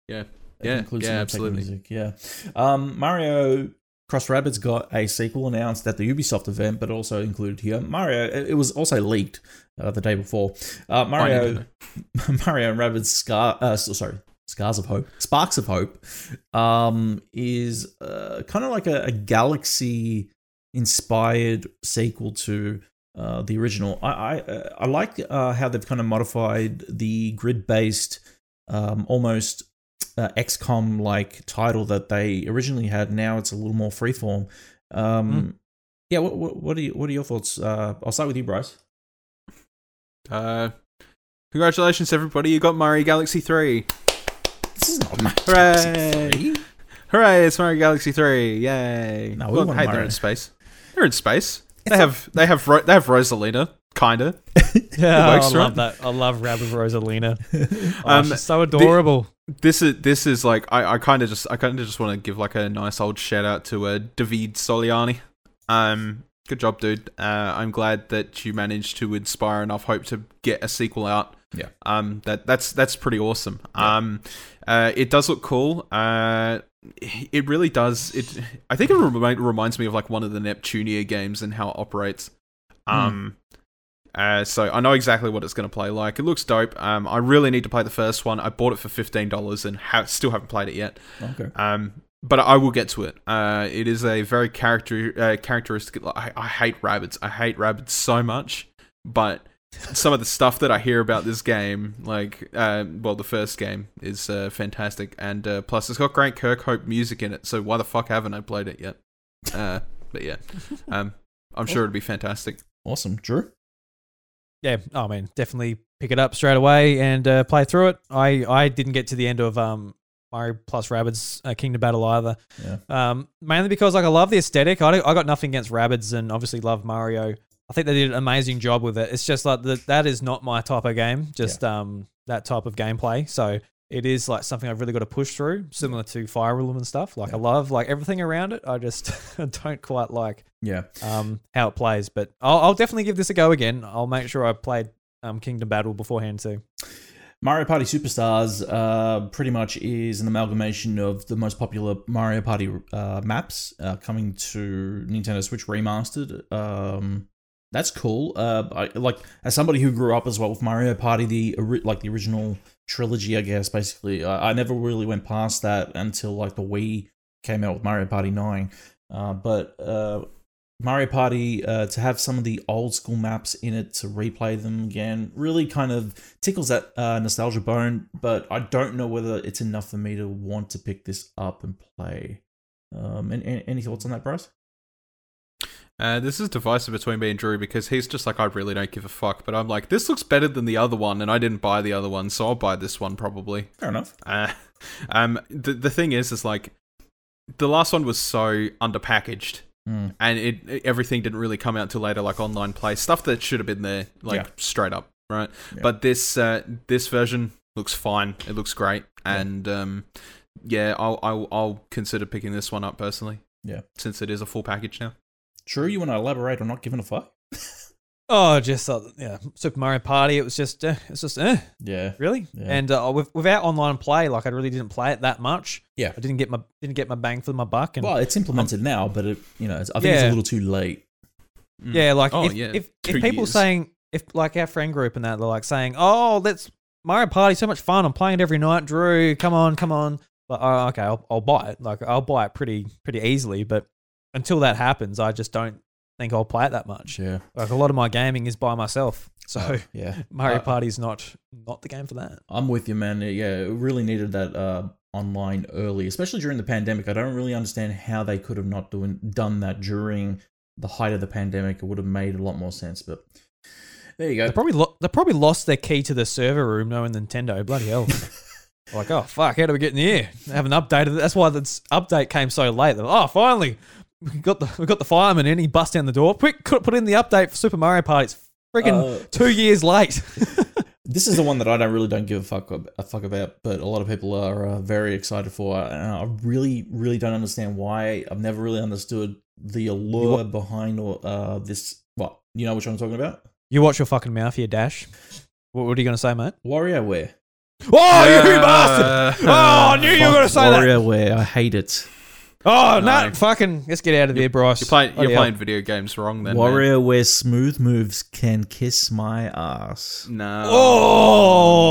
C: Yeah. Yeah,
A: includes
C: yeah, absolutely.
A: Music. Yeah. Um, Mario Cross Rabbids got a sequel announced at the Ubisoft event, but also included here. Mario, it was also leaked uh, the day before. Uh, Mario. Mario and Rabbids Scar, uh, sorry, Scars of Hope, Sparks of Hope, um, is uh, kind of like a, a galaxy inspired sequel to uh, the original. I I, uh, I like uh, how they've kind of modified the grid based, um, almost uh, XCOM like title that they originally had. Now it's a little more freeform. Um, Yeah, what, what what are you, what are your thoughts? Uh, I'll start with you, Bryce.
C: Uh, congratulations, everybody! You got Mario Galaxy Three.
A: This is not Mario
C: Hooray!
A: Galaxy 3.
C: Hooray! It's Mario Galaxy Three! Yay!
A: No, we
C: Well,
A: want
C: hey,
A: Mario.
C: they're in space. They're in space. They have they have Ro- they have Rosalina, kinda.
B: Yeah, I love
C: right?
B: that. I love Rabbid Rosalina. Oh,
C: Um,
B: she's so adorable.
C: This is this is like I, I kind of just I kind of just want to give like a nice old shout out to uh, David Soliani. Um, good job, dude. Uh, I'm glad that you managed to inspire enough hope to get a sequel out.
A: Yeah.
C: Um, that that's that's pretty awesome. Um, uh, it does look cool. Uh, it really does. It I think it remi- reminds me of like one of the Neptunia games and how it operates. Um. Uh, so I know exactly what it's going to play like. It looks dope. Um, I really need to play the first one. I bought it for fifteen dollars and ha- still haven't played it yet.
A: Okay.
C: Um, but I will get to it. Uh, it is a very character uh, characteristic. I, I hate rabbits. I hate rabbits so much. But some of the stuff that I hear about this game, like uh, well, the first game is uh, fantastic, and uh, plus it's got Grant Kirkhope music in it. So why the fuck haven't I played it yet? Uh, but yeah, um, I'm sure it'd be fantastic.
A: Awesome, Drew.
B: Yeah, oh man, definitely pick it up straight away and uh, play through it. I I didn't get to the end of um Mario plus Rabbids uh, Kingdom Battle either.
A: Yeah.
B: Um, mainly because like I love the aesthetic. I, I got nothing against Rabbids and obviously love Mario. I think they did an amazing job with it. It's just like the, that is not my type of game. Just um that type of gameplay. So it is like something I've really got to push through, similar to Fire Emblem and stuff. Like I love like everything around it. I just don't quite like
A: Yeah.
B: um, how it plays. But I'll, I'll definitely give this a go again. I'll make sure I played um, Kingdom Battle beforehand too.
A: Mario Party Superstars uh, pretty much is an amalgamation of the most popular Mario Party uh, maps uh, coming to Nintendo Switch remastered. Um, that's cool. Uh, I, like as somebody who grew up as well with Mario Party, the like the original trilogy, I guess. Basically, I, I never really went past that until like the Wii came out with Mario Party Nine. Uh, but uh, Mario Party uh, to have some of the old school maps in it to replay them again really kind of tickles that uh, nostalgia bone. But I don't know whether it's enough for me to want to pick this up and play. Um, and, and any thoughts on that, Bryce?
C: Uh, this is divisive between me and Drew because he's just like, I really don't give a fuck. But I'm like, this looks better than the other one, and I didn't buy the other one, so I'll buy this one probably.
A: Fair enough.
C: Uh, um, the the thing is, is like, the last one was so underpackaged,
A: Mm.
C: and it, it- everything didn't really come out till later, like online play stuff that should have been there, like
A: Yeah.
C: straight up, right?
A: Yeah.
C: But this uh, this version looks fine. It looks great, and um, yeah, I'll, I'll I'll consider picking this one up personally.
A: Yeah.
C: since it is a full package now.
A: True, you want to elaborate on not giving a fuck?
B: Oh, just uh, yeah, Super Mario Party. It was just uh, it's just uh,
A: Yeah.
B: really.
A: Yeah.
B: And uh, with, without online play, like I really didn't play it that much.
A: Yeah.
B: I didn't get my didn't get my bang for my buck. And
A: Well, it's implemented now, but it, you know, it's, I think it's a little too late.
C: Mm.
B: yeah, like
C: Oh,
B: if,
C: yeah,
B: if
C: two
B: if people
C: years.
B: saying if like our friend group and that they're like saying, oh, that's Mario Party so much fun. I'm playing it every night. Drew, come on, come on. Like, oh, okay, I'll, I'll buy it. Like I'll buy it pretty pretty easily. But until that happens, I just don't think I'll play it that much.
A: Yeah.
B: Like a lot of my gaming is by myself, so
A: Yeah.
B: Mario
A: Uh,
B: Party's not not the game for that.
A: I'm with you, man. Yeah, it really needed that uh, online early, especially during the pandemic. I don't really understand how they could have not doing done that during the height of the pandemic. It would have made a lot more sense. But there you go.
B: They probably lo- they probably lost their key to the server room, knowing Nintendo. Bloody hell! like, oh fuck, how do we get in here? They haven't updated. it. That's why this update came so late. Like, oh, finally, we got the we got the fireman in. He bust down the door. Quick, put in the update for Super Mario Party. It's freaking
A: Uh,
B: two years late.
A: This is the one that I don't really don't give a fuck a fuck about, but a lot of people are uh, very excited for. And I really, really don't understand why. I've never really understood the allure behind uh, this. What you know, which one I'm talking about?
B: you watch your fucking mouth here, Dash. What, what are you gonna say, mate?
A: WarioWare.
B: Oh, you bastard! Oh, I knew you were gonna say that.
A: WarioWare. I hate it.
B: Oh no,
C: No.
B: fucking let's get out of there, Bryce.
C: You're playing. You're playing video games wrong then. man.
A: WarioWare smooth moves can kiss my ass.
C: No.
B: Oh,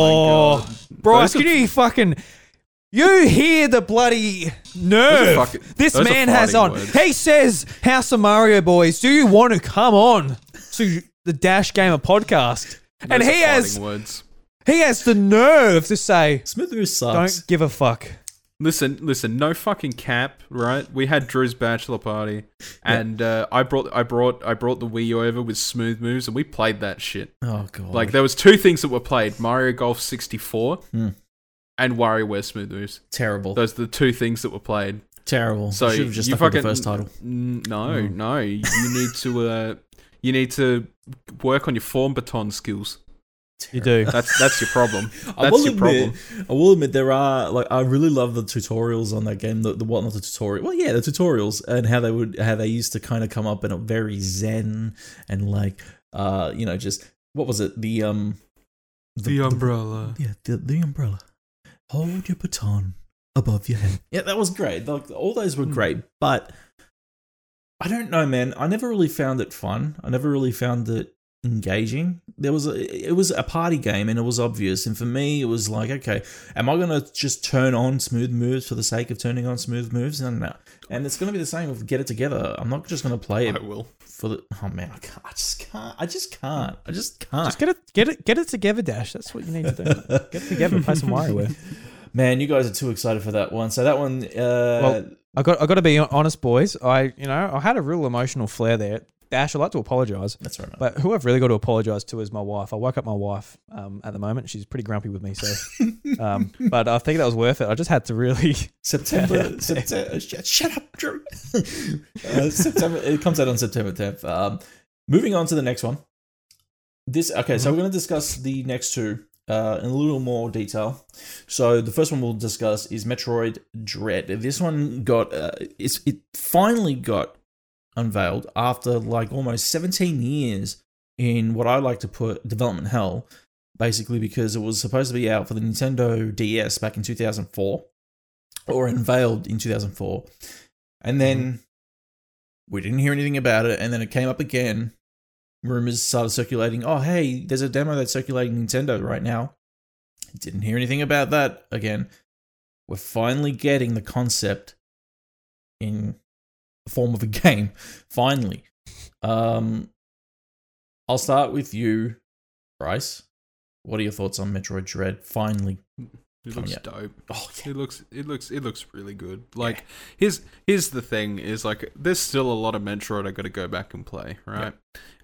B: oh
C: my God.
B: Bryce,
C: Those
B: can
C: are-
B: you fucking you hear the bloody nerve
C: fucking-
B: this man has on?
C: words.
B: He says, "House of Mario boys, do you want to come on to the Dash Gamer podcast?" and
C: those are
B: he has
C: words.
B: he has the nerve to say,
A: Smooth moves sucks.
B: "Don't give a fuck."
C: Listen, listen, no fucking cap, right? We had Drew's bachelor party, and uh, I brought, I brought, I brought the Wii U over with smooth moves, and we played that shit.
A: Oh god.
C: Like there was two things that were played: Mario Golf sixty four
A: Hmm.
C: and WarioWare smooth moves.
A: terrible.
C: Those are the two things that were played.
A: terrible.
C: So
A: have just
C: you fucking
A: the first title.
C: N- no,
A: Mm.
C: no, you need to, uh, you need to work on your form baton skills.
B: You do.
C: That's that's your problem.
A: I will
C: your
A: admit,
C: problem.
A: I will admit there are like I really love the tutorials on that game. The, the what not the tutorial? Well, yeah, the tutorials and how they would how they used to kind of come up in a very zen and like uh you know just what was it the um the
C: umbrella.
A: yeah the the umbrella. Hold your baton above your head. Yeah, that was great. Like all those were great, but I don't know, man. I never really found it fun. I never really found it engaging. There was a, it was a party game, and it was obvious. And for me, it was like, okay, am I gonna just turn on smooth moves for the sake of turning on smooth moves? No, no. And it's gonna be the same with Get It Together. I'm not just gonna play it
C: I will.
A: for the. Oh man, I, can't, I just can't. I just can't. I just can't.
B: Just get it, get it, get it together, Dash. That's what you need to do. Get it together and play some WarioWare.
A: Man, you guys are too excited for that one. So that one, uh,
B: Well, I got, I got to be honest, boys. I, you know, I had a real emotional flare there. Dash, I'd like to apologise.
A: that's right.
B: But who I've really got to apologise to is my wife. I woke up my wife um, at the moment. She's pretty grumpy with me, so. Um, but I think that was worth it. I just had to really.
A: September, September. Shut, shut up, Drew. uh, September. It comes out on September 10th. Um, moving on to the next one. This okay. So we're going to discuss the next two uh, in a little more detail. So the first one we'll discuss is Metroid Dread. This one got uh, it's it finally got unveiled after like almost 17 years in what I like to put development hell, basically because it was supposed to be out for the Nintendo DS back in 2004 or unveiled in 2004. And then mm-hmm. we didn't hear anything about it. And then it came up again. Rumors started circulating. Oh, hey, there's a demo that's circulating Nintendo right now. Didn't hear anything about that again. We're finally getting the concept in form of a game. Finally. Um, I'll start with you, Bryce. What are your thoughts on Metroid Dread? Finally.
C: It looks
A: out.
C: dope.
A: Oh, yeah.
C: It looks it looks it looks really good. Like here's here's the thing is like there's still a lot of Metroid I got to go back and play, right?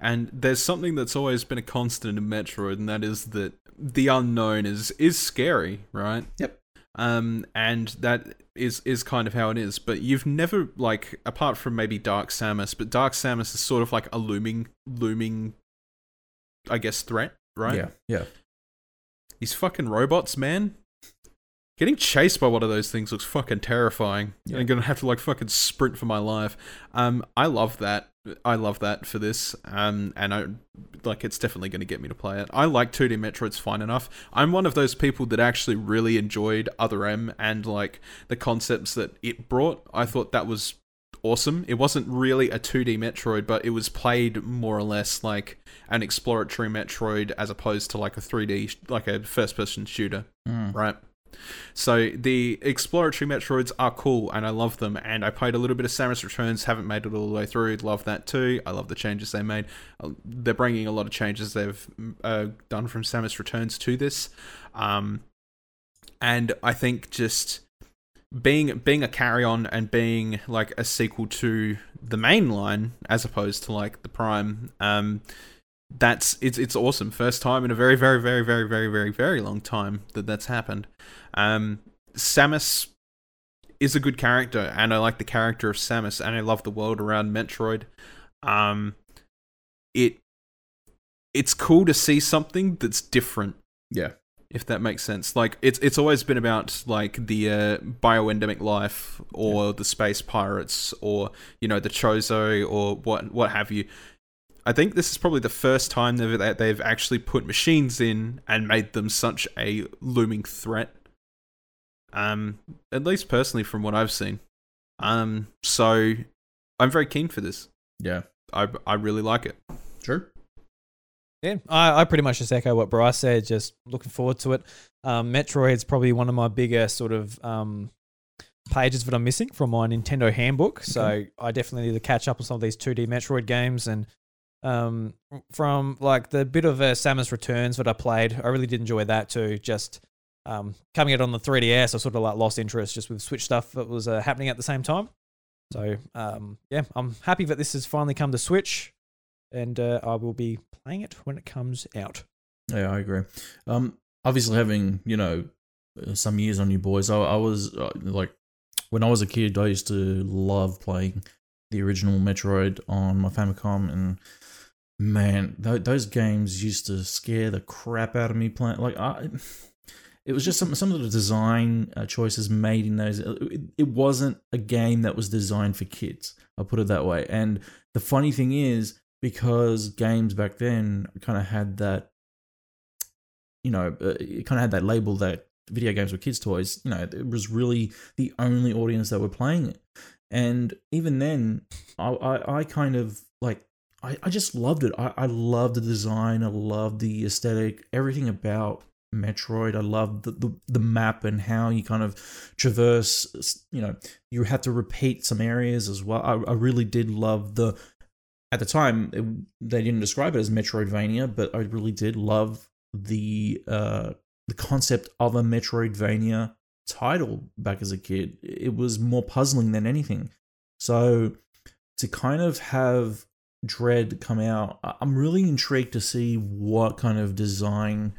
C: And there's something that's always been a constant in Metroid and that is that the unknown is is scary, right?
A: Yep.
C: Um and that is is kind of how it is, but you've never like apart from maybe Dark Samus, but Dark Samus is sort of like a looming looming I guess threat, right?
A: Yeah. Yeah.
C: These fucking robots, man. Getting chased by one of those things looks fucking terrifying.
A: Yeah.
C: I'm gonna have to like fucking sprint for my life. Um, I love that. I love that for this. Um, and I like it's definitely gonna get me to play it. I like 2D Metroid's fine enough. I'm one of those people that actually really enjoyed Other M and like the concepts that it brought. I thought that was awesome. It wasn't really a 2D Metroid, but it was played more or less like an exploratory Metroid as opposed to like a 3D, like a first person shooter,
A: Mm.
C: right? So the exploratory Metroids are cool, and I love them. And I played a little bit of Samus Returns, haven't made it all the way through. Love that too. I love the changes they made. Uh, They're bringing a lot of changes they've uh, done from Samus Returns to this, um, and I think just being being a carry on and being like a sequel to the main line as opposed to like the Prime. Um, that's it's it's awesome. First time in a very very very very very very very long time that that's happened. Um, Samus is a good character, and I like the character of Samus, and I love the world around Metroid. Um, it it's cool to see something that's different
A: Yeah.
C: if that makes sense. Like it's it's always been about like the uh, bioendemic life or the space pirates or you know the Chozo or what what have you. I think this is probably the first time that they've actually put machines in and made them such a looming threat. Um, at least personally, from what I've seen. Um, so I'm very keen for this.
A: Yeah.
C: I I really like it.
A: True.
B: Yeah, I, I pretty much just echo what Bryce said. Just looking forward to it. Um, Metroid's probably one of my bigger sort of um, pages that I'm missing from my Nintendo handbook. So I definitely need to catch up on some of these 2D Metroid games. And um, from like the bit of uh, Samus Returns that I played, I really did enjoy that too. Just um, coming out on the 3DS, I sort of like lost interest just with Switch stuff that was uh, happening at the same time. So um, yeah, I'm happy that this has finally come to Switch, and uh, I will be playing it when it comes out.
A: Yeah, I agree. Um, obviously having you know uh, some years on you boys, I, I was uh, like when I was a kid, I used to love playing the original Metroid on my Famicom, and man, th- those games used to scare the crap out of me. Playing like I. It was just some some of the design uh, choices made in those. It, it wasn't a game that was designed for kids. I'll put it that way. And the funny thing is, because games back then kind of had that you know, uh, it kind of had that label that video games were kids' toys. You know, it was really the only audience that were playing it. And even then, I, I, I kind of like, I, I just loved it. I, I loved the design. I loved the aesthetic, everything about Metroid. I loved the, the, the map and how you kind of traverse, you know, you had to repeat some areas as well. I, I really did love the, at the time, it, they didn't describe it as Metroidvania, but I really did love the uh the concept of a Metroidvania title back as a kid. It was more puzzling than anything. So to kind of have Dread come out, I'm really intrigued to see what kind of design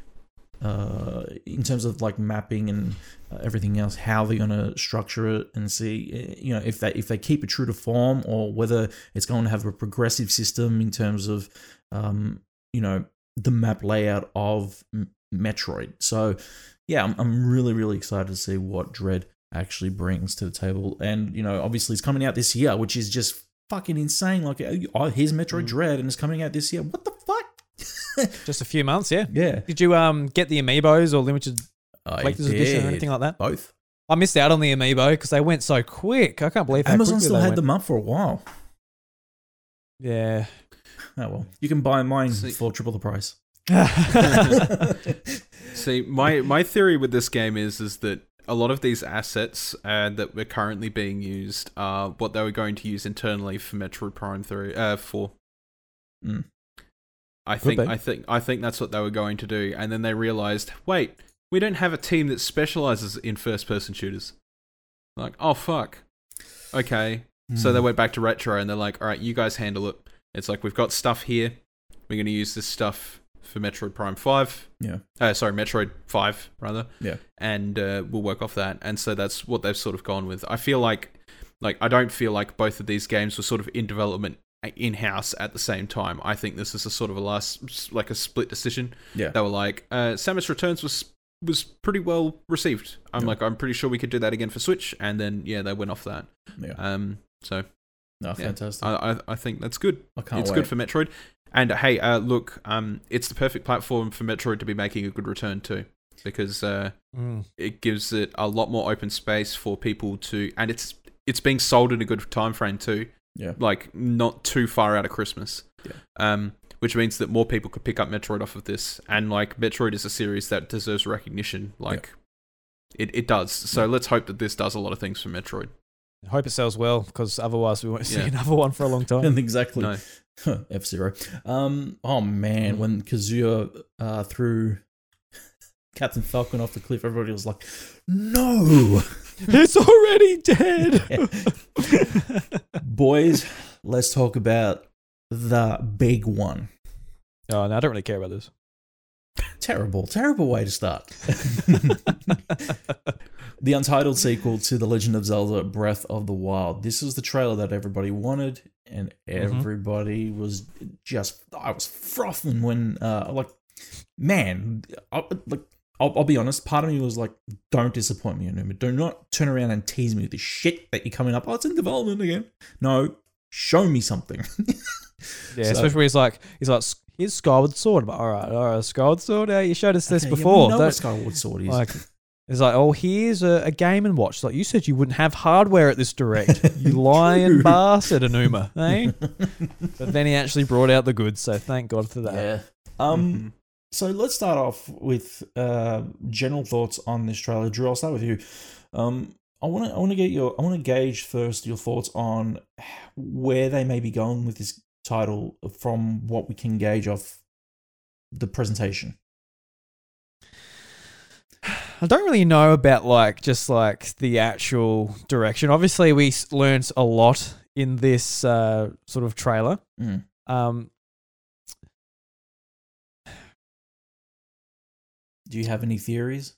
A: uh in terms of like mapping and uh, everything else how they're going to structure it and see eh, you know if they if they keep it true to form or whether it's going to have a progressive system in terms of um you know the map layout of M- Metroid. So, yeah, I'm, I'm really, really excited to see what Dread actually brings to the table. And, you know, obviously it's coming out this year, which is just fucking insane. Like, oh, here's Metroid Dread and it's coming out this year. What the?
B: Just a few months, yeah.
A: yeah.
B: Did you um get the amiibos or limited
A: I
B: collector's edition or
A: did.
B: anything like that?
A: Both.
B: I missed out on the amiibo because they went so quick. I can't believe how
A: Amazon
B: quickly
A: still
B: they
A: had
B: went.
A: them up for a while.
B: Yeah.
A: Oh, well. You can buy mine
C: See-
A: for triple the price.
C: See, my my theory with this game is is that a lot of these assets uh, that were currently being used are what they were going to use internally for Metroid Prime three, uh, four.
A: Mm.
C: I think. I think I think that's what they were going to do, and then they realized, wait, we don't have a team that specializes in first person shooters. Like, oh fuck, okay. So
A: Hmm.
C: they went back to retro, and they're like, all right, you guys handle it. It's like we've got stuff here. We're going to use this stuff for Metroid Prime five.
A: Yeah.
C: Uh, sorry, Metroid Five rather.
A: Yeah.
C: And uh, we'll work off that. And so that's what they've sort of gone with. I feel like, like I don't feel like both of these games were sort of in development in house at the same time. I think this is a sort of a last like a split decision.
A: Yeah.
C: They were like, uh, Samus Returns was was pretty well received. I'm
A: Yeah.
C: like, I'm pretty sure we could do that again for Switch. And then yeah, they went off that.
A: Yeah.
C: Um. So
A: No,
C: yeah,
A: fantastic.
C: I, I I think that's good
A: I can't
C: it's
A: wait.
C: good for Metroid. And hey, uh, look, um, it's the perfect platform for Metroid to be making a good return to, because uh,
B: Mm.
C: it gives it a lot more open space for people to, and it's it's being sold in a good time frame too,
A: yeah.
C: like not too far out of Christmas.
A: Yeah.
C: Um, which means that more people could pick up Metroid off of this, and like Metroid is a series that deserves recognition. Like, It it does. So let's hope that this does a lot of things for Metroid.
B: I hope it sells well because otherwise we won't see
C: Yeah.
B: another one for a long time.
A: exactly.
C: No.
A: F Zero. Um. Oh man, when Kazuya uh, threw Captain Falcon off the cliff, everybody was like, "No,
B: it's already dead.
A: boys." Let's talk about the big one.
B: oh, no, I don't really care about this.
A: Terrible, terrible way to start. the untitled sequel to The Legend of Zelda Breath of the Wild. This was the trailer that everybody wanted, and everybody was just, I was frothing when, uh, like, man, I, like, I'll, I'll be honest, part of me was like, don't disappoint me, Aonuma. Do not turn around and tease me with the shit that you're coming up. Oh, it's in development again. No, show me something.
B: Yeah,
A: So-
B: especially where he's like, he's like, here's Skyward Sword. Like, all right, all right, Skyward Sword. Yeah, you showed us this
A: Okay, yeah, we
B: before.
A: know Skyward Sword is.
B: like, it's like, oh, here's a, a game and watch. It's like you said, you wouldn't have hardware at this direct. You lying bastard, Aonuma. Eh? but then he actually brought out the goods, so thank God for that.
A: yeah. Um.
C: Mhm.
A: So let's start off with uh, general thoughts on this trailer. Drew, I'll start with you. Um, I want to I want to get your I want to gauge first your thoughts on where they may be going with this title from what we can gauge off the presentation.
B: I don't really know about like just like the actual direction. Obviously, we learned a lot in this uh, sort of trailer.
A: Mm.
B: Um,
A: Do you have any theories?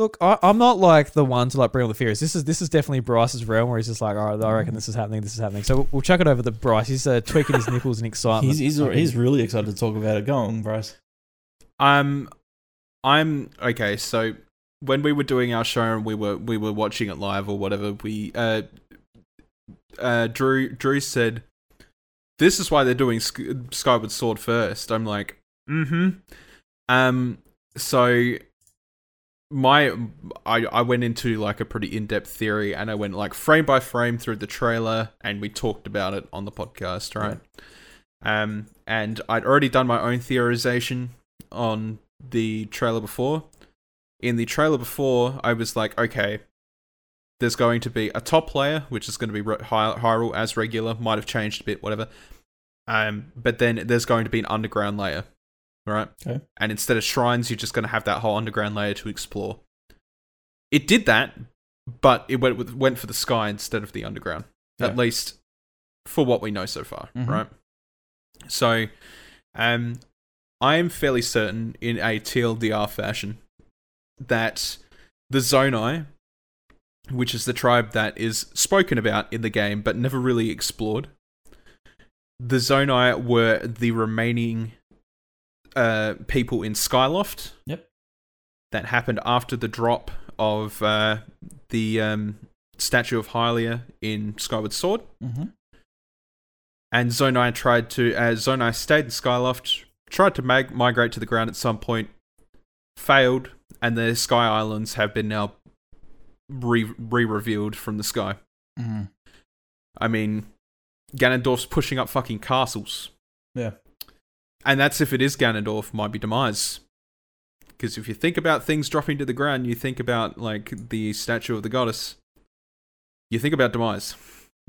B: look, I, I'm not like the one to like bring all the theories. This is this is definitely Bryce's realm where he's just like, all right, I reckon this is happening, this is happening. So we'll, we'll chuck it over to Bryce. He's uh, tweaking his nipples in excitement.
A: He's he's, he's really excited to talk about it. Go on, Bryce.
C: Um, I'm okay. So when we were doing our show and we were we were watching it live or whatever, we uh, uh, Drew Drew said, "This is why they're doing Sk- Skyward Sword first. I'm like, mm-hmm. Um, so my I I went into like a pretty in depth theory and I went like frame by frame through the trailer and we talked about it on the podcast, right? Um, and I'd already done my own theorization on the trailer before. In the trailer before, I was like, okay, there's going to be a top player, which is going to be Hy- Hyrule as regular, might have changed a bit, whatever. Um, but then there's going to be an underground layer, right?
A: Okay.
C: And instead of shrines, you're just going to have that whole underground layer to explore. It did that, but it went with, went for the sky instead of the underground.
A: Yeah.
C: At least for what we know so far,
A: Mhm.
C: right? So, um, I am fairly certain in a TLDR fashion that the Zonai, which is the tribe that is spoken about in the game but never really explored, the Zonai were the remaining uh, people in Skyloft.
A: Yep.
C: That happened after the drop of uh, the um, statue of Hylia in Skyward Sword
A: Mm-hmm.
C: and Zonai tried to, as Zonai stayed in Skyloft, tried to mag- migrate to the ground at some point, failed, and the Sky Islands have been now re revealed from the sky.
A: Mm-hmm.
C: I mean, Ganondorf's pushing up fucking castles,
A: Yeah.
C: And that's if it is Ganondorf, might be Demise. Because if you think about things dropping to the ground, you think about like the statue of the goddess. You think about Demise.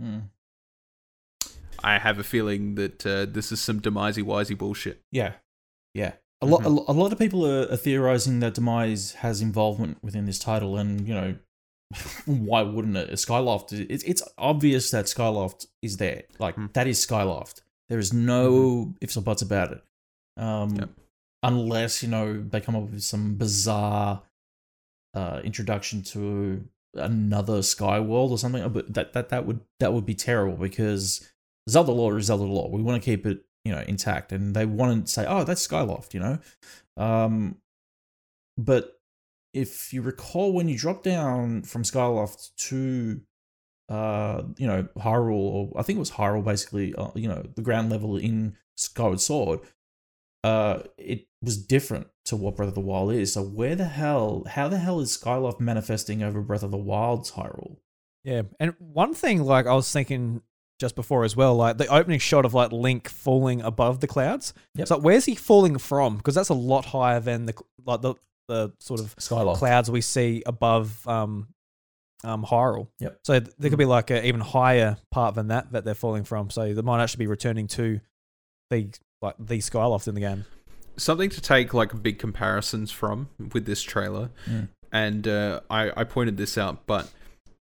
A: Mm.
C: I have a feeling that uh, this is some demisey wisey bullshit.
A: Yeah, yeah. A lot, a
C: Mhm.
A: lo- a lot of people are, are theorizing that Demise has involvement within this title, and you know, why wouldn't it? Skyloft, it's it's obvious that Skyloft is there. Like
C: Mm.
A: that is Skyloft. There is no ifs or buts about it. Um,
C: Yep.
A: unless you know they come up with some bizarre uh, introduction to another Sky World or something. But that that that would that would be terrible because Zelda lore is Zelda lore. We want to keep it, you know, intact, and they want to say, "Oh, that's Skyloft," you know. Um, but if you recall, when you drop down from Skyloft to, uh, you know, Hyrule, or I think it was Hyrule, basically, uh, you know, the ground level in Skyward Sword, uh, it was different to what Breath of the Wild is. So where the hell, how the hell is Skyloft manifesting over Breath of the Wild's Hyrule?
B: Yeah, and one thing like I was thinking just before as well, like the opening shot of like Link falling above the clouds.
A: Yep.
B: Like where's he falling from? Because that's a lot higher than the like the the sort of
A: Skyloft.
B: clouds we see above um, um, Hyrule.
A: Yep.
B: So th- there could be like an even higher part than that that they're falling from. So they might actually be returning to the like the Skyloft in the game.
C: something to take like big comparisons from with this trailer
A: Mm.
C: and uh, I, I pointed this out but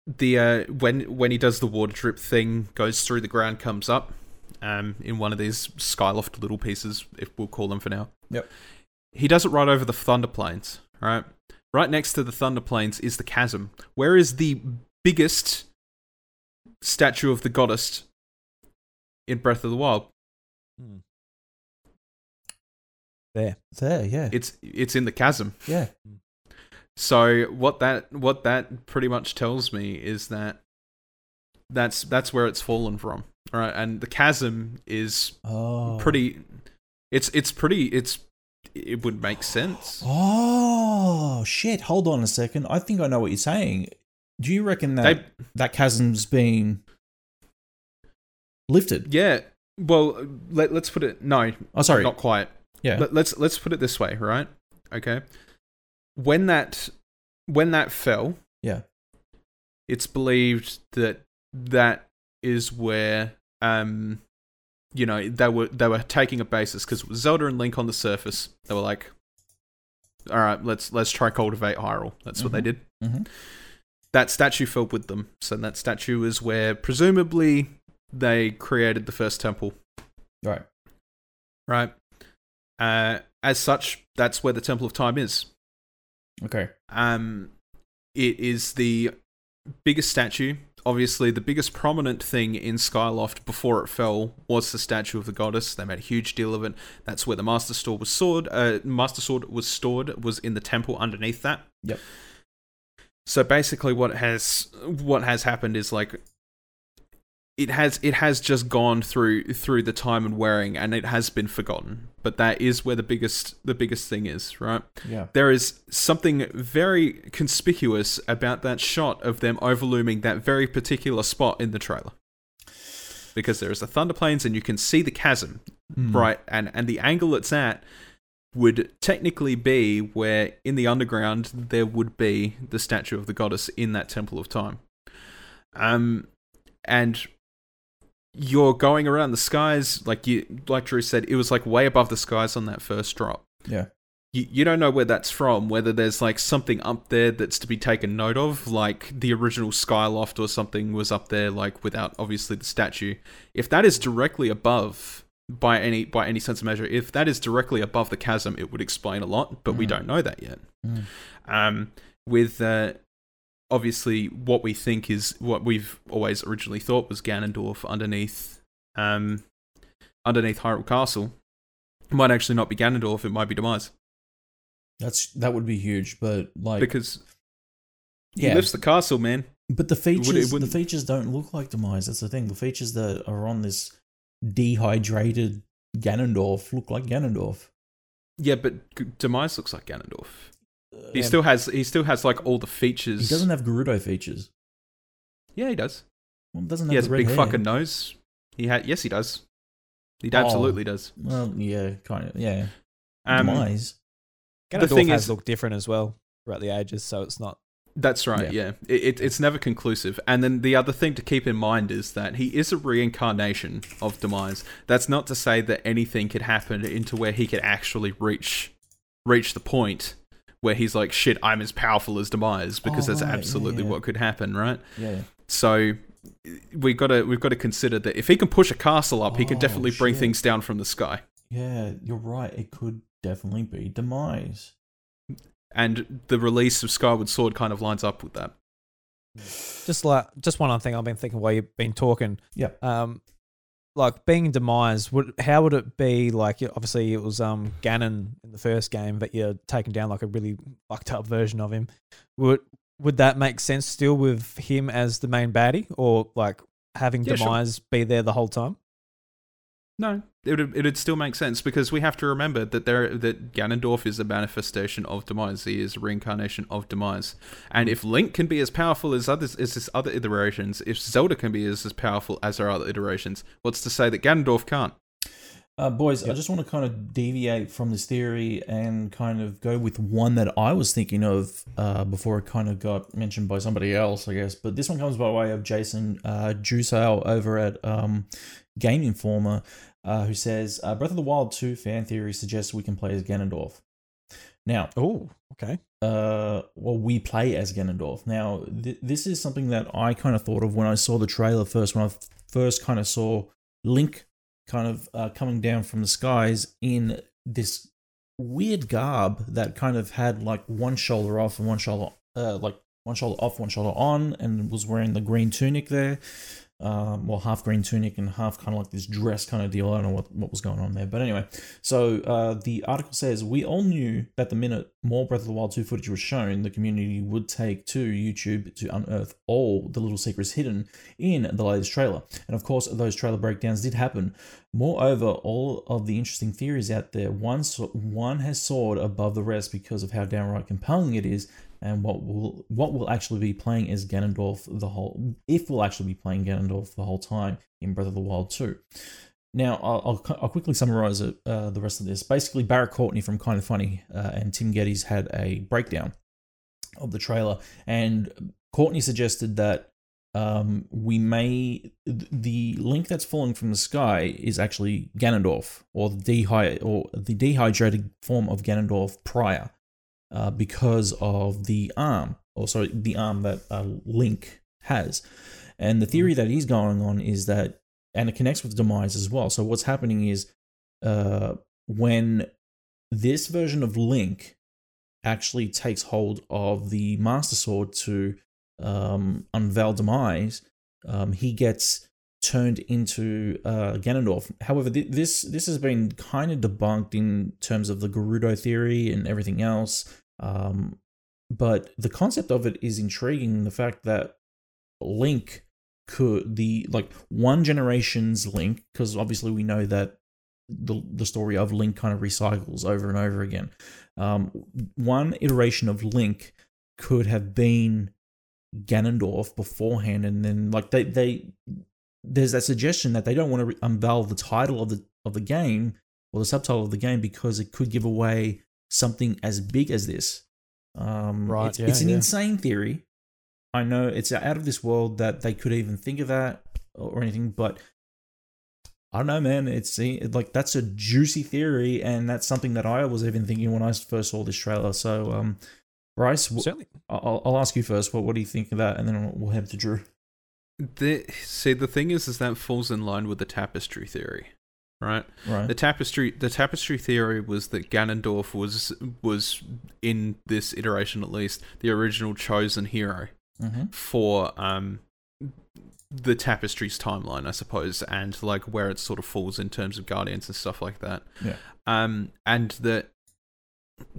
C: the uh, when when he does the water drip thing goes through the ground comes up um, in one of these skyloft little pieces if we'll call them for now
A: Yep.
C: he does it right over the thunder plains right right next to the thunder plains is the chasm where is the biggest statue of the goddess in breath of the wild hmm.
B: There.
A: There, yeah.
C: it's it's in the chasm
A: yeah.
C: So what that what that pretty much tells me is that that's that's where it's fallen from, right? And the chasm is
A: Oh.
C: pretty. It's it's pretty. It's it would make sense.
A: Oh, shit. Hold on a second. I think I know what you're saying. Do you reckon that
C: They,
A: that chasm's been lifted?
C: yeah. Well, let, let's put it. No,
A: Oh, sorry.
C: not quite.
A: yeah.
C: Let, let's let's put it this way, right? Okay. When that when that fell,
A: Yeah.
C: it's believed that that is where um you know they were they were taking a basis because Zelda and Link on the surface they were like all right let's let's try cultivate Hyrule that's what they
A: Mhm.
C: did
A: Mhm.
C: that statue fell with them so that statue is where presumably they created the first temple
A: Right.
C: right uh as such that's where the Temple of Time is
A: Okay.
C: um, it is the biggest statue. Obviously, the biggest prominent thing in Skyloft before it fell was the statue of the goddess. They made a huge deal of it. That's where the Master Sword was stored. Uh, Master Sword was stored. Was in the temple underneath that.
A: Yep.
C: So basically, what has what has happened is like it has it has just gone through through the time and wearing, and it has been forgotten. But that is where the biggest the biggest thing is, right?
A: Yeah.
C: there is something very conspicuous about that shot of them overlooming that very particular spot in the trailer. Because there is the thunder plains and you can see the chasm,
A: Mm.
C: right? And and the angle it's at would technically be where in the underground there would be the statue of the goddess in that temple of time. Um and you're going around the skies like you like Drew said it was like way above the skies on that first drop
A: Yeah.
C: you, you don't know where that's from, whether there's like something up there that's to be taken note of, like the original Skyloft or something was up there, like without obviously the statue. If that is directly above by any by any sense of measure, if that is directly above the chasm, it would explain a lot, but we
A: Mhm.
C: don't know that yet.
A: Mm.
C: Um, with uh, obviously what we think is what we've always originally thought was Ganondorf underneath um underneath Hyrule Castle. It might actually not be Ganondorf, it might be Demise.
A: That's that would be huge, but like
C: because
A: yeah,
C: he lifts the castle, man.
A: but the features the
C: wouldn't-
A: features don't look like demise. That's the thing. The features that are on this dehydrated Ganondorf look like Ganondorf.
C: Yeah, but Demise looks like Ganondorf. He
A: Um,
C: still has he still has like all the features.
A: he doesn't have Gerudo features.
C: Yeah, he does.
A: Well, doesn't have
C: He has
A: the
C: a
A: red
C: big
A: hair.
C: fucking nose. He had yes, he does. He
A: Oh.
C: absolutely does.
A: Well, yeah, kind of. Yeah,
C: Um,
A: demise.
C: The thing
B: has
C: is-
B: looked different as well throughout the ages, so it's not.
C: That's right. Yeah, It, it, it's never conclusive. And then the other thing to keep in mind is that he is a reincarnation of Demise. That's not to say that anything could happen into where he could actually reach reach the point where he's like, "Shit, I'm as powerful as Demise," because
A: Oh,
C: that's
A: right,
C: absolutely
A: yeah.
C: what could happen, right?
A: Yeah,
C: So we've got to we've got to consider that if he can push a castle up, he can
A: Oh,
C: definitely bring things down from the sky.
A: yeah. You're right. It could definitely be demise.
C: And the release of Skyward Sword kind of lines up with that.
B: Just like just one other thing I've been thinking while you've been talking.
A: Yeah.
B: Um, like being demise, would how would it be? Like obviously it was um Ganon in the first game, but you're taking down like a really fucked up version of him. Would would that make sense still with him as the main baddie, or like having
C: Yeah, sure.
B: demise be there the whole time?
C: No, it would it'd still make sense because we have to remember that there that Ganondorf is a manifestation of Demise. He is a reincarnation of Demise. And if Link can be as powerful as others as his other iterations, if Zelda can be as, as powerful as our other iterations, what's to say that Ganondorf can't?
A: Uh, boys, I just want to kind of deviate from this theory and kind of go with one that I was thinking of uh, before it kind of got mentioned by somebody else, I guess. But this one comes by way of Jason uh, Guisao over at um, Game Informer, uh, who says uh, Breath of the Wild 2 fan theory suggests we can play as Ganondorf. Now,
B: Oh, okay.
A: uh, well, we play as Ganondorf. Now, th- this is something that I kind of thought of when I saw the trailer first, when I first kind of saw Link kind of uh, coming down from the skies in this weird garb that kind of had like one shoulder off and one shoulder, uh, like one shoulder off, one shoulder on, and was wearing the green tunic there. Um, well, half green tunic and half kind of like this dress kind of deal. I don't know what, what was going on there. But anyway, so uh, the article says we all knew that the minute more Breath of the Wild 2 footage was shown, the community would take to YouTube to unearth all the little secrets hidden in the latest trailer. And of course, those trailer breakdowns did happen. Moreover, all of the interesting theories out there, one one has soared above the rest because of how downright compelling it is. And what will what will actually be playing as Ganondorf the whole if we'll actually be playing Ganondorf the whole time in Breath of the Wild 2. Now, I'll, I'll, I'll quickly summarize it, uh, the rest of this. Basically, Barrett Courtney from Kind of Funny uh, and Tim Gettys had a breakdown of the trailer, and Courtney suggested that um, we may the link that's falling from the sky is actually Ganondorf, or the dehy- or the dehydrated form of Ganondorf prior, uh, because of the arm, or sorry, the arm that uh, Link has. And the theory that he's going on is that and it connects with demise as well. So what's happening is uh, when this version of Link actually takes hold of the Master Sword to um, unveil demise, um, he gets turned into uh, Ganondorf. However, th- this this has been kind of debunked in terms of the Gerudo theory and everything else. Um, but the concept of it is intriguing. The fact that Link could the like one generation's Link, because obviously we know that the the story of Link kind of recycles over and over again. Um, one iteration of Link could have been Ganondorf beforehand, and then like they they there's that suggestion that they don't want to unveil the title of the of the game or the subtitle of the game because it could give away something as big as this. Um,
B: Right,
A: It's,
B: yeah,
A: it's an
B: yeah.
A: insane theory. I know it's out of this world that they could even think of that or anything, but I don't know, man. It's it- like that's a juicy theory, and that's something that I was even thinking when I first saw this trailer. So, um, Bryce, w-
B: Certainly.
A: I'll, I'll ask you first. What what do you think of that, and then we'll head to Drew.
C: The, see, the thing is, is that falls in line with the tapestry theory, right?
A: Right.
C: The tapestry, the tapestry theory was that Ganondorf was was in this iteration at least the original chosen hero
A: mm-hmm.
C: for um the tapestry's timeline, I suppose, and like where it sort of falls in terms of guardians and stuff like that.
A: Yeah.
C: Um, and that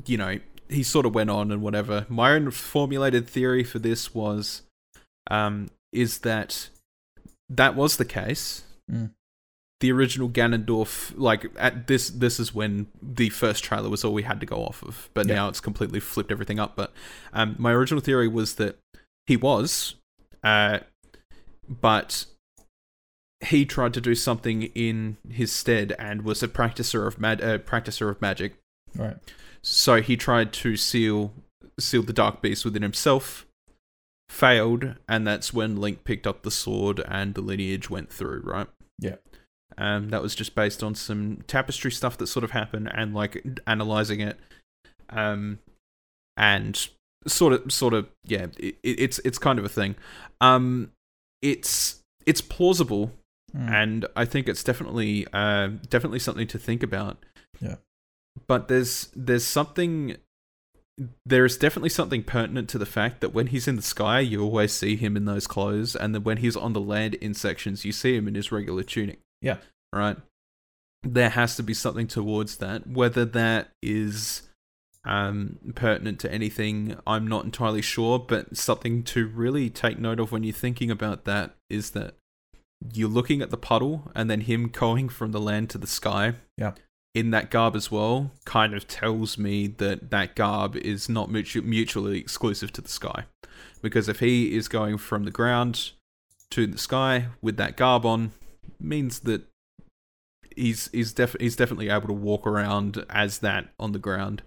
C: you know he sort of went on and whatever. My own formulated theory for this was, um, is that that was the case.
A: Mm.
C: The original Ganondorf, like at this, this is when the first trailer was all we had to go off of. But
A: Yeah.
C: now it's completely flipped everything up. But um, my original theory was that he was, uh, but he tried to do something in his stead and was a practicer of mag- uh, practicer of magic.
A: Right.
C: So he tried to seal seal the dark beast within himself, failed, and that's when Link picked up the sword and the lineage went through. Right.
A: Yeah.
C: Um, that was just based on some tapestry stuff that sort of happened and like analyzing it, um, and sort of sort of yeah, it, it's it's kind of a thing. Um, it's it's plausible
A: Mm.
C: and I think it's definitely uh, definitely something to think about.
A: Yeah.
C: But there's there's something there is definitely something pertinent to the fact that when he's in the sky, you always see him in those clothes, and then when he's on the land in sections, you see him in his regular tunic.
A: Yeah.
C: Right. There has to be something towards that. Whether that is um, pertinent to anything, I'm not entirely sure, but something to really take note of when you're thinking about that is that you're looking at the puddle and then him going from the land to the sky.
A: Yeah.
C: In that garb as well, kind of tells me that that garb is not mutu- mutually exclusive to the sky. Because if he is going from the ground to the sky with that garb on, means that he's he's def- he's definitely able to walk around as that on the ground.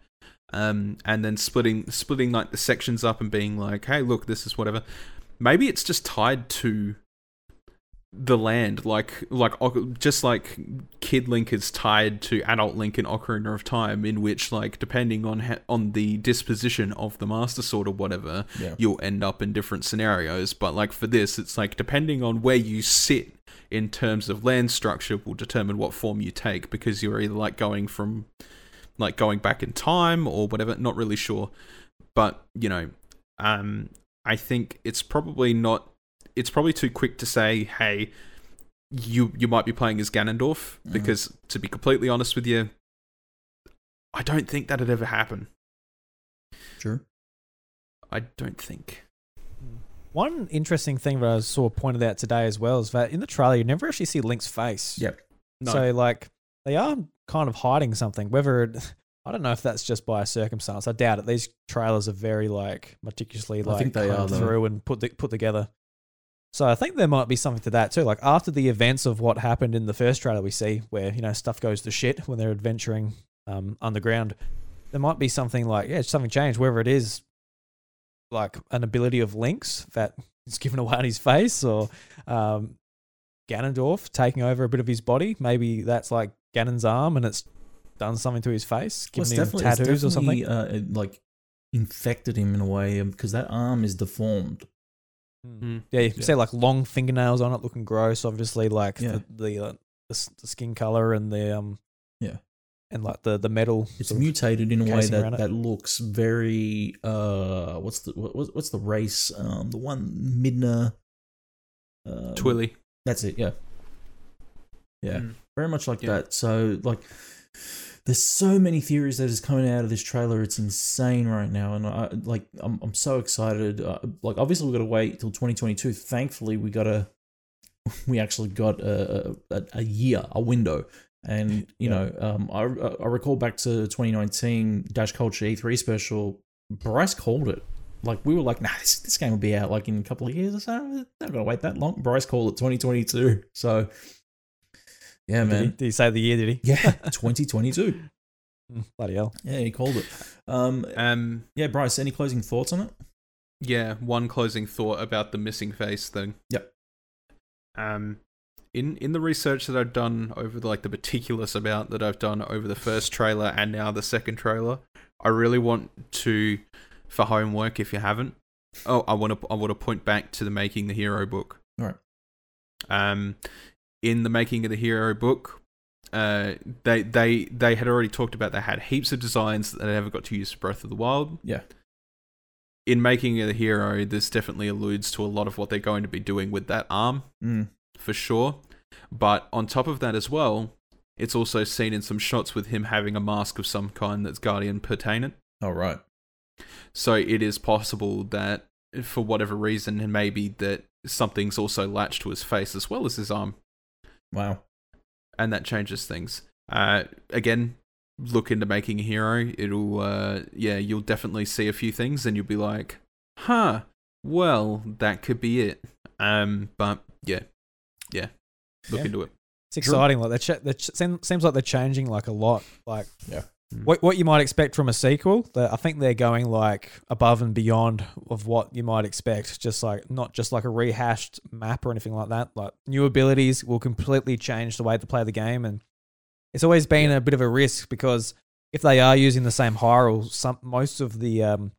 C: Um, and then splitting splitting like the sections up and being like, hey, look, this is whatever. Maybe it's just tied to the land, like like just like Kid Link is tied to Adult Link in Ocarina of Time, in which like depending on ha- on the disposition of the Master Sword or whatever,
A: Yeah.
C: you'll end up in different scenarios. But like for this, it's like depending on where you sit in terms of land structure will determine what form you take because you're either like going from like going back in time or whatever. Not really sure, but you know, um, I think it's probably not. It's probably too quick to say, hey, you you might be playing as Ganondorf
A: Mhm.
C: because to be completely honest with you, I don't think that'd ever happen.
A: Sure.
C: I don't think.
B: One interesting thing that I saw pointed out today as well is that in the trailer you never actually see Link's face.
A: Yep.
C: No.
B: So like they are kind of hiding something. Whether it, I don't know if that's just by circumstance. I doubt it. These trailers are very like meticulously
A: I
B: like
A: think they
B: combed
A: are, though.
B: through and put the, put together. So I think there might be something to that too. Like after the events of what happened in the first trailer we see, where you know stuff goes to shit when they're adventuring um, underground, there might be something like yeah, something changed. Whether it is like an ability of Link's that is given away on his face, or um, Ganondorf taking over a bit of his body. Maybe that's like Ganon's arm, and it's done something to his face,
A: Well,
B: giving him
A: definitely, it's
B: tattoos or something.
A: Uh, it, like infected him in a way because that arm is deformed.
C: Mm.
B: Yeah, you can
A: Yeah.
B: see like long fingernails on it, looking gross. Obviously, like
A: Yeah.
B: the the, uh, the the skin color and the um
A: Yeah.
B: And like the the metal.
A: It's mutated in a way that, that looks very uh what's the what, what's- what's the race um the one Midna uh,
C: Twili.
A: that's it yeah yeah
C: Mm.
A: very much like
C: Yeah.
A: that so like there's so many theories that is coming out of this trailer it's insane right now and I like I'm I'm so excited uh, like obviously we got to wait till 2022 thankfully we got a we actually got a, a, a year a window and you know um I, I recall back to 2019 dash culture e3 special bryce called it like we were like nah this, this game will be out like in a couple of years or so not gonna wait that long bryce called it 2022 so yeah
B: Did he,
A: man
B: did he say the year? Did he?
A: yeah 2022
B: Mm, Bloody hell!
A: yeah he called it um
C: Um,
A: yeah bryce any closing thoughts on it
C: yeah, one closing thought about the missing face thing.
A: Yep.
C: Um, in in the research that I've done over the, like the meticulous amount that I've done over the first trailer and now the second trailer, I really want to, for homework, if you haven't. Oh, I want to I want to point back to the making the hero book.
A: Alright.
C: Um, in the making of the hero book, uh, they they they had already talked about they had heaps of designs that they never got to use for Breath of the Wild.
A: Yeah.
C: In making of the hero, this definitely alludes to a lot of what they're going to be doing with that arm
A: mm.
C: For sure. But on top of that as well, it's also seen in some shots with him having a mask of some kind that's Guardian pertainant.
A: all right
C: So it is possible that for whatever reason, and maybe that something's also latched to his face as well as his arm,
A: wow
C: and that changes things. Uh, again, look into making a hero. It'll, uh, yeah, you'll definitely see a few things, and you'll be like, "Huh, well, that could be it." Um, but yeah, yeah, look
B: Yeah.
C: into it.
B: It's exciting. Like they ch- they ch- seem, seems like they're changing like a lot. Like
A: Yeah.
C: Mm.
B: what what you might expect from a sequel. That I think they're going like above and beyond of what you might expect. Just like not just like a rehashed map or anything like that. Like new abilities will completely change the way to play the game, and it's always been a bit of a risk because if they are using the same Hyrule, some most of the um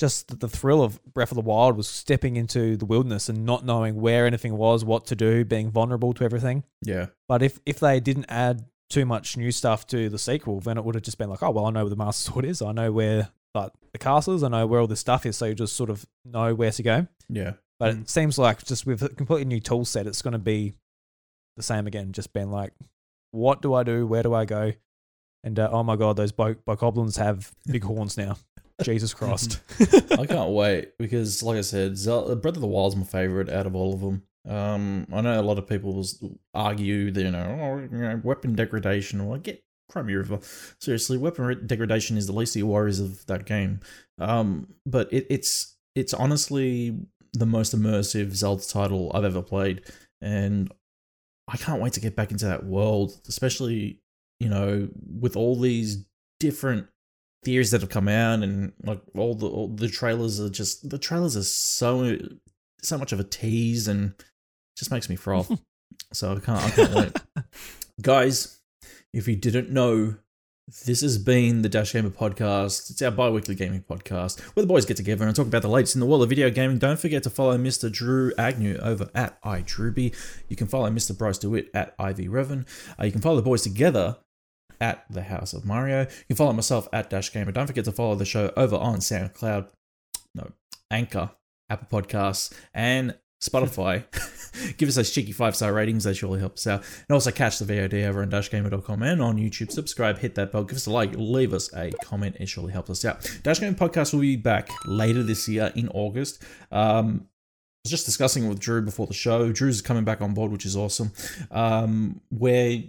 B: just the thrill of Breath of the Wild was stepping into the wilderness and not knowing where anything was, what to do, being vulnerable to everything.
A: yeah
B: But if if they didn't add too much new stuff to the sequel, then it would have just been like, oh well, I know where the Master Sword is, I know where like the castle is, I know where all this stuff is, so you just sort of know where to go.
A: yeah
B: But
C: Mm.
B: it seems like just with a completely new tool set, it's going to be the same again. Just being like, what do I do? Where do I go? And uh, oh my god, those bo- bokoblins have big horns now. Jesus Christ!
A: I can't wait because, like I said, Zel- Breath of the Wild is my favorite out of all of them. Um, I know a lot of people will argue that you know, oh, you know, weapon degradation. Well, get Crimey River. Seriously, weapon re- degradation is the least of your worries of that game. Um, but it, it's it's honestly the most immersive Zelda title I've ever played, and I can't wait to get back into that world, especially you know with all these different theories that have come out and like all the all the trailers are just the trailers are so so much of a tease and just makes me froth. so I can't I can't wait. Guys, if you didn't know, this has been the Dash Gamer Podcast. It's our bi weekly gaming podcast where the boys get together and talk about the latest in the world of video gaming. Don't forget to follow Mr. Drew Agnew over at iDrewby. You can follow Mr. Bryce DeWitt at ivRevin. Uh, you can follow the boys together at the House of Mario. You can follow myself at Dash Gamer. Don't forget to follow the show over on SoundCloud, no, Anchor, Apple Podcasts, and Spotify. Give us those cheeky five star ratings, they surely help us out. And also catch the VOD over on dashgamer.com and on YouTube. Subscribe, hit that bell, give us a like, leave us a comment. It surely helps us out. Dash Gamer Podcast will be back later this year in August. Um, I was just discussing with Drew before the show. Drew's coming back on board, which is awesome. Um, we're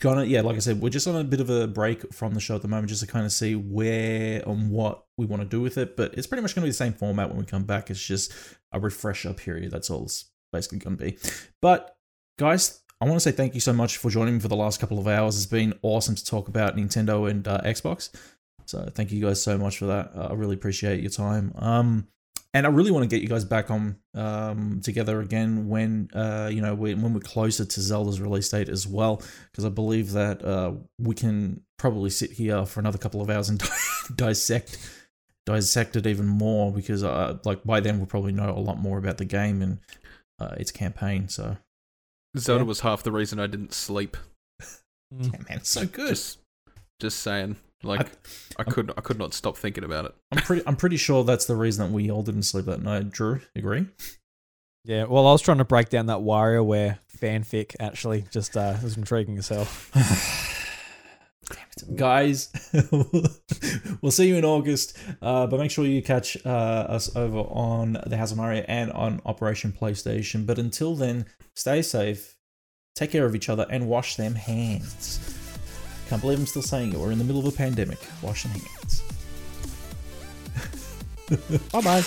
A: gonna yeah like i said we're just on a bit of a break from the show at the moment just to kind of see where and what we want to do with it but it's pretty much going to be the same format when we come back. It's just a refresher period that's all it's basically going to be. But guys i want to say thank you so much for joining me for the last couple of hours. It's been awesome to talk about nintendo and uh, xbox. So thank you guys so much for that. Uh, i really appreciate your time. Um and I really want to get you guys back on um, together again when uh, you know when, when we're closer to Zelda's release date as well, because I believe that uh, we can probably sit here for another couple of hours and dissect dissect it even more because uh, like by then we'll probably know a lot more about the game and uh, its campaign. So
C: Zelda
A: Yeah.
C: was half the reason I didn't sleep.
A: Yeah, man, it's so good.
C: Just, just saying. Like I, could, I could not stop thinking about it.
A: I'm pretty I'm pretty sure that's the reason that we all didn't sleep that night. Drew, agree?
B: Yeah, well, I was trying to break down that WarioWare fanfic. Actually, just uh, it was intriguing as hell.
A: guys we'll see you in august uh, but make sure you catch uh, us over on the house of mario and on operation playstation but until then stay safe take care of each other and wash them hands can't believe i'm still saying it. We're in the middle of a pandemic. Washing hands. Bye bye